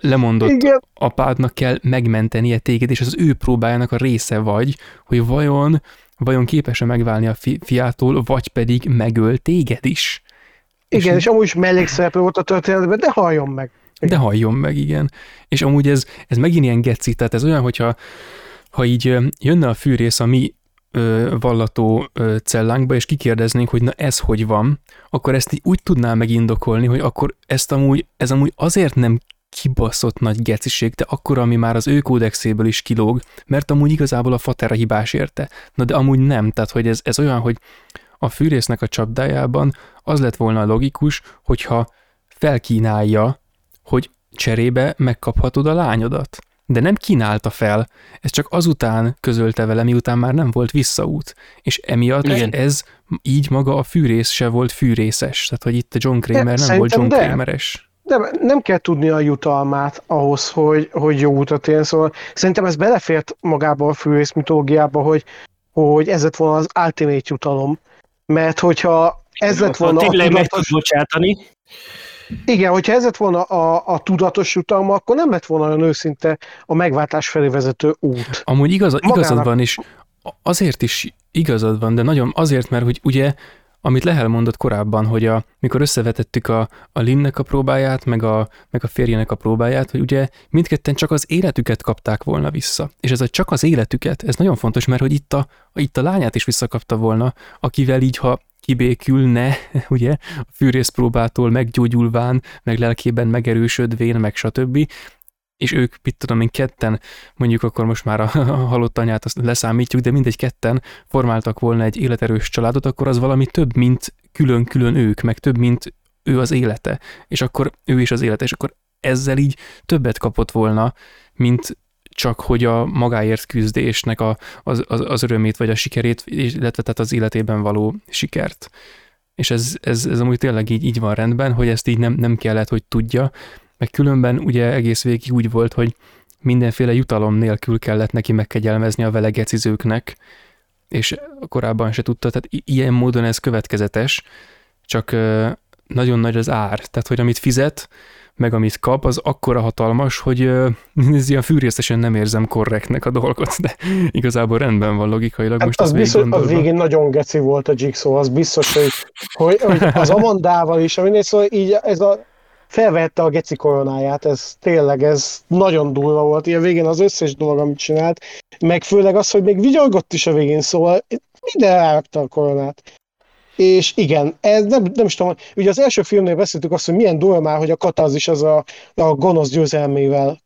lemondott Igen, apádnak kell megmentenie téged, és az ő próbájának a része vagy, hogy vajon, vajon képes-e megválni a fi- fiától, vagy pedig megöl téged is. igen, És- és amúgy is mellékszereplő volt a történetben, de halljon meg. De halljon meg, igen. És amúgy ez, ez megint ilyen geci, tehát ez olyan, hogyha ha így jönne a fűrész a mi ö, vallató ö, cellánkba, és kikérdeznénk, hogy na ez hogy van, akkor ezt így úgy tudná megindokolni, hogy akkor ezt amúgy, ez amúgy azért nem kibaszott nagy geciség, de akkor, ami már az ő kódexéből is kilóg, mert amúgy igazából a fatera hibás érte. Na de amúgy nem, tehát hogy ez, ez olyan, hogy a fűrésznek a csapdájában az lett volna logikus, hogyha felkínálja, hogy cserébe megkaphatod a lányodat. De nem kínálta fel, ez csak azután közölte vele, miután már nem volt visszaút. És emiatt Igen. ez így maga a fűrész se volt fűrészes. Tehát, hogy itt a John Kramer de, nem volt John de. Krameres. De nem kell tudni a jutalmát ahhoz, hogy, hogy jó utat éljen, szóval szerintem ez belefért magába a fűrész mitológiába, hogy, hogy ez lett volna az ultimate jutalom. Mert hogyha ez lett volna a tudatos... bocsátani. Igen, hogyha ez lett volna a, a tudatos jutalma, akkor nem lett volna olyan őszinte a megváltás felé vezető út. Amúgy igaz, Magának... igazad van, és azért is igazad van, de nagyon azért, mert hogy ugye amit Lehel mondott korábban, hogy a, mikor összevetettük a, a Linnek a próbáját, meg a, meg a férjének a próbáját, hogy ugye mindketten csak az életüket kapták volna vissza. És ez a csak az életüket, ez nagyon fontos, mert hogy itt a, itt a lányát is visszakapta volna, akivel így, ha kibékülne, ugye, a fűrészpróbától meggyógyulván, meg lelkében megerősödvén, meg stb és ők, mit tudom én, ketten, mondjuk akkor most már a, halott anyát azt leszámítjuk, de mindegy ketten formáltak volna egy életerős családot, akkor az valami több, mint külön-külön ők, meg több, mint ő az élete, és akkor ő is az élete, és akkor ezzel így többet kapott volna, mint csak hogy a magáért küzdésnek a, az, az, az örömét, vagy a sikerét, illetve tehát az életében való sikert. És ez, ez, ez amúgy tényleg így, így van rendben, hogy ezt így nem, nem kellett, hogy tudja, meg különben ugye egész végig úgy volt, hogy mindenféle jutalom nélkül kellett neki megkegyelmezni a vele gecizőknek, és korábban se tudta, tehát ilyen módon ez következetes, csak nagyon nagy az ár, tehát hogy amit fizet, meg amit kap, az akkora hatalmas, hogy ez ilyen fűrészesen nem érzem korrektnek a dolgot, de igazából rendben van logikailag. Hát most az biztos, a végén nagyon geci volt a Jigsaw, az biztos, hogy, hogy, hogy az Amandával is, aminél szóval így ez a felvette a geci koronáját, ez tényleg, ez nagyon durva volt, ilyen végén az összes dolog, amit csinált, meg főleg az, hogy még vigyorgott is a végén, szóval minden elrakta a koronát. És igen, ez nem, nem is tudom, ugye az első filmnél beszéltük azt, hogy milyen durva már, hogy a katazis az a, a gonosz győzelmével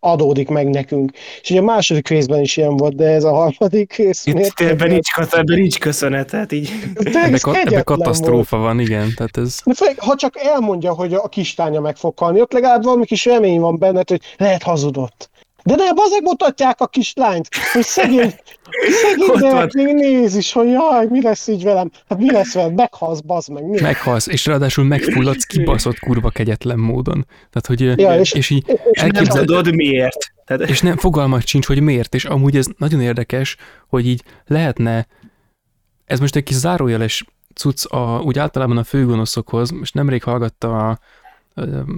adódik meg nekünk. És ugye a második részben is ilyen volt, de ez a harmadik rész... Itt ebben nincs, ebben nincs köszönet, tehát így... Ebben ebbe katasztrófa volt. van, igen. Tehát ez... De főleg, ha csak elmondja, hogy a kistánya meg fog halni, ott legalább valami kis remény van benned, hogy lehet hazudott. De nem, azok mutatják a kislányt, hogy szegény, szegény gyerek még néz is, hogy jaj, mi lesz így velem? Hát mi lesz velem? Meghalsz, bazd meg. Mi? Meghalsz, és ráadásul megfulladsz kibaszott kurva kegyetlen módon. Tehát, hogy, ja, és, és így és elképzel... nem tudod miért. Tehát... És nem, fogalmat sincs, hogy miért, és amúgy ez nagyon érdekes, hogy így lehetne, ez most egy kis zárójeles cucc a, úgy általában a főgonoszokhoz, most nemrég hallgatta a,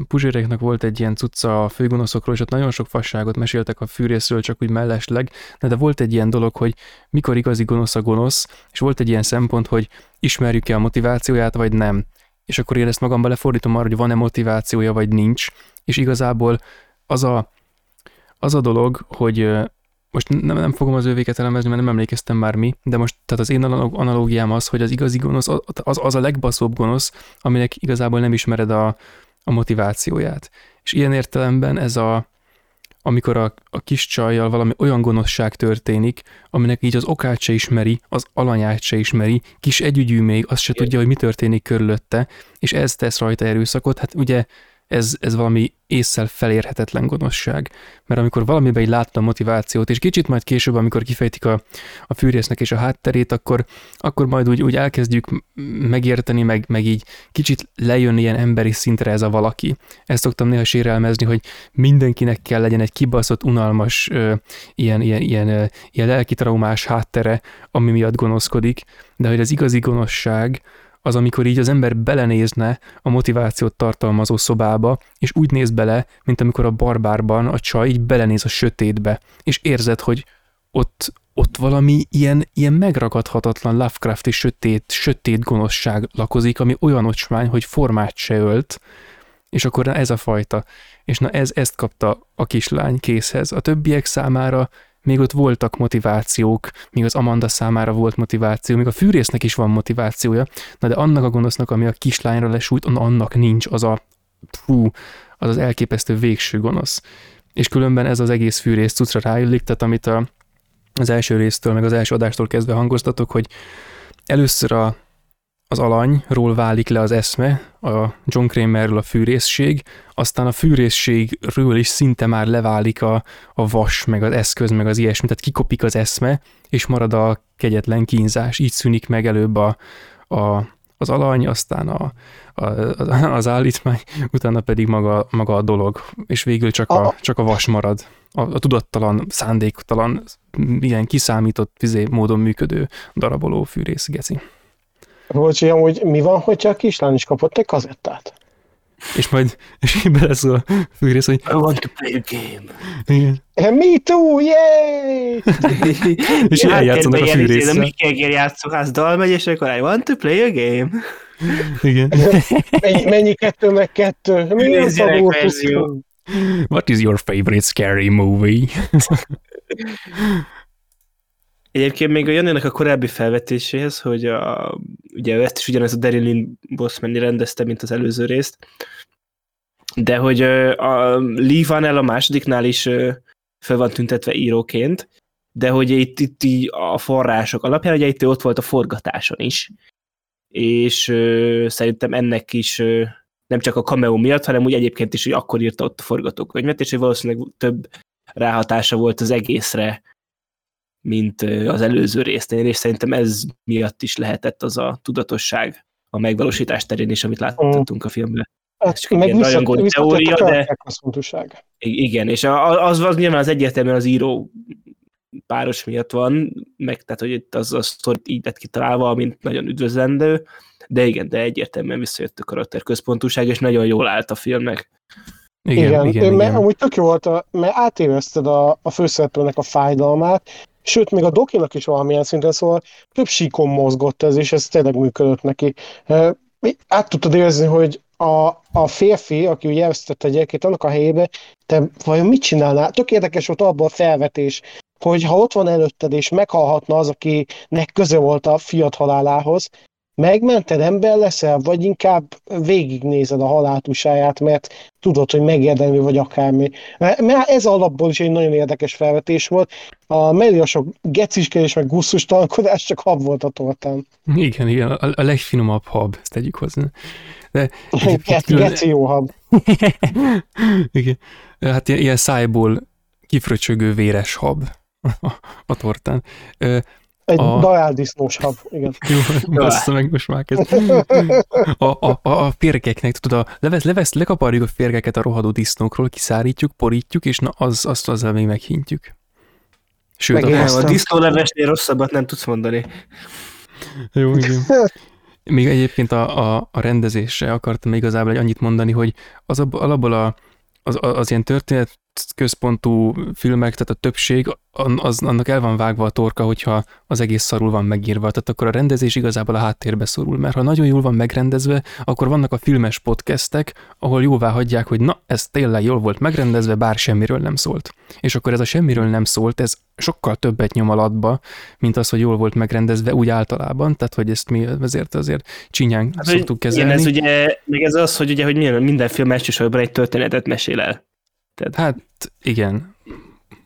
Puzséreknek volt egy ilyen cucca a főgonoszokról, és ott nagyon sok fasságot meséltek a fűrészről, csak úgy mellesleg, de, de volt egy ilyen dolog, hogy mikor igazi gonosz a gonosz, és volt egy ilyen szempont, hogy ismerjük-e a motivációját, vagy nem. És akkor én ezt magamba lefordítom arra, hogy van-e motivációja, vagy nincs, és igazából az a, az a dolog, hogy most nem, nem fogom az ővéket elemezni, mert nem emlékeztem már mi, de most tehát az én analógiám az, hogy az igazi gonosz az, az a legbaszóbb gonosz, aminek igazából nem ismered a, a motivációját. És ilyen értelemben ez a, amikor a, a kis csajjal valami olyan gonoszság történik, aminek így az okát se ismeri, az alanyát se ismeri, kis együgyű még, azt se tudja, hogy mi történik körülötte, és ez tesz rajta erőszakot, hát ugye ez, ez valami észszel felérhetetlen gonoszság. Mert amikor valamiben így láttam motivációt, és kicsit majd később, amikor kifejtik a, a fűrésznek és a hátterét, akkor, akkor majd úgy, úgy elkezdjük megérteni, meg, meg így kicsit lejönni ilyen emberi szintre ez a valaki. Ezt szoktam néha sérelmezni, hogy mindenkinek kell legyen egy kibaszott, unalmas, ö, ilyen, ilyen, ilyen, ö, ilyen lelkitraumás háttere, ami miatt gonoszkodik, de hogy az igazi gonoszság, az, amikor így az ember belenézne a motivációt tartalmazó szobába, és úgy néz bele, mint amikor a barbárban a csaj így belenéz a sötétbe, és érzed, hogy ott, ott valami ilyen, ilyen megragadhatatlan Lovecrafti sötét, sötét gonoszság lakozik, ami olyan ocsmány, hogy formát se ölt, és akkor na ez a fajta. És na ez, ezt kapta a kislány készhez. A többiek számára még ott voltak motivációk, még az Amanda számára volt motiváció, még a fűrésznek is van motivációja, na de annak a gonosznak, ami a kislányra lesújt, annak nincs az a fú, az az elképesztő végső gonosz. És különben ez az egész fűrész cuccra ráillik, tehát amit a, az első résztől, meg az első adástól kezdve hangoztatok, hogy először a, az alanyról válik le az eszme, a John Kramerről a fűrészség, aztán a fűrészségről is szinte már leválik a, a vas, meg az eszköz, meg az ilyesmi, tehát kikopik az eszme, és marad a kegyetlen kínzás. Így szűnik meg előbb a, a, az alany, aztán a, a, az állítmány, utána pedig maga, maga a dolog, és végül csak a, csak a vas marad. A, a tudattalan, szándéktalan, ilyen kiszámított vizé módon működő daraboló fűrész geci. Bocsi, amúgy mi van, hogyha a kislány is kapott egy kazettát? És majd és beleszól a fűrész, hogy I want to play a game. igen. Me too, yay! és így eljátszanak a De fűrészsel. mi kell játszok, az dal megy, és akkor I want to play a game. Igen. Mennyi, mennyi kettő meg kettő? Mi a szagú verzió. What is your favorite scary movie? Egyébként még a Janinak a korábbi felvetéséhez, hogy a, ugye ezt is ugyanez a Daryl Lynn Bossmanni rendezte, mint az előző részt, de hogy a Lee Van El a másodiknál is fel van tüntetve íróként, de hogy itt, itt így a források alapján, ugye itt ott volt a forgatáson is, és ö, szerintem ennek is ö, nem csak a cameo miatt, hanem úgy egyébként is, hogy akkor írta ott a forgatókönyvet, és hogy valószínűleg több ráhatása volt az egészre, mint az előző résznél, és szerintem ez miatt is lehetett az a tudatosság a megvalósítás terén is, amit láthattunk a filmben. Hát, csak egy meg ilyen vissza, rajongói visszatett teória, a de-. I- Igen, és az, az nyilván az egyértelműen az író páros miatt van, meg tehát, hogy itt az a sztori így lett kitalálva, mint nagyon üdvözlendő, de igen, de egyértelműen visszajött a karakter központúság, és nagyon jól állt a filmnek. Igen, igen, igen. Én, mert igen. amúgy tök jó volt, a, mert átérezted a, a főszereplőnek a fájdalmát, sőt, még a dokinak is valamilyen szinten, szóval több síkon mozgott ez, és ez tényleg működött neki. Át tudtad érezni, hogy a, a férfi, aki ugye elvesztette a gyerekét, annak a helyébe, te vajon mit csinálnál? Tök érdekes volt abban a felvetés, hogy ha ott van előtted, és meghalhatna az, akinek köze volt a fiat halálához, megmented, ember leszel, vagy inkább végignézed a haláltusáját, mert tudod, hogy megérdemli, vagy akármi. Mert ez alapból is egy nagyon érdekes felvetés volt. A melliasok geciskedés, meg gusztustalankodás csak hab volt a tortán. Igen, igen, a, a legfinomabb hab, ezt tegyük hozzá. De Ge- külön- Geci jó hab. igen. Hát ilyen, ilyen szájból kifröcsögő véres hab a tortán. Egy A- a... dajáldisznós hab, igen. Jó, bassza meg most már kezd. A, a, a, a férgeknek, tudod, a, levesz, levesz, lekaparjuk a férgeket a rohadó disznókról, kiszárítjuk, porítjuk, és na az, azt azzal még meghintjük. Sőt, Meg a, a disznólevesnél rosszabbat nem tudsz mondani. jó, igen. Még egyébként a, a, a rendezésre akartam még igazából egy annyit mondani, hogy az abból, alapból a, az, az ilyen történet központú filmek, tehát a többség, az, annak el van vágva a torka, hogyha az egész szarul van megírva. Tehát akkor a rendezés igazából a háttérbe szorul, mert ha nagyon jól van megrendezve, akkor vannak a filmes podcastek, ahol jóvá hagyják, hogy na, ez tényleg jól volt megrendezve, bár semmiről nem szólt. És akkor ez a semmiről nem szólt, ez sokkal többet nyom alatba, mint az, hogy jól volt megrendezve úgy általában, tehát hogy ezt mi ezért azért csinyán hát, szoktuk kezelni. Igen, ez ugye, még ez az, hogy ugye, hogy minden film elsősorban egy történetet mesél el. Tehát, Hát igen,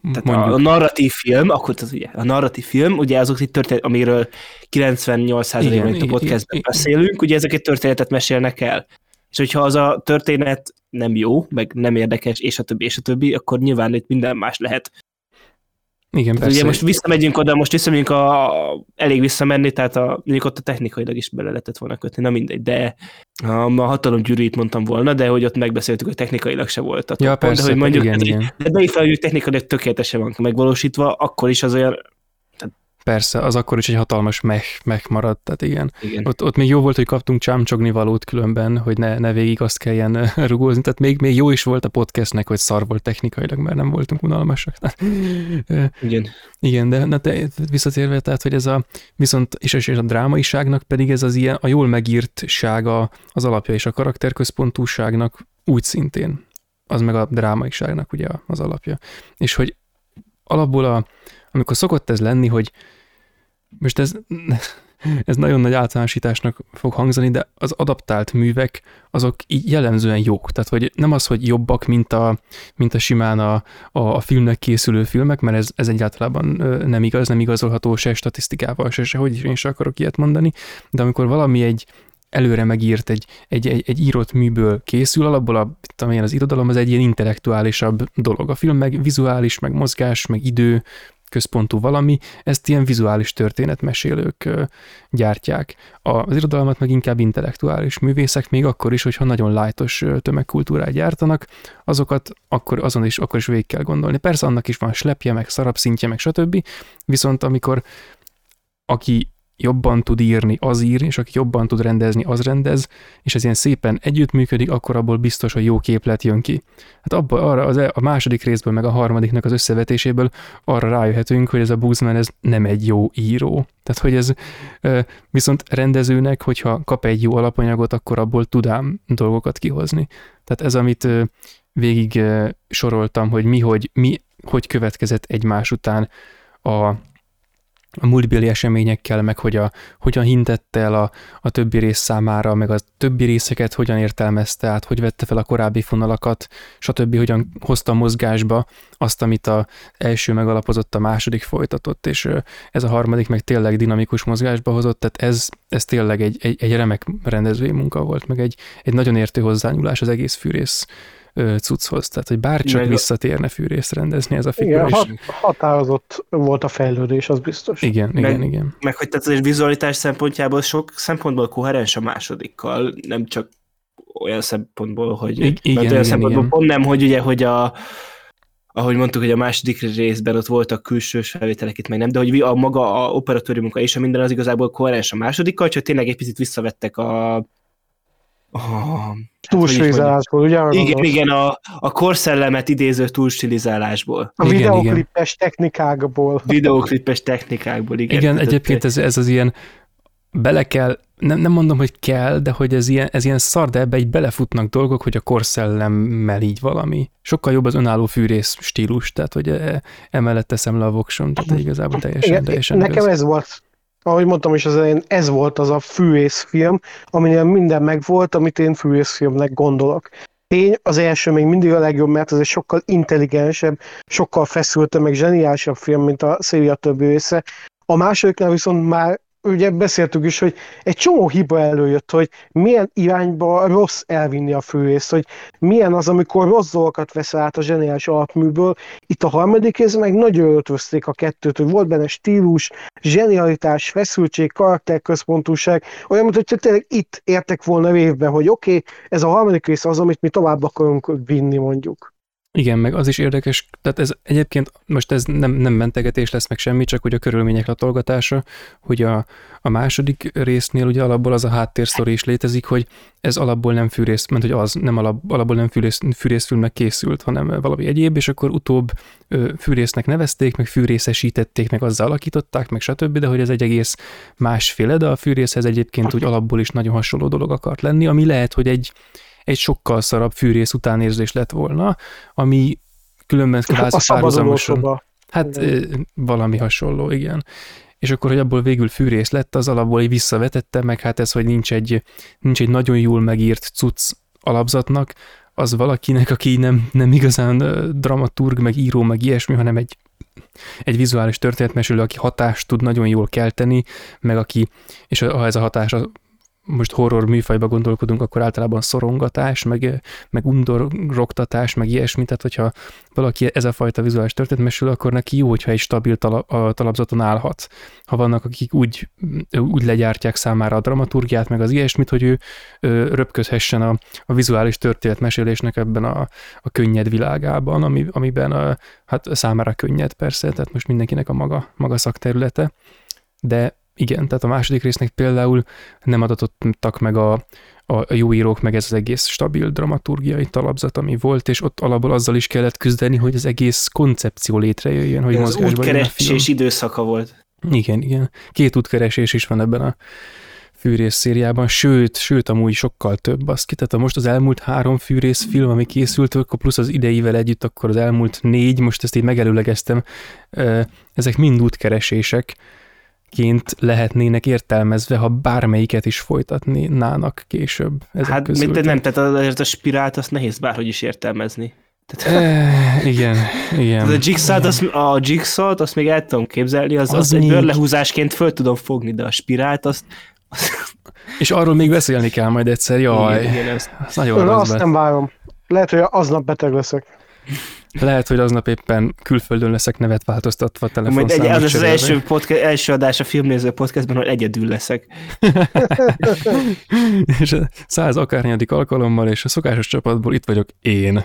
tehát mondjuk. a, a narratív film, akkor az ugye, a narratív film, ugye azok itt történet, amiről 98%-ban Igen, itt a igen, podcastben igen. beszélünk, ugye ezek egy történetet mesélnek el. És hogyha az a történet nem jó, meg nem érdekes, és a többi, és a többi, akkor nyilván itt minden más lehet. Igen, persze. ugye most visszamegyünk oda, most visszamegyünk a, a elég visszamenni, tehát a, mondjuk ott a technikailag is bele lehetett volna kötni, na mindegy, de a, a hatalom gyűrűit mondtam volna, de hogy ott megbeszéltük, hogy technikailag se volt a ja, toppon, persze, de hogy mondjuk, igen, így- igen. de beifel, hogy technikailag tökéletesen van megvalósítva, akkor is az olyan, Persze, az akkor is egy hatalmas meh, meh maradt, tehát igen. igen. Ott, ott még jó volt, hogy kaptunk csámcsogni valót különben, hogy ne, ne végig azt kelljen rugózni, tehát még, még jó is volt a podcastnek, hogy szar volt technikailag, mert nem voltunk unalmasak. Igen. Igen, de na, te, visszatérve, tehát, hogy ez a, viszont, és, és a drámaiságnak pedig ez az ilyen, a jól megírtsága az alapja, és a karakterközpontúságnak úgy szintén, az meg a drámaiságnak ugye az alapja. És hogy alapból a, amikor szokott ez lenni, hogy most ez ez nagyon nagy általánosításnak fog hangzani, de az adaptált művek azok így jellemzően jók. Tehát, hogy nem az, hogy jobbak, mint a, mint a simán a, a, a filmnek készülő filmek, mert ez, ez egyáltalán nem igaz, nem igazolható se statisztikával, se, se hogy én sem akarok ilyet mondani, de amikor valami egy, előre megírt, egy, egy, egy, egy írott műből készül, alapból a, amilyen az irodalom, az egy ilyen intellektuálisabb dolog. A film meg vizuális, meg mozgás, meg idő, központú valami, ezt ilyen vizuális történetmesélők gyártják. Az irodalmat meg inkább intellektuális művészek, még akkor is, hogyha nagyon lájtos tömegkultúrát gyártanak, azokat akkor, azon is, akkor is végig kell gondolni. Persze annak is van slepje, meg szarabszintje, meg stb. Viszont amikor aki jobban tud írni, az ír, és aki jobban tud rendezni, az rendez, és ez ilyen szépen együttműködik, akkor abból biztos, hogy jó képlet jön ki. Hát abba, arra az, e, a második részből, meg a harmadiknak az összevetéséből arra rájöhetünk, hogy ez a Buzman ez nem egy jó író. Tehát, hogy ez viszont rendezőnek, hogyha kap egy jó alapanyagot, akkor abból tudám dolgokat kihozni. Tehát ez, amit végig soroltam, hogy mi, hogy, mi, hogy következett egymás után a, a múltbéli eseményekkel, meg hogy a, hogyan hintette el a, a többi rész számára, meg a többi részeket hogyan értelmezte át, hogy vette fel a korábbi fonalakat, stb. hogyan hozta mozgásba azt, amit a első megalapozott, a második folytatott, és ez a harmadik meg tényleg dinamikus mozgásba hozott, tehát ez, ez tényleg egy, egy, egy remek rendezői munka volt, meg egy, egy nagyon értő hozzányúlás az egész fűrész cucchoz, tehát hogy bárcsak Meg visszatérne fűrészt rendezni ez a figura. Igen, hat, határozott volt a fejlődés, az biztos. Igen, meg, igen, igen. Meg hogy tehát az vizualitás szempontjából sok szempontból koherens a másodikkal, nem csak olyan szempontból, hogy I- igen, olyan igen, szempontból igen. pont nem, hogy ugye, hogy a ahogy mondtuk, hogy a második részben ott voltak külsős felvételek, itt meg nem, de hogy a maga a operatőri munka és a minden az igazából koherens a másodikkal, csak tényleg egy picit visszavettek a, Oh, túlstilizálásból, ugye? Igen, igen, igen, a, a korszellemet idéző túlstilizálásból. A videoklippes technikákból. Videoklippes technikákból, igen. Igen, egyébként ez, ez az ilyen bele kell, nem, nem mondom, hogy kell, de hogy ez ilyen, ez ilyen szar, de ebbe így belefutnak dolgok, hogy a korszellemmel így valami. Sokkal jobb az önálló fűrész stílus, tehát hogy e, emellett teszem le a voksom, tehát igazából teljesen, Igen, teljesen Nekem köz. ez volt ahogy mondtam is az elején, ez volt az a fűészfilm, aminél minden megvolt, amit én fűészfilmnek gondolok. Tény, az első még mindig a legjobb, mert az egy sokkal intelligensebb, sokkal feszültebb, meg zseniálisabb film, mint a széria többi része. A másodiknál viszont már ugye beszéltük is, hogy egy csomó hiba előjött, hogy milyen irányba rossz elvinni a főrészt, hogy milyen az, amikor rossz dolgokat vesz át a zseniális alapműből. Itt a harmadik rész meg nagyon ötvözték a kettőt, hogy volt benne stílus, zsenialitás, feszültség, karakterközpontúság, olyan, mint hogy tényleg itt értek volna évben, hogy oké, okay, ez a harmadik rész az, amit mi tovább akarunk vinni mondjuk. Igen, meg az is érdekes, tehát ez egyébként most ez nem, nem mentegetés lesz meg semmi, csak hogy a körülmények latolgatása, hogy a, a második résznél ugye alapból az a háttérsztori is létezik, hogy ez alapból nem fűrész, mert hogy az nem alap, alapból nem fűrész, fűrészfilmnek készült, hanem valami egyéb, és akkor utóbb ö, fűrésznek nevezték, meg fűrészesítették, meg azzal alakították, meg stb., de hogy ez egy egész másféle, de a fűrészhez egyébként úgy alapból is nagyon hasonló dolog akart lenni, ami lehet, hogy egy egy sokkal szarabb fűrész utánérzés lett volna, ami különben kvázi párhuzamosan. Hát igen. valami hasonló, igen. És akkor, hogy abból végül fűrész lett, az alapból így visszavetette, meg hát ez, hogy nincs egy, nincs egy nagyon jól megírt cucc alapzatnak, az valakinek, aki nem, nem igazán dramaturg, meg író, meg ilyesmi, hanem egy, egy vizuális történetmesélő, aki hatást tud nagyon jól kelteni, meg aki, és ha ez a hatás most horror műfajba gondolkodunk, akkor általában szorongatás, meg, meg undorogtatás, meg ilyesmi, tehát hogyha valaki ez a fajta vizuális történet mesél, akkor neki jó, hogyha egy stabil talap, talapzaton állhat. Ha vannak, akik úgy, úgy legyártják számára a dramaturgiát, meg az ilyesmit, hogy ő, ő röpködhessen a, a vizuális történetmesélésnek ebben a, a könnyed világában, ami, amiben a, hát számára könnyed persze, tehát most mindenkinek a maga, maga szakterülete, de igen, tehát a második résznek például nem adatottak meg a, a jó írók, meg ez az egész stabil dramaturgiai talapzat, ami volt, és ott alapból azzal is kellett küzdeni, hogy az egész koncepció létrejöjjön, hogy mozgásban Ez útkeresés időszaka volt. Igen, igen. Két útkeresés is van ebben a fűrész szériában, sőt, sőt, amúgy sokkal több az ki. Tehát most az elmúlt három fűrész film, ami készült, akkor plusz az ideivel együtt, akkor az elmúlt négy, most ezt így megelőlegeztem, ezek mind útkeresések, ként lehetnének értelmezve, ha bármelyiket is folytatnának később. Ezek Hát közül. mint, nem, tehát azért a spirált azt nehéz bárhogy is értelmezni. Tehát, Eh, igen, igen. a jigsaw azt, a jigsaw azt még el tudom képzelni, az, Az az, az egy még- bőrlehúzásként föl tudom fogni, de a spirált azt... És arról még beszélni kell majd egyszer, jaj, Igen, igen, azt, az nagyon Ön rossz azt nem várom. Lehet, hogy aznap beteg leszek. Lehet, hogy aznap éppen külföldön leszek nevet változtatva a majd egy, telefonszámot az az első, podcast, első adás a filmnéző podcastben, hogy egyedül leszek. és a száz akárnyadik alkalommal, és a szokásos csapatból itt vagyok én.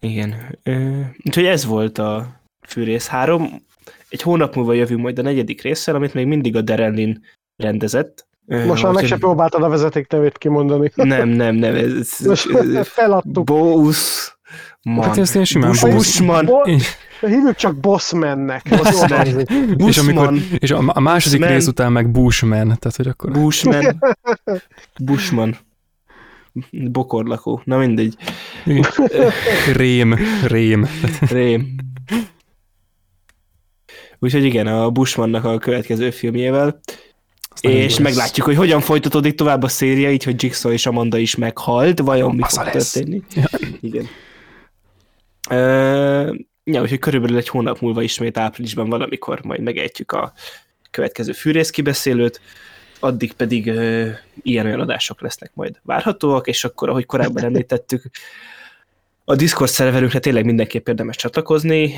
Igen. Úgyhogy ez volt a Fűrész 3. Egy hónap múlva jövünk majd a negyedik résszel, amit még mindig a Derelin rendezett. Most már meg se próbáltad a vezeték nevét kimondani. Nem, nem, nem. Ez, Most feladtuk. Bóusz. Man. Hát ezt én simán Bus- Bóusz. Busman. Bo- Én- Hívjuk csak Bossmannek. Bossman. És, amikor, Bushman. és a, a második Bushman. rész után meg Bushman, tehát hogy akkor Bushman. Bushman. Bokorlakó. Na mindegy. rém, rém. Rém. Úgyhogy igen, a Bushmannak a következő filmjével. És lesz. meglátjuk, hogy hogyan folytatódik tovább a széria, így, hogy Jigsaw és Amanda is meghalt, vajon mi Az fog lesz. történni. Ja. Igen. Uh, ja, úgyhogy körülbelül egy hónap múlva ismét áprilisban valamikor majd megejtjük a következő fűrész kibeszélőt, addig pedig uh, ilyen-olyan adások lesznek majd várhatóak, és akkor, ahogy korábban említettük, a Discord szerverünkre tényleg mindenképp érdemes csatlakozni,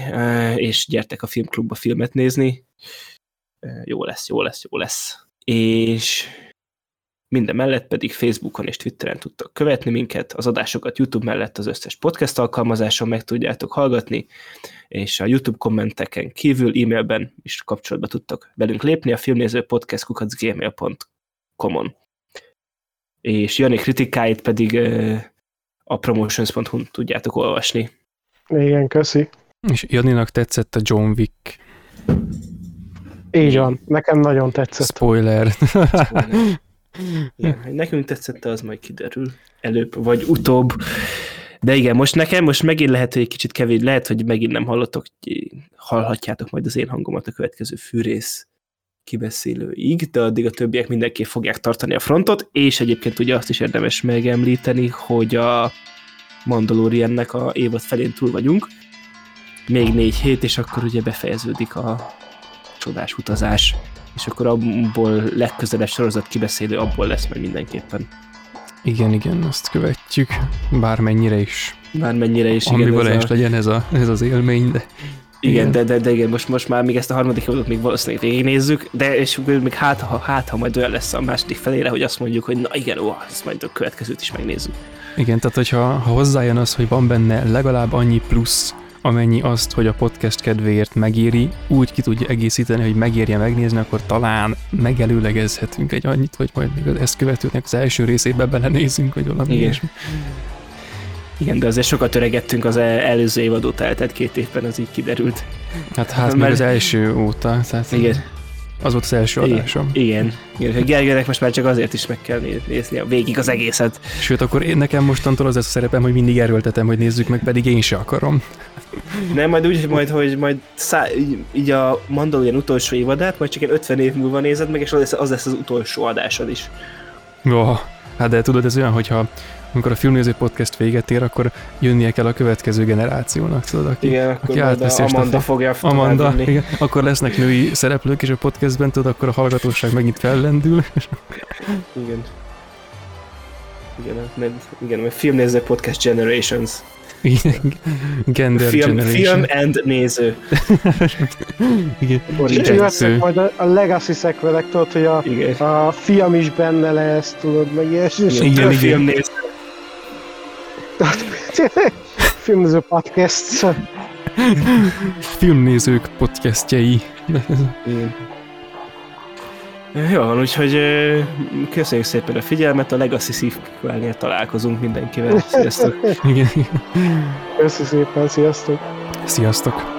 és gyertek a filmklubba filmet nézni. Jó lesz, jó lesz, jó lesz. És minden mellett pedig Facebookon és Twitteren tudtok követni minket, az adásokat YouTube mellett az összes podcast alkalmazáson meg tudjátok hallgatni, és a YouTube kommenteken kívül e-mailben is kapcsolatba tudtok velünk lépni a filmnéző podcast.gmail.com-on. És Jani kritikáit pedig a promotions.hu-n tudjátok olvasni. Igen, köszi. És Janinak tetszett a John Wick. Így van. Nekem nagyon tetszett. Spoiler. Igen, hogy nekünk tetszett, az majd kiderül előbb vagy utóbb. De igen, most nekem most megint lehet, hogy egy kicsit kevés, lehet, hogy megint nem hallottok, hallhatjátok majd az én hangomat a következő fűrész kibeszélőig, de addig a többiek mindenképp fogják tartani a frontot, és egyébként ugye azt is érdemes megemlíteni, hogy a Mandaloriannek a évad felén túl vagyunk, még négy hét, és akkor ugye befejeződik a csodás utazás, és akkor abból legközelebb sorozat kibeszélő abból lesz majd mindenképpen. Igen, igen, azt követjük, bármennyire is. Bármennyire is, igen, Ambivalens a, legyen ez, a, ez az élmény, de igen, igen. de, de, de, igen, most, most már még ezt a harmadik évadot még valószínűleg végignézzük, de és még hát ha, hát, ha majd olyan lesz a második felére, hogy azt mondjuk, hogy na igen, ó, ezt majd a következőt is megnézzük. Igen, tehát hogyha ha hozzájön az, hogy van benne legalább annyi plusz, amennyi azt, hogy a podcast kedvéért megéri, úgy ki tudja egészíteni, hogy megérje megnézni, akkor talán megelőlegezhetünk egy annyit, hogy majd még ezt követőnek az első részébe belenézünk, vagy valami Igen. ilyesmi. Igen, de azért sokat öregettünk az el- előző évad óta, eltelt két évben, az így kiderült. Hát, hát még az első óta, tehát Igen, az volt az első Igen. adásom. igen. igen. Gergelynek most már csak azért is meg kell né- nézni a végig az egészet. Sőt, akkor én nekem mostantól az lesz a szerepem, hogy mindig erőltetem, hogy nézzük meg, pedig én se akarom. Nem, majd úgy, hogy majd, hogy majd szá, így, így a Mandalorian utolsó évadát, majd csak egy 50 év múlva nézed meg, és az lesz az, lesz az utolsó adásod is. Oh, hát de tudod, ez olyan, hogyha amikor a filmnéző podcast véget ér, akkor jönnie kell a következő generációnak, tudod, aki, Igen, akkor aki átveszi a a Amanda stafét- fogja Amanda, igen, akkor lesznek női szereplők is a podcastben, tudod, akkor a hallgatóság megint fellendül. Igen. Igen, mert, igen, mert filmnéző podcast Generations. Igen, Gender Film, Generation. film and néző. Igen. És Igen. majd a, a legacy szekvelek, tudod, hogy a, Igen. a fiam is benne lesz, tudod, meg ilyesmi. és Igen, Több igen. Filmnéző. Filmező podcast. Filmnézők podcastjei. Jó van, úgyhogy köszönjük szépen a figyelmet, a Legacy sequel találkozunk mindenkivel. Sziasztok! Köszi szépen, sziasztok! Sziasztok!